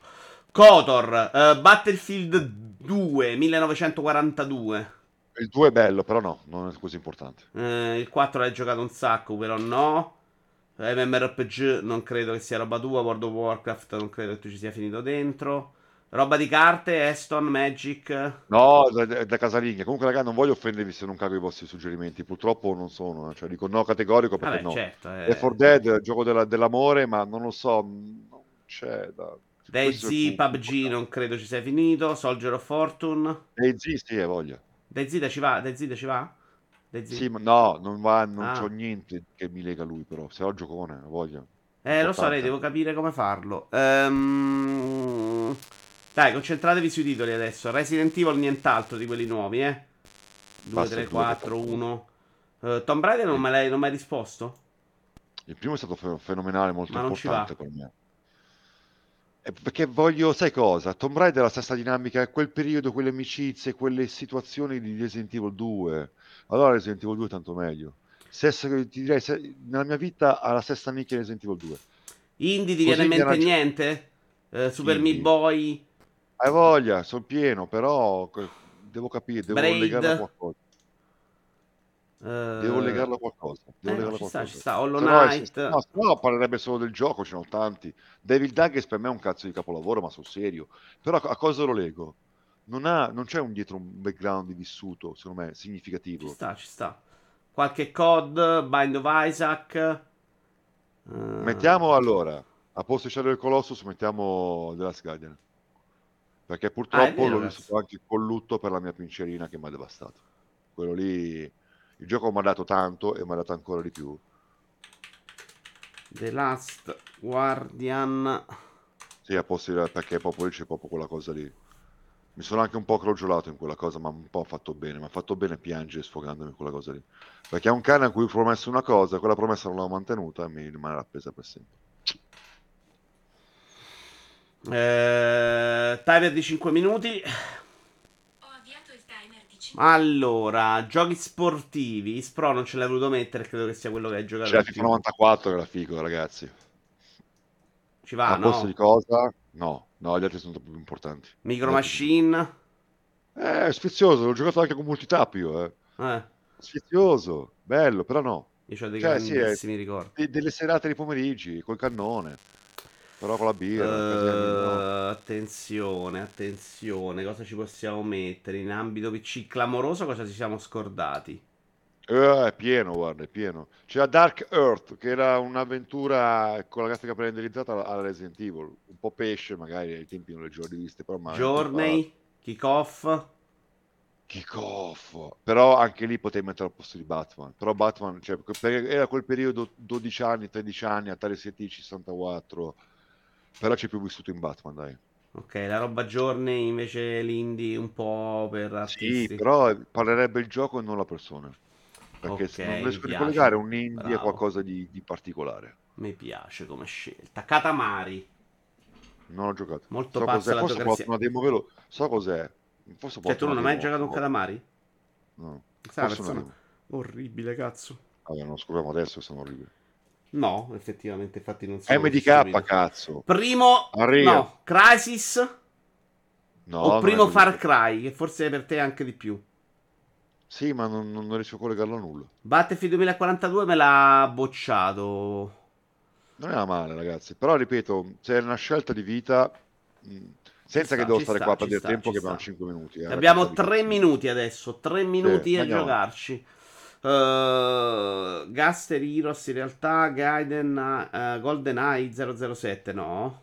A: Kotor, eh, Battlefield 2 1942.
B: Il 2 è bello, però no, non è così importante.
A: Eh, il 4 l'hai giocato un sacco, però no. MMORPG non credo che sia roba tua. World of Warcraft non credo che tu ci sia finito dentro. Roba di carte, Aston, Magic.
B: No, da, da- casalinga. Comunque, raga, non voglio offendervi se non cago i vostri suggerimenti. Purtroppo non sono, eh. cioè dico no categorico perché
A: Vabbè,
B: no.
A: certo. eh.
B: 4 Dead, gioco della- dell'amore, ma non lo so, non c'è da... è
A: DayZ,
B: il
A: PUBG non credo ci sia finito. Soldier of Fortune.
B: DayZ sì, hai voglia.
A: DayZ ci va? DayZ ci va? DayZ?
B: Sì, ma no, non va, non
A: Ah.
B: c'ho niente che mi lega lui, però. Se ho giocone, ha voglia.
A: Eh, lo so, lei, devo capire come farlo. Ehm, Dai, concentratevi sui titoli adesso. Resident Evil, nient'altro di quelli nuovi, eh. 2,
B: Basta
A: 3,
B: il due,
A: 4,
B: per favore.
A: 1. Eh, Tomb Raider non me l'hai non mi hai risposto?
B: Il primo è stato fe- fenomenale, molto importante per me. Eh, Perché voglio, sai cosa? Tomb Raider è la stessa dinamica, quel periodo, quelle amicizie, quelle situazioni di Resident Evil 2. Allora Resident Evil 2 è tanto meglio. Stessa- ti direi, se- nella mia vita ha la stessa nicchia di Resident Evil 2.
A: Indie ti viene in mente
B: Jo-
A: niente? Eh, Super
B: Indie.
A: Meat Boy?
B: Hai voglia, sono pieno, però devo capire, devo
A: Braid.
B: legarlo a qualcosa.
A: eh,
B: Devo legarlo a qualcosa. Devo
A: eh, no,
B: legarlo a
A: ci sta,
B: qualcosa.
A: ci sta. Hollow
B: no,
A: Knight.
B: no, no parlerebbe solo del gioco, ce ne sono tanti. Devil Daggers per me è un cazzo di capolavoro, ma sul serio. Però a a cosa lo lego? Non, ha, non c'è un dietro un background di vissuto, secondo me,
A: Ci
B: significativo.
A: sta, ci sta. Qualche COD, Bind of Isaac. eh,
B: Mettiamo allora, a posto di Shadow del Colossus, mettiamo The Last Guardian. Perché
A: Ah,
B: purtroppo
A: vero,
B: l'ho vissuto anche con lutto per la mia pincerina che mi ha devastato. Quello lì, il gioco mi ha dato tanto e mi ha dato ancora di più.
A: The Last Guardian.
B: Sì, a posto di- perché proprio lì c'è proprio quella cosa lì. Mi sono anche un po' crogiolato in quella cosa, ma un po' fatto bene. Mi ha fatto bene piangere sfogandomi in quella cosa lì. Perché è un cane a cui ho promesso una cosa, quella promessa non l'ho mantenuta e mi rimarrà appesa per sempre.
A: Eh, timer di 5 minuti.
C: Ho avviato il timer di 5
A: Allora, giochi sportivi. Spro non ce l'hai voluto mettere, credo che sia quello che hai giocato.
B: C'è la FIFA
A: più.
B: 94 che era figo, ragazzi.
A: Ci va,
B: a posto
A: no?
B: di cosa? No, no, gli altri sono troppo più importanti.
A: Micro Machine.
B: Eh, è sfizioso, l'ho giocato anche con multitap io, eh.
A: Eh,
B: Sfizioso, bello, però no.
A: io ho dei
B: Cioè, sì,
A: grandissimi ricordi.
B: De- delle serate di pomeriggi, col cannone. Però con la birra. Casini, no.
A: attenzione, attenzione. Cosa ci possiamo mettere in ambito PC clamoroso? Cosa ci siamo scordati?
B: Eh, è pieno, guarda, è pieno. C'era Dark Earth, che era un'avventura con la grafica pre-renderizzata alla Resident Evil. Un po' pesce, magari ai tempi non le riviste, però ma
A: Journey, Kick-Off.
B: Kick off. Però anche lì potevi mettere al posto di Batman. Però Batman, cioè, era quel periodo 12 anni, 13 anni, Atari ST 64. Però c'è più vissuto in Batman, dai.
A: Ok, la roba Journey invece l'indie un po' per artisti.
B: Sì, però parlerebbe il gioco e non la persona. Perché
A: Ok,
B: se non riesco a ricollegare un indie a
A: Bravo.
B: qualcosa di, di particolare.
A: Mi piace come scelta. Katamari.
B: Non ho giocato.
A: Molto
B: so
A: pazza la
B: Forse una demo velo. So cos'è. Forse
A: Cioè, tu non hai mai giocato un Katamari?
B: No. Demo.
A: orribile, cazzo.
B: Vabbè, non scopriamo adesso, sono orribili.
A: No, effettivamente, infatti non sono
B: MDK,
A: stupido.
B: cazzo.
A: Primo,
B: Arriva.
A: no, Crisis
B: No,
A: o
B: è
A: primo. Far Cry, che forse per te è anche di più.
B: Sì, ma non, non riesco a collegarlo a nulla.
A: Battlefield 2042 me l'ha bocciato.
B: Non era male, ragazzi. Però, ripeto, se è una scelta di vita... mh, Senza
A: sta,
B: che devo stare
A: sta,
B: qua a perdere tempo, che abbiamo
A: sta.
B: 5 minuti. eh,
A: Abbiamo
B: racconta di
A: tre
B: cazzo.
A: minuti adesso, tre minuti a
B: andiamo.
A: giocarci. Uh, Gaster Heroes in realtà, Gaiden, uh, GoldenEye 007, no?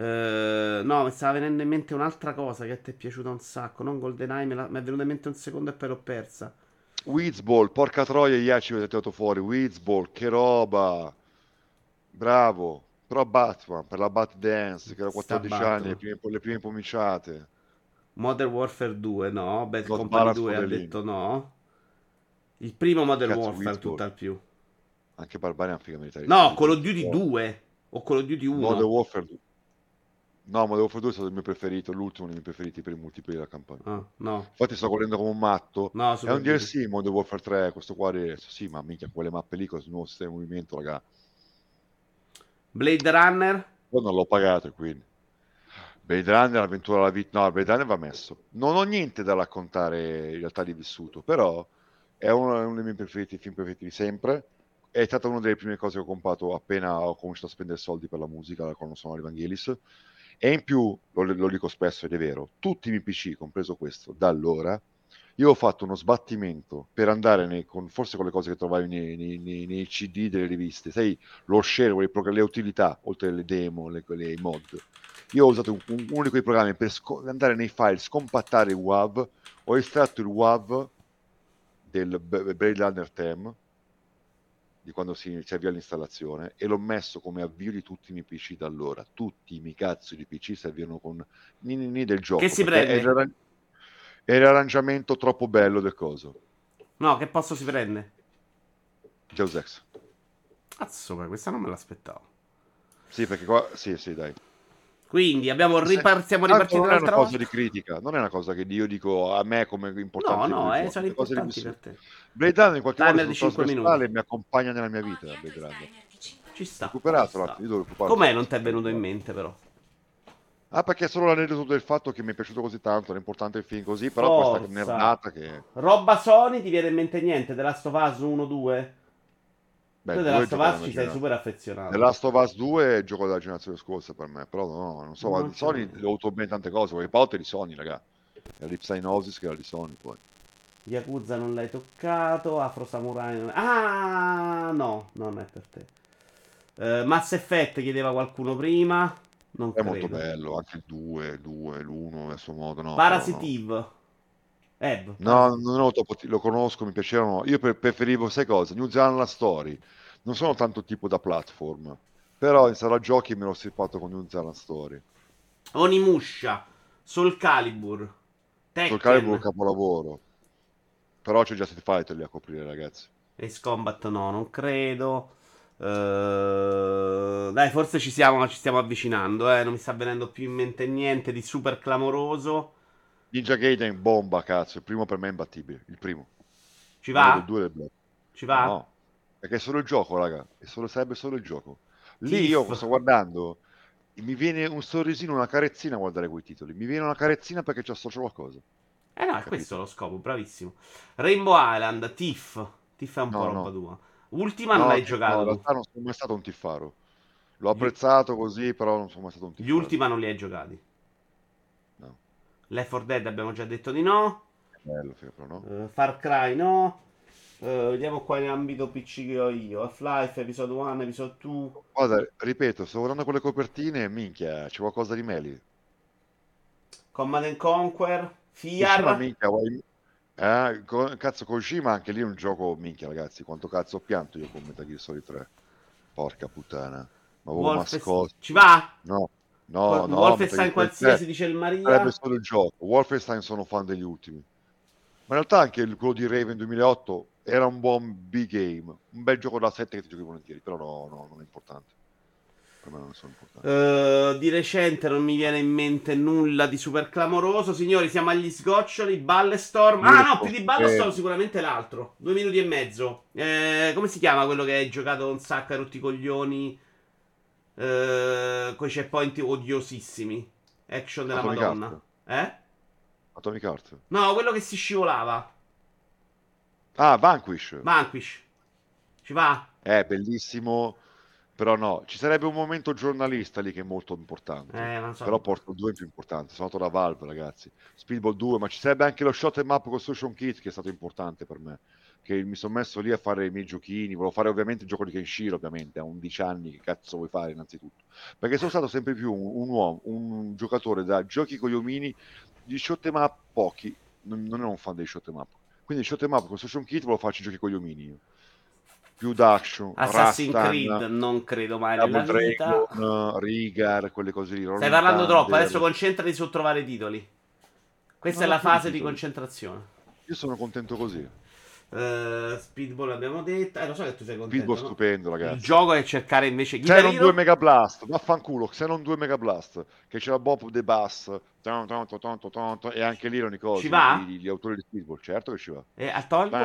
A: Uh, no, mi stava venendo in mente un'altra cosa che a te è piaciuta un sacco. Non GoldenEye, me la- mi è venuta in mente un secondo e poi l'ho persa.
B: Wizball, porca troia, Iaci avete tirato fuori. Wizball, che roba. Bravo. Però Batman, per la Bat Dance, che era
A: Sta
B: 14
A: Batman.
B: anni, le prime, le prime pomiciate.
A: Modern Warfare 2, no? Bad
B: Not
A: Company
B: Balance
A: 2 ha detto no. Il primo Modern
B: Cazzo,
A: Warfare,
B: Wizball.
A: tutt'al più.
B: Anche Barbarian figa militare.
A: No, Call of Duty 2 o Call of Duty 1.
B: Modern Warfare 2. No, Modern Warfare 2 è stato il mio preferito, l'ultimo dei miei preferiti per i multiplayer della campagna.
A: Ah, no.
B: Infatti sto correndo come un matto.
A: No,
B: È un. DLC Modern Warfare 3, questo qua adesso. Sì, ma minchia, quelle mappe lì con il nuovo sistema di movimento, raga.
A: Blade Runner.
B: Poi non l'ho pagato quindi. Blade Runner, l'avventura alla vita. No, Blade Runner va messo. Non ho niente da raccontare in realtà di vissuto, però è uno, uno dei miei preferiti, film preferiti di sempre. È stata una delle prime cose che ho comprato appena ho cominciato a spendere soldi per la musica quando sono all'Evangelis. E in più, lo, lo dico spesso ed è vero, tutti i miei PC, compreso questo, da allora, io ho fatto uno sbattimento per andare nei- con, forse con le cose che trovavi nei, nei- nei- CD delle riviste, sai, lo share, le utilità, oltre alle demo, le, i mod. Io ho usato un- un- uno di quei programmi per sco- andare nei file, scompattare il WAV, ho estratto il WAV del Blade Runner Tem, di quando si, si avvia l'installazione, e l'ho messo come avvio di tutti i miei PC da allora. Tutti i miei cazzo di PC servivano con ni, ni, ni del gioco.
A: Che si prende?
B: È l'arran- è l'arrangiamento troppo bello del coso.
A: No, che posto si prende?
B: Deus Ex.
A: Cazzo, ma questa non me l'aspettavo.
B: Sì, perché qua... Sì, sì, dai.
A: Quindi abbiamo ripar- siamo ripartiti
B: non è una
A: un'altra
B: cosa
A: volta.
B: di critica, non è una cosa che io dico a me come
A: No,
B: importante.
A: no,
B: del
A: eh, sono importanti per te.
B: Blade Runner in qualche modo
A: Timer
B: è stato
A: cinque
B: trasversale e mi accompagna nella mia vita Blade Runner.
C: timer di 5
A: Ci sta.
B: Recuperato
A: ci sta.
B: io devo recuperarlo.
A: Com'è non ti è venuto in mente però?
B: Ah, perché è solo l'aneddoto del fatto che mi è piaciuto così tanto, è importante il film così, però
A: Forza.
B: questa nerdata che...
A: Roba Sony ti viene in mente niente? The Last of Us 1, 2?
B: Beh,
A: tu The Last of Us ci sei super affezionato.
B: The Last of Us 2 è il gioco della generazione scorsa per me, però no, non so,
A: Non
B: Sony ho avuto bene tante cose, Paolo è di Sony, raga. È l'Ipsynosis che era di Sony poi.
A: Yakuza non l'hai toccato. Afro Samurai. non- Ah, no, non è per te. Eh, Mass Effect chiedeva qualcuno prima. Non
B: È
A: credo.
B: molto bello, anche il 2, il 2, l'1 a suo modo, no.
A: Parasitive.
B: Però No, no, non ho troppo, lo conosco, mi piacevano. Io pre- preferivo, sai cosa? New Zealand La Story. Non sono tanto tipo da platform, però in sala giochi me l'ho fatto con New Zealand Story.
A: Onimusha. Soul Calibur. Tekken.
B: Sul Calibur è un capolavoro. Però c'è Justice Fighter lì a coprire, ragazzi.
A: Ace Combat no, non credo. Eh, dai, forse ci siamo, ci stiamo avvicinando. Eh. Non mi sta venendo più in mente niente di super clamoroso.
B: Ninja Gaiden bomba, cazzo. Il primo per me è imbattibile. Il primo.
A: Ci va?
B: due.
A: Ci va?
B: No, perché è solo il gioco, raga. È solo, sarebbe solo il gioco. Lì
A: Tiff.
B: io sto guardando. Mi viene un sorrisino, una carezzina a guardare quei titoli. Mi viene una carezzina perché ci associo qualcosa.
A: Eh no, è questo lo scopo, bravissimo. Rainbow Island, Tiff. Tiff è un
B: No,
A: po'
B: no.
A: roba tua. Ultima
B: No,
A: non l'hai giocato.
B: no, in realtà non sono mai stato un tiffaro. L'ho apprezzato così, però non sono mai stato un
A: Gli
B: tiffaro.
A: Ultima non li hai giocati. Left 4 Dead abbiamo già detto di no.
B: Bello, però no.
A: Eh, Far Cry no. Eh, vediamo qua in ambito PC che ho io. Half-Life, episodio 1, episodio 2.
B: Guarda, ripeto, sto guardando quelle copertine, minchia, c'è qualcosa di meli.
A: Command and Conquer. FIAR.
B: minchia, vuoi- eh, co- cazzo, Kojima anche lì è un gioco, minchia, ragazzi, quanto cazzo ho pianto io con Metal Gear Solid 3. Porca puttana. Ma avevo
A: Wolfenstein.
B: nascosto.
A: Ci va?
B: No, no, no.
A: Wolfenstein qualsiasi, dice il
B: 3
A: Maria.
B: Sarebbe solo il gioco. Wolfenstein sono fan degli ultimi. Ma in realtà anche quello di Raven 2008 era un buon B-game. Un bel gioco da 7 che ti giochi volentieri, però no, no, non è importante. Per me non sono importanti.
A: Eh, di recente non mi viene in mente nulla di super clamoroso. Signori, siamo agli sgoccioli. Ballestorm. Ah, no, più di Ballestorm
B: eh.
A: sicuramente l'altro. Due minuti e mezzo. Eh, come si chiama quello che hai giocato un sacco a rotti coglioni? Eh, con i checkpoint odiosissimi. Action della
B: Atomic
A: Madonna.
B: Heart.
A: Eh?
B: Atomic Heart.
A: No, quello che si scivolava.
B: Ah, Vanquish.
A: Vanquish. Ci va?
B: È bellissimo. Però no, ci sarebbe un momento giornalista lì che è molto importante.
A: Eh, non so.
B: Però porto due più importanti. Sono andato da Valve, ragazzi. Speedball 2, ma ci sarebbe anche lo shot em up construction kit che è stato importante per me. Che mi sono messo lì a fare i miei giochini. Volevo fare ovviamente il gioco di Kenshiro, ovviamente. A 11 anni, che cazzo vuoi fare innanzitutto? Perché sono stato sempre più un, un uomo, un giocatore da giochi con gli omini, di shot em up pochi. Non, non ero un fan dei shot em up. Quindi shot em up construction kit volevo farci giochi con gli omini io. Più d'action,
A: Assassin's
B: Rastan,
A: Creed non credo mai nella
B: Double
A: vita.
B: Dragon, Rigar, quelle cose lì.
A: Stai parlando troppo,
B: Thunder.
A: adesso concentrati su trovare titoli. Questa
B: Non
A: è la fase di
B: titoli.
A: concentrazione.
B: Io sono contento così.
A: Eh, Speedball abbiamo detto. Eh, lo so che tu sei contento.
B: Speedball
A: no?
B: stupendo,
A: Il
B: ragazzi.
A: gioco è cercare invece
B: Se
A: Guitar
B: non
A: Hero.
B: due Mega Blast, vaffanculo, se non due Mega Blast, che c'era Bob The Bass, ton, ton, ton, ton, ton, ton, ton, e anche lì erano i cosi,
A: Ci va?
B: Gli, gli autori di Speedball, certo che ci va.
A: E al tolto?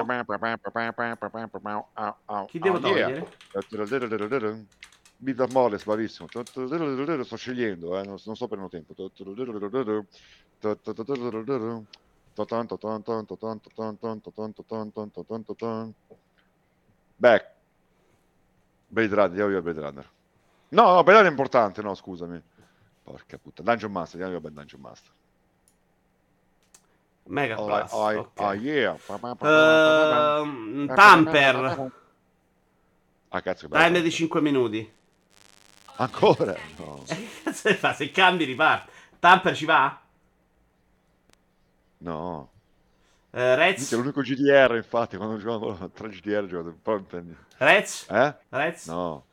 A: Chi devo
B: Oh, yeah.
A: togliere?
B: Bitter bravissimo. Sto scegliendo, eh, non, non sto prendendo tempo. Back. Blade Runner, andiamo via Blade Runner. No, no, Blade Runner è importante, no, scusami. Porca puttana. Dungeon Master, andiamo via Dungeon Master.
A: Mega
B: Oh,
A: Blast.
B: oh,
A: ok.
B: oh, yeah.
A: Ehm, Tamper.
B: Ah, cazzo.
A: Timer di 5 minuti.
B: Ancora? No.
A: Che cazzo fa? Se cambi riparte. Tamper ci va?
B: No.
A: Eh, Rez?
B: Minchia, l'unico GDR, infatti, quando giocavo tra GDR giocavo un po' in
A: Rez?
B: Eh?
A: Rez?
B: No,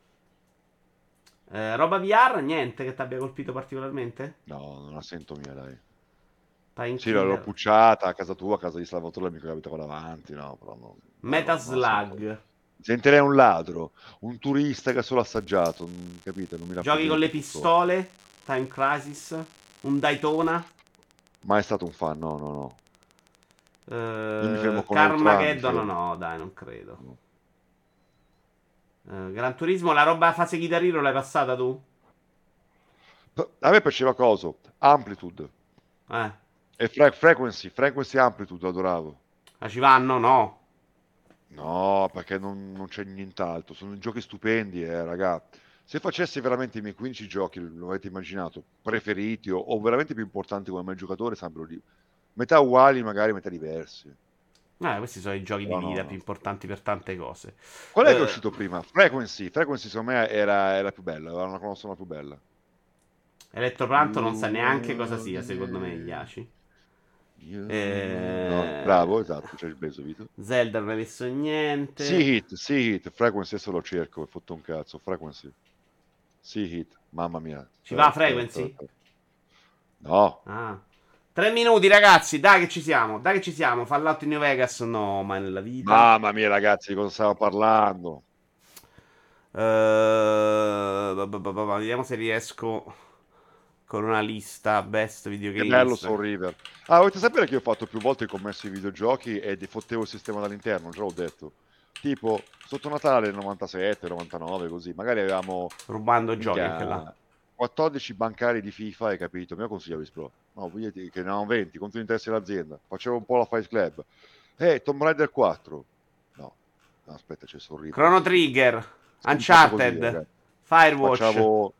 A: Eh, roba VR? Niente che ti abbia colpito particolarmente?
B: no, non la sento mia, dai.
A: Time
B: Sì, l'ho pucciata a casa tua, a casa di Salvatore, l'amico che abitava davanti, no, però no.
A: Meta
B: non.
A: Slug.
B: Sentirei un ladro, un turista che ha solo assaggiato, mm, capite? Non mi
A: Giochi con le
B: tutto.
A: pistole? Time Crisis? Un Daytona?
B: Mai stato un fan, no, no, no. mi fermo con
A: Carmageddon?
B: Outrun,
A: No, dai, non credo.
B: No.
A: Eh, Gran Turismo, la roba fase Guitar Hero l'hai passata tu?
B: A me piaceva coso, Amplitude
A: Eh.
B: e Fre- Frequency, Frequency Amplitude, adoravo.
A: Ma ci vanno? No.
B: No, perché non, non c'è nient'altro. Sono giochi stupendi, eh, ragazzi. Se facessi veramente i miei 15 giochi, lo avete immaginato, preferiti o, o veramente più importanti come me giocatore, sarebbero lì. Metà uguali, magari metà diversi.
A: Eh, questi sono i giochi
B: No,
A: di vita
B: no.
A: più importanti per tante cose.
B: Qual è che
A: Eh.
B: è uscito prima? Frequency. Frequency, secondo me, era, era più bella, aveva una console più bella.
A: Elettroplanto non sa neanche cosa sia, secondo me, Iaci. Eh.
B: No, bravo, esatto, c'è il preso, Vito.
A: Zelda non hai messo niente.
B: Sì, hit, sì, hit. Frequency, adesso lo cerco, ho fatto un cazzo. Frequency. Sì, hit. Mamma mia.
A: Ci va Frequency?
B: No.
A: Ah. Tre minuti, ragazzi. Dai, che ci siamo. Dai, che ci siamo. Fallout in New Vegas? No, mai nella vita.
B: Mamma mia, ragazzi, di cosa stiamo parlando?
A: Eh, vediamo se riesco con una lista best video
B: Che bello Soul River. Ah, volete sapere che io ho fatto più volte il commesso ai videogiochi e defottevo il sistema dall'interno, già l'ho detto. Tipo, sotto Natale 97, 99, così. Magari avevamo
A: Rubando giochi anche là.
B: 14 bancari di FIFA, hai capito? Mi consigliavi Pro. No, che ne hanno 20, contro gli interessi dell'azienda. Facevo un po' la Fight Club. Eh, Tomb Raider 4. No, no aspetta, c'è River.
A: Chrono Trigger,
B: Così,
A: Uncharted,
B: ragazzi.
A: Firewatch.
B: Facciavo...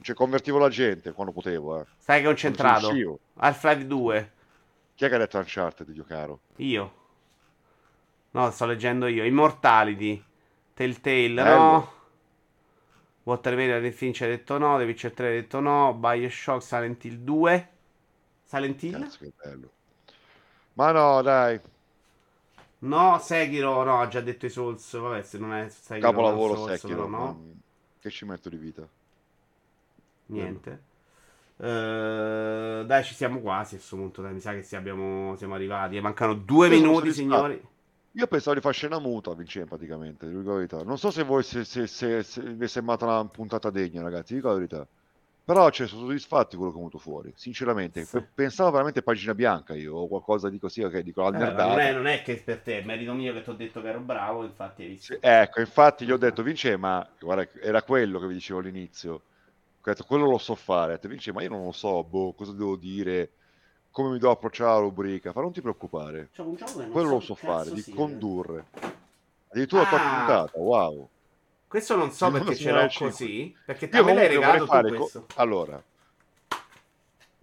B: Cioè, convertivo la gente quando potevo, eh.
A: Stai concentrato. Half-Life 2.
B: Chi è che ha detto Uncharted, Dio caro?
A: Io. No, sto leggendo io. Immortality. Telltale,
B: Bello.
A: no. Water Media The Finch ha detto no. The Witcher 3 ha detto no. Bioshock, Silent Hill 2. Silent Hill?
B: Cazzo, che bello. Ma no, dai.
A: No, Sekiro, no, ha già detto i Souls. Vabbè, se non è Sekiro,
B: Capolavoro
A: Souls,
B: Sekiro.
A: no,
B: Che ci metto di vita?
A: Niente. Eh, dai, ci siamo quasi a questo punto. Dai, mi sa che abbiamo- siamo arrivati. Mancano due
B: Io
A: minuti, signori.
B: Io pensavo di fare scena muta, Vincenzo, praticamente. dico la verità. Non so se voi se, se, se- se vi è sembrata una puntata degna, ragazzi, dico la verità. Però cioè, sono soddisfatto di quello che è venuto fuori, sinceramente.
A: Sì.
B: Pe- Pensavo veramente pagina bianca io, o qualcosa di così, ok, dico la
A: Eh, non, è, non è che per te, merito mio che ti ho detto che ero bravo, infatti hai visto.
B: Sì, ecco, infatti gli ho detto, Vince, ma guarda, era quello che vi dicevo all'inizio. Ho detto, quello lo so fare. Ho detto, Vince, ma io non lo so, boh, cosa devo dire, come mi devo approcciare alla rubrica. Fa, non ti preoccupare,
A: non
B: quello
A: so
B: lo so fare, di
A: sia.
B: condurre. Addirittura la tua
A: Ah.
B: puntata, wow.
A: Questo non so perché ce l'ho così. Perché te me l'hai regalato tu
B: fare... co-
A: questo.
B: Allora...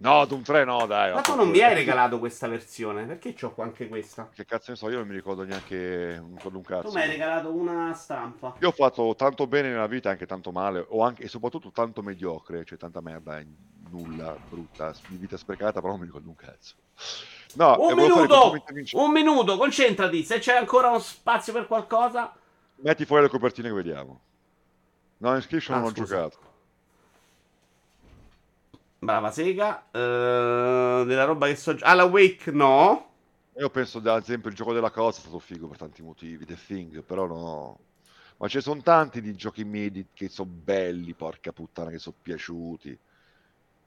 B: No, Doom 3 no, dai.
A: Ma tu non mi hai regalato questa versione? Perché c'ho qua anche questa?
B: Che cazzo ne so, io non mi ricordo neanche un, ricordo un cazzo.
A: Tu mi hai regalato una stampa.
B: Io ho fatto tanto bene nella vita anche tanto male, o anche, e soprattutto tanto mediocre, cioè tanta merda, nulla, brutta, di vita sprecata, però non mi ricordo un cazzo. No,
A: Un minuto! Un minuto, concentrati. Se c'è ancora uno spazio per qualcosa.
B: Metti fuori le copertine che vediamo. No, Inscription
A: Ah,
B: non ho
A: scusa.
B: giocato.
A: Brava Sega. Eh, della roba che so. Alla Wake no.
B: Io penso, ad esempio, il gioco della cosa è stato figo per tanti motivi, The Thing, però no. Ma ne sono tanti di giochi medi che sono belli, porca puttana, che sono piaciuti.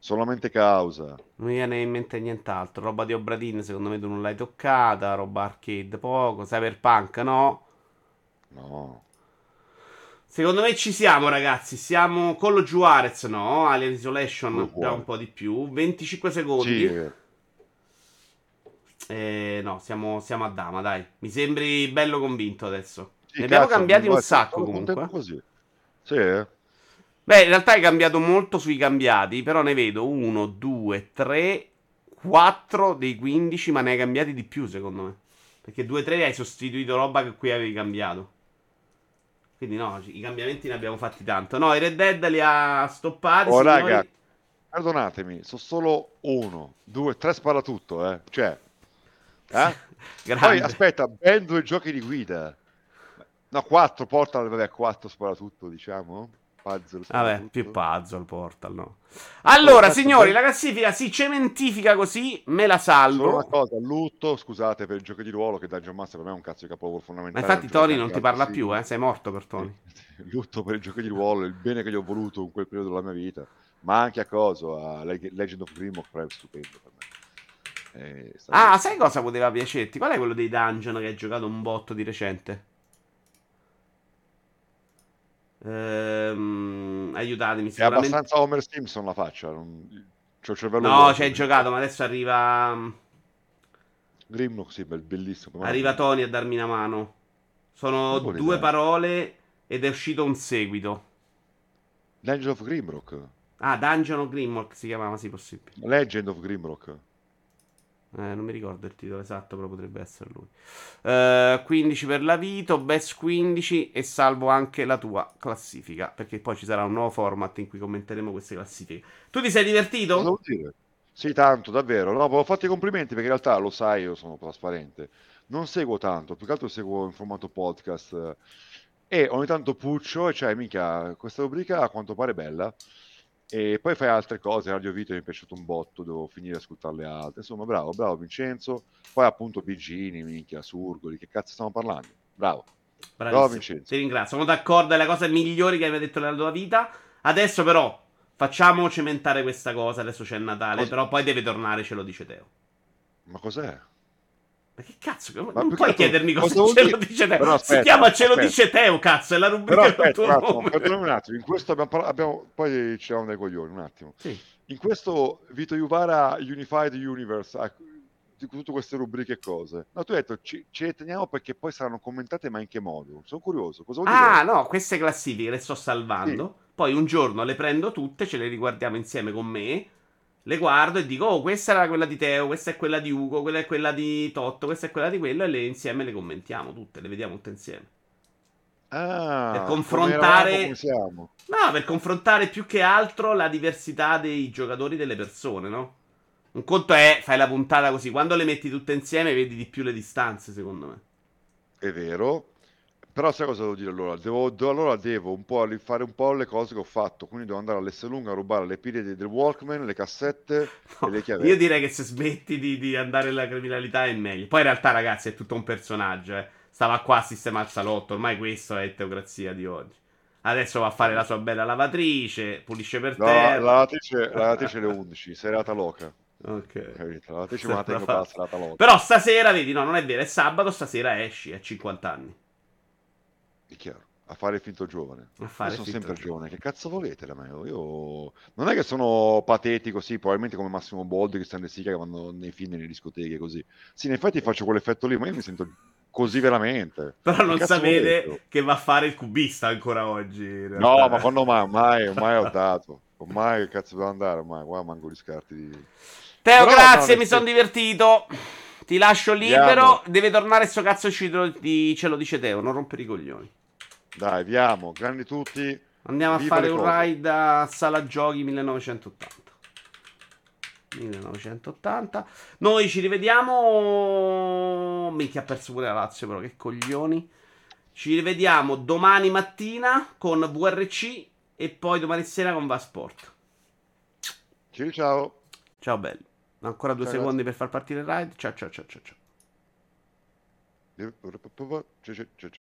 B: Solamente causa.
A: Non mi viene in mente nient'altro. Roba di Obradin, secondo me tu non l'hai toccata. Roba arcade poco. Cyberpunk no.
B: No.
A: Secondo me ci siamo, ragazzi. Siamo con lo Juarez, no? Alien Isolation
B: buono.
A: un po' di più. 25 secondi.
B: Sì, eh,
A: no, siamo, siamo a dama, dai. Mi sembri bello convinto adesso.
B: sì,
A: ne abbiamo
B: cazzo,
A: cambiati un sacco comunque.
B: così. Sì, eh.
A: Beh, in realtà hai cambiato molto sui cambiati, però ne vedo 1, 2, 3, 4 dei 15, ma ne hai cambiati di più secondo me. Perché 2, 3 hai sostituito roba che qui avevi cambiato. Quindi no, i cambiamenti ne abbiamo fatti tanto. No, i Red Dead li ha stoppati.
B: Oh,
A: signori.
B: raga, perdonatemi, sono solo uno, due, tre sparatutto, eh. Cioè, eh? Poi aspetta, ben due giochi di guida. No, quattro, Portal, vabbè, quattro sparatutto, diciamo. Puzzle,
A: Vabbè, più puzzle, Portal, no. Allora,
B: cazzo,
A: signori,
B: poi-
A: la classifica si cementifica così, me la
B: Solo una
A: salvo.
B: cosa, lutto, scusate per il gioco di ruolo che Dungeon Master per me è un cazzo di capolavoro
A: Ma
B: fondamentale.
A: infatti
B: un gioco
A: Tony non ti parla
B: altri
A: più, eh? Sei morto per Tony.
B: Lutto per il gioco di ruolo, il bene che gli ho voluto in quel periodo della mia vita, ma anche a coso, a Leg- Legend of Grimlock, è stupendo per me. Eh,
A: Ah, sai cosa poteva piacerti? Qual è quello dei dungeon che hai giocato un botto di recente? Ehm, aiutatemi,
B: È abbastanza Homer Simpson la faccia, non... c'ho il cervello
A: No,
B: vuoto.
A: ci hai giocato, ma adesso arriva...
B: Grimlock, sì, bel- bellissimo.
A: Arriva Tony a darmi una mano. Sono due
B: dare?
A: parole ed è uscito un seguito.
B: Legend of Grimrock.
A: Ah, Dungeon of Grimlock si chiamava, sì, possibile.
B: Legend of Grimrock.
A: Eh, non mi ricordo il titolo esatto, però potrebbe essere lui. Eh, 15 per la Vito, Best 15 e salvo anche la tua classifica, perché poi ci sarà un nuovo format in cui commenteremo queste classifiche. Tu ti sei divertito?
B: Sì, tanto, davvero. No, avevo fatto i complimenti perché in realtà lo sai, io sono trasparente. Non seguo tanto, più che altro seguo in formato podcast. E ogni tanto puccio e cioè, mica, questa rubrica a quanto pare bella. E poi fai altre cose, Radio Vito mi è piaciuto un botto, devo finire di ascoltare le altre. Insomma, bravo, bravo Vincenzo. Poi appunto Bigini, minchia, Surgoli, che cazzo stiamo parlando? Bravo.
A: Bravissimo.
B: Bravo, Vincenzo.
A: Ti ringrazio. Sono d'accordo, è la cosa migliore che hai mai detto nella tua vita. Adesso però facciamo cementare questa cosa, adesso c'è il Natale,
B: Cosa-
A: però poi deve tornare, ce lo dice Teo.
B: Ma cos'è?
A: Ma che cazzo? Non
B: Ma che
A: puoi chiedermi cosa,
B: cosa
A: ce lo dice Teo.
B: Però
A: si
B: aspetta,
A: chiama Ce lo dice Teo, cazzo, è la rubrica
B: Però aspetta, un attimo, un attimo, in questo abbiamo, parla- abbiamo- poi ci dai coglioni, un attimo.
A: Sì.
B: In questo Vito Juvara Unified Universe, di tutte queste rubriche e cose, no, tu hai detto ci, ci teniamo perché poi saranno commentate, ma in che modo? Sono curioso, cosa vuol
A: Ah,
B: dire?
A: no, queste classifiche le sto salvando. Poi un giorno le prendo tutte, ce le riguardiamo insieme con me. Le guardo e dico, oh, questa era quella di Teo, questa è quella di Ugo, quella è quella di Totto, questa è quella di quello, e le insieme le commentiamo tutte, le vediamo tutte insieme.
B: Ah,
A: per confrontare-. No, per confrontare più che altro la diversità dei giocatori delle persone, no? Un conto è, fai la puntata così, quando le metti tutte insieme vedi di più le distanze, secondo me.
B: È vero. Però sai cosa devo dire allora? Devo, devo- allora devo un po' rifare un po' le cose che ho fatto, quindi devo andare all'Esselunga a rubare le pile del Walkman, le cassette
A: No,
B: e le chiavette.
A: io direi che se smetti di, di andare nella criminalità è meglio. Poi in realtà, ragazzi, è tutto un personaggio. Eh. Stava qua a sistemare il salotto. Ormai questo è teocrazia di oggi. Adesso va a fare la sua bella lavatrice, pulisce per
B: No, la
A: terra.
B: lavatrice, la lavatrice alle 11, serata loca.
A: Ok.
B: Capito? La lavatrice me la tengo per la serata loca.
A: Però stasera, vedi, no, non è vero, è sabato, stasera esci a 50 anni.
B: È chiaro. A fare il finto giovane.
A: A fare
B: Io sono sempre
A: di-
B: giovane. Che cazzo volete da me? Io non è che sono patetico, sì, probabilmente come Massimo Boldi, Cristian De Sica che vanno nei film nelle discoteche così. Sì, in effetti faccio quell'effetto lì, ma io mi sento così veramente.
A: Però
B: Che
A: non sapete
B: detto?
A: che va a fare il cubista ancora oggi.
B: No, ma quando mai, mai, ormai ho dato. Ormai che cazzo devo andare? Ormai, qua manco gli scarti di...
A: Teo,
B: Però, no,
A: grazie,
B: nel
A: mi sono divertito. Ti lascio libero.
B: Andiamo.
A: Deve tornare sto cazzo ce lo dice Teo, non rompere i coglioni.
B: Dai, viamo, grandi tutti.
A: Andiamo a fare un
B: cose.
A: ride a Sala Giochi 1980. 1980. Noi ci rivediamo. Minchia, ha perso pure la Lazio, però che coglioni. Ci rivediamo domani mattina con VRC e poi domani sera con Vasport.
B: Ciao, ciao.
A: Ciao belli. Ancora due
B: Ciao,
A: secondi per far partire il ride. Ciao ciao ciao ciao.
B: Ciao, ciao, ciao.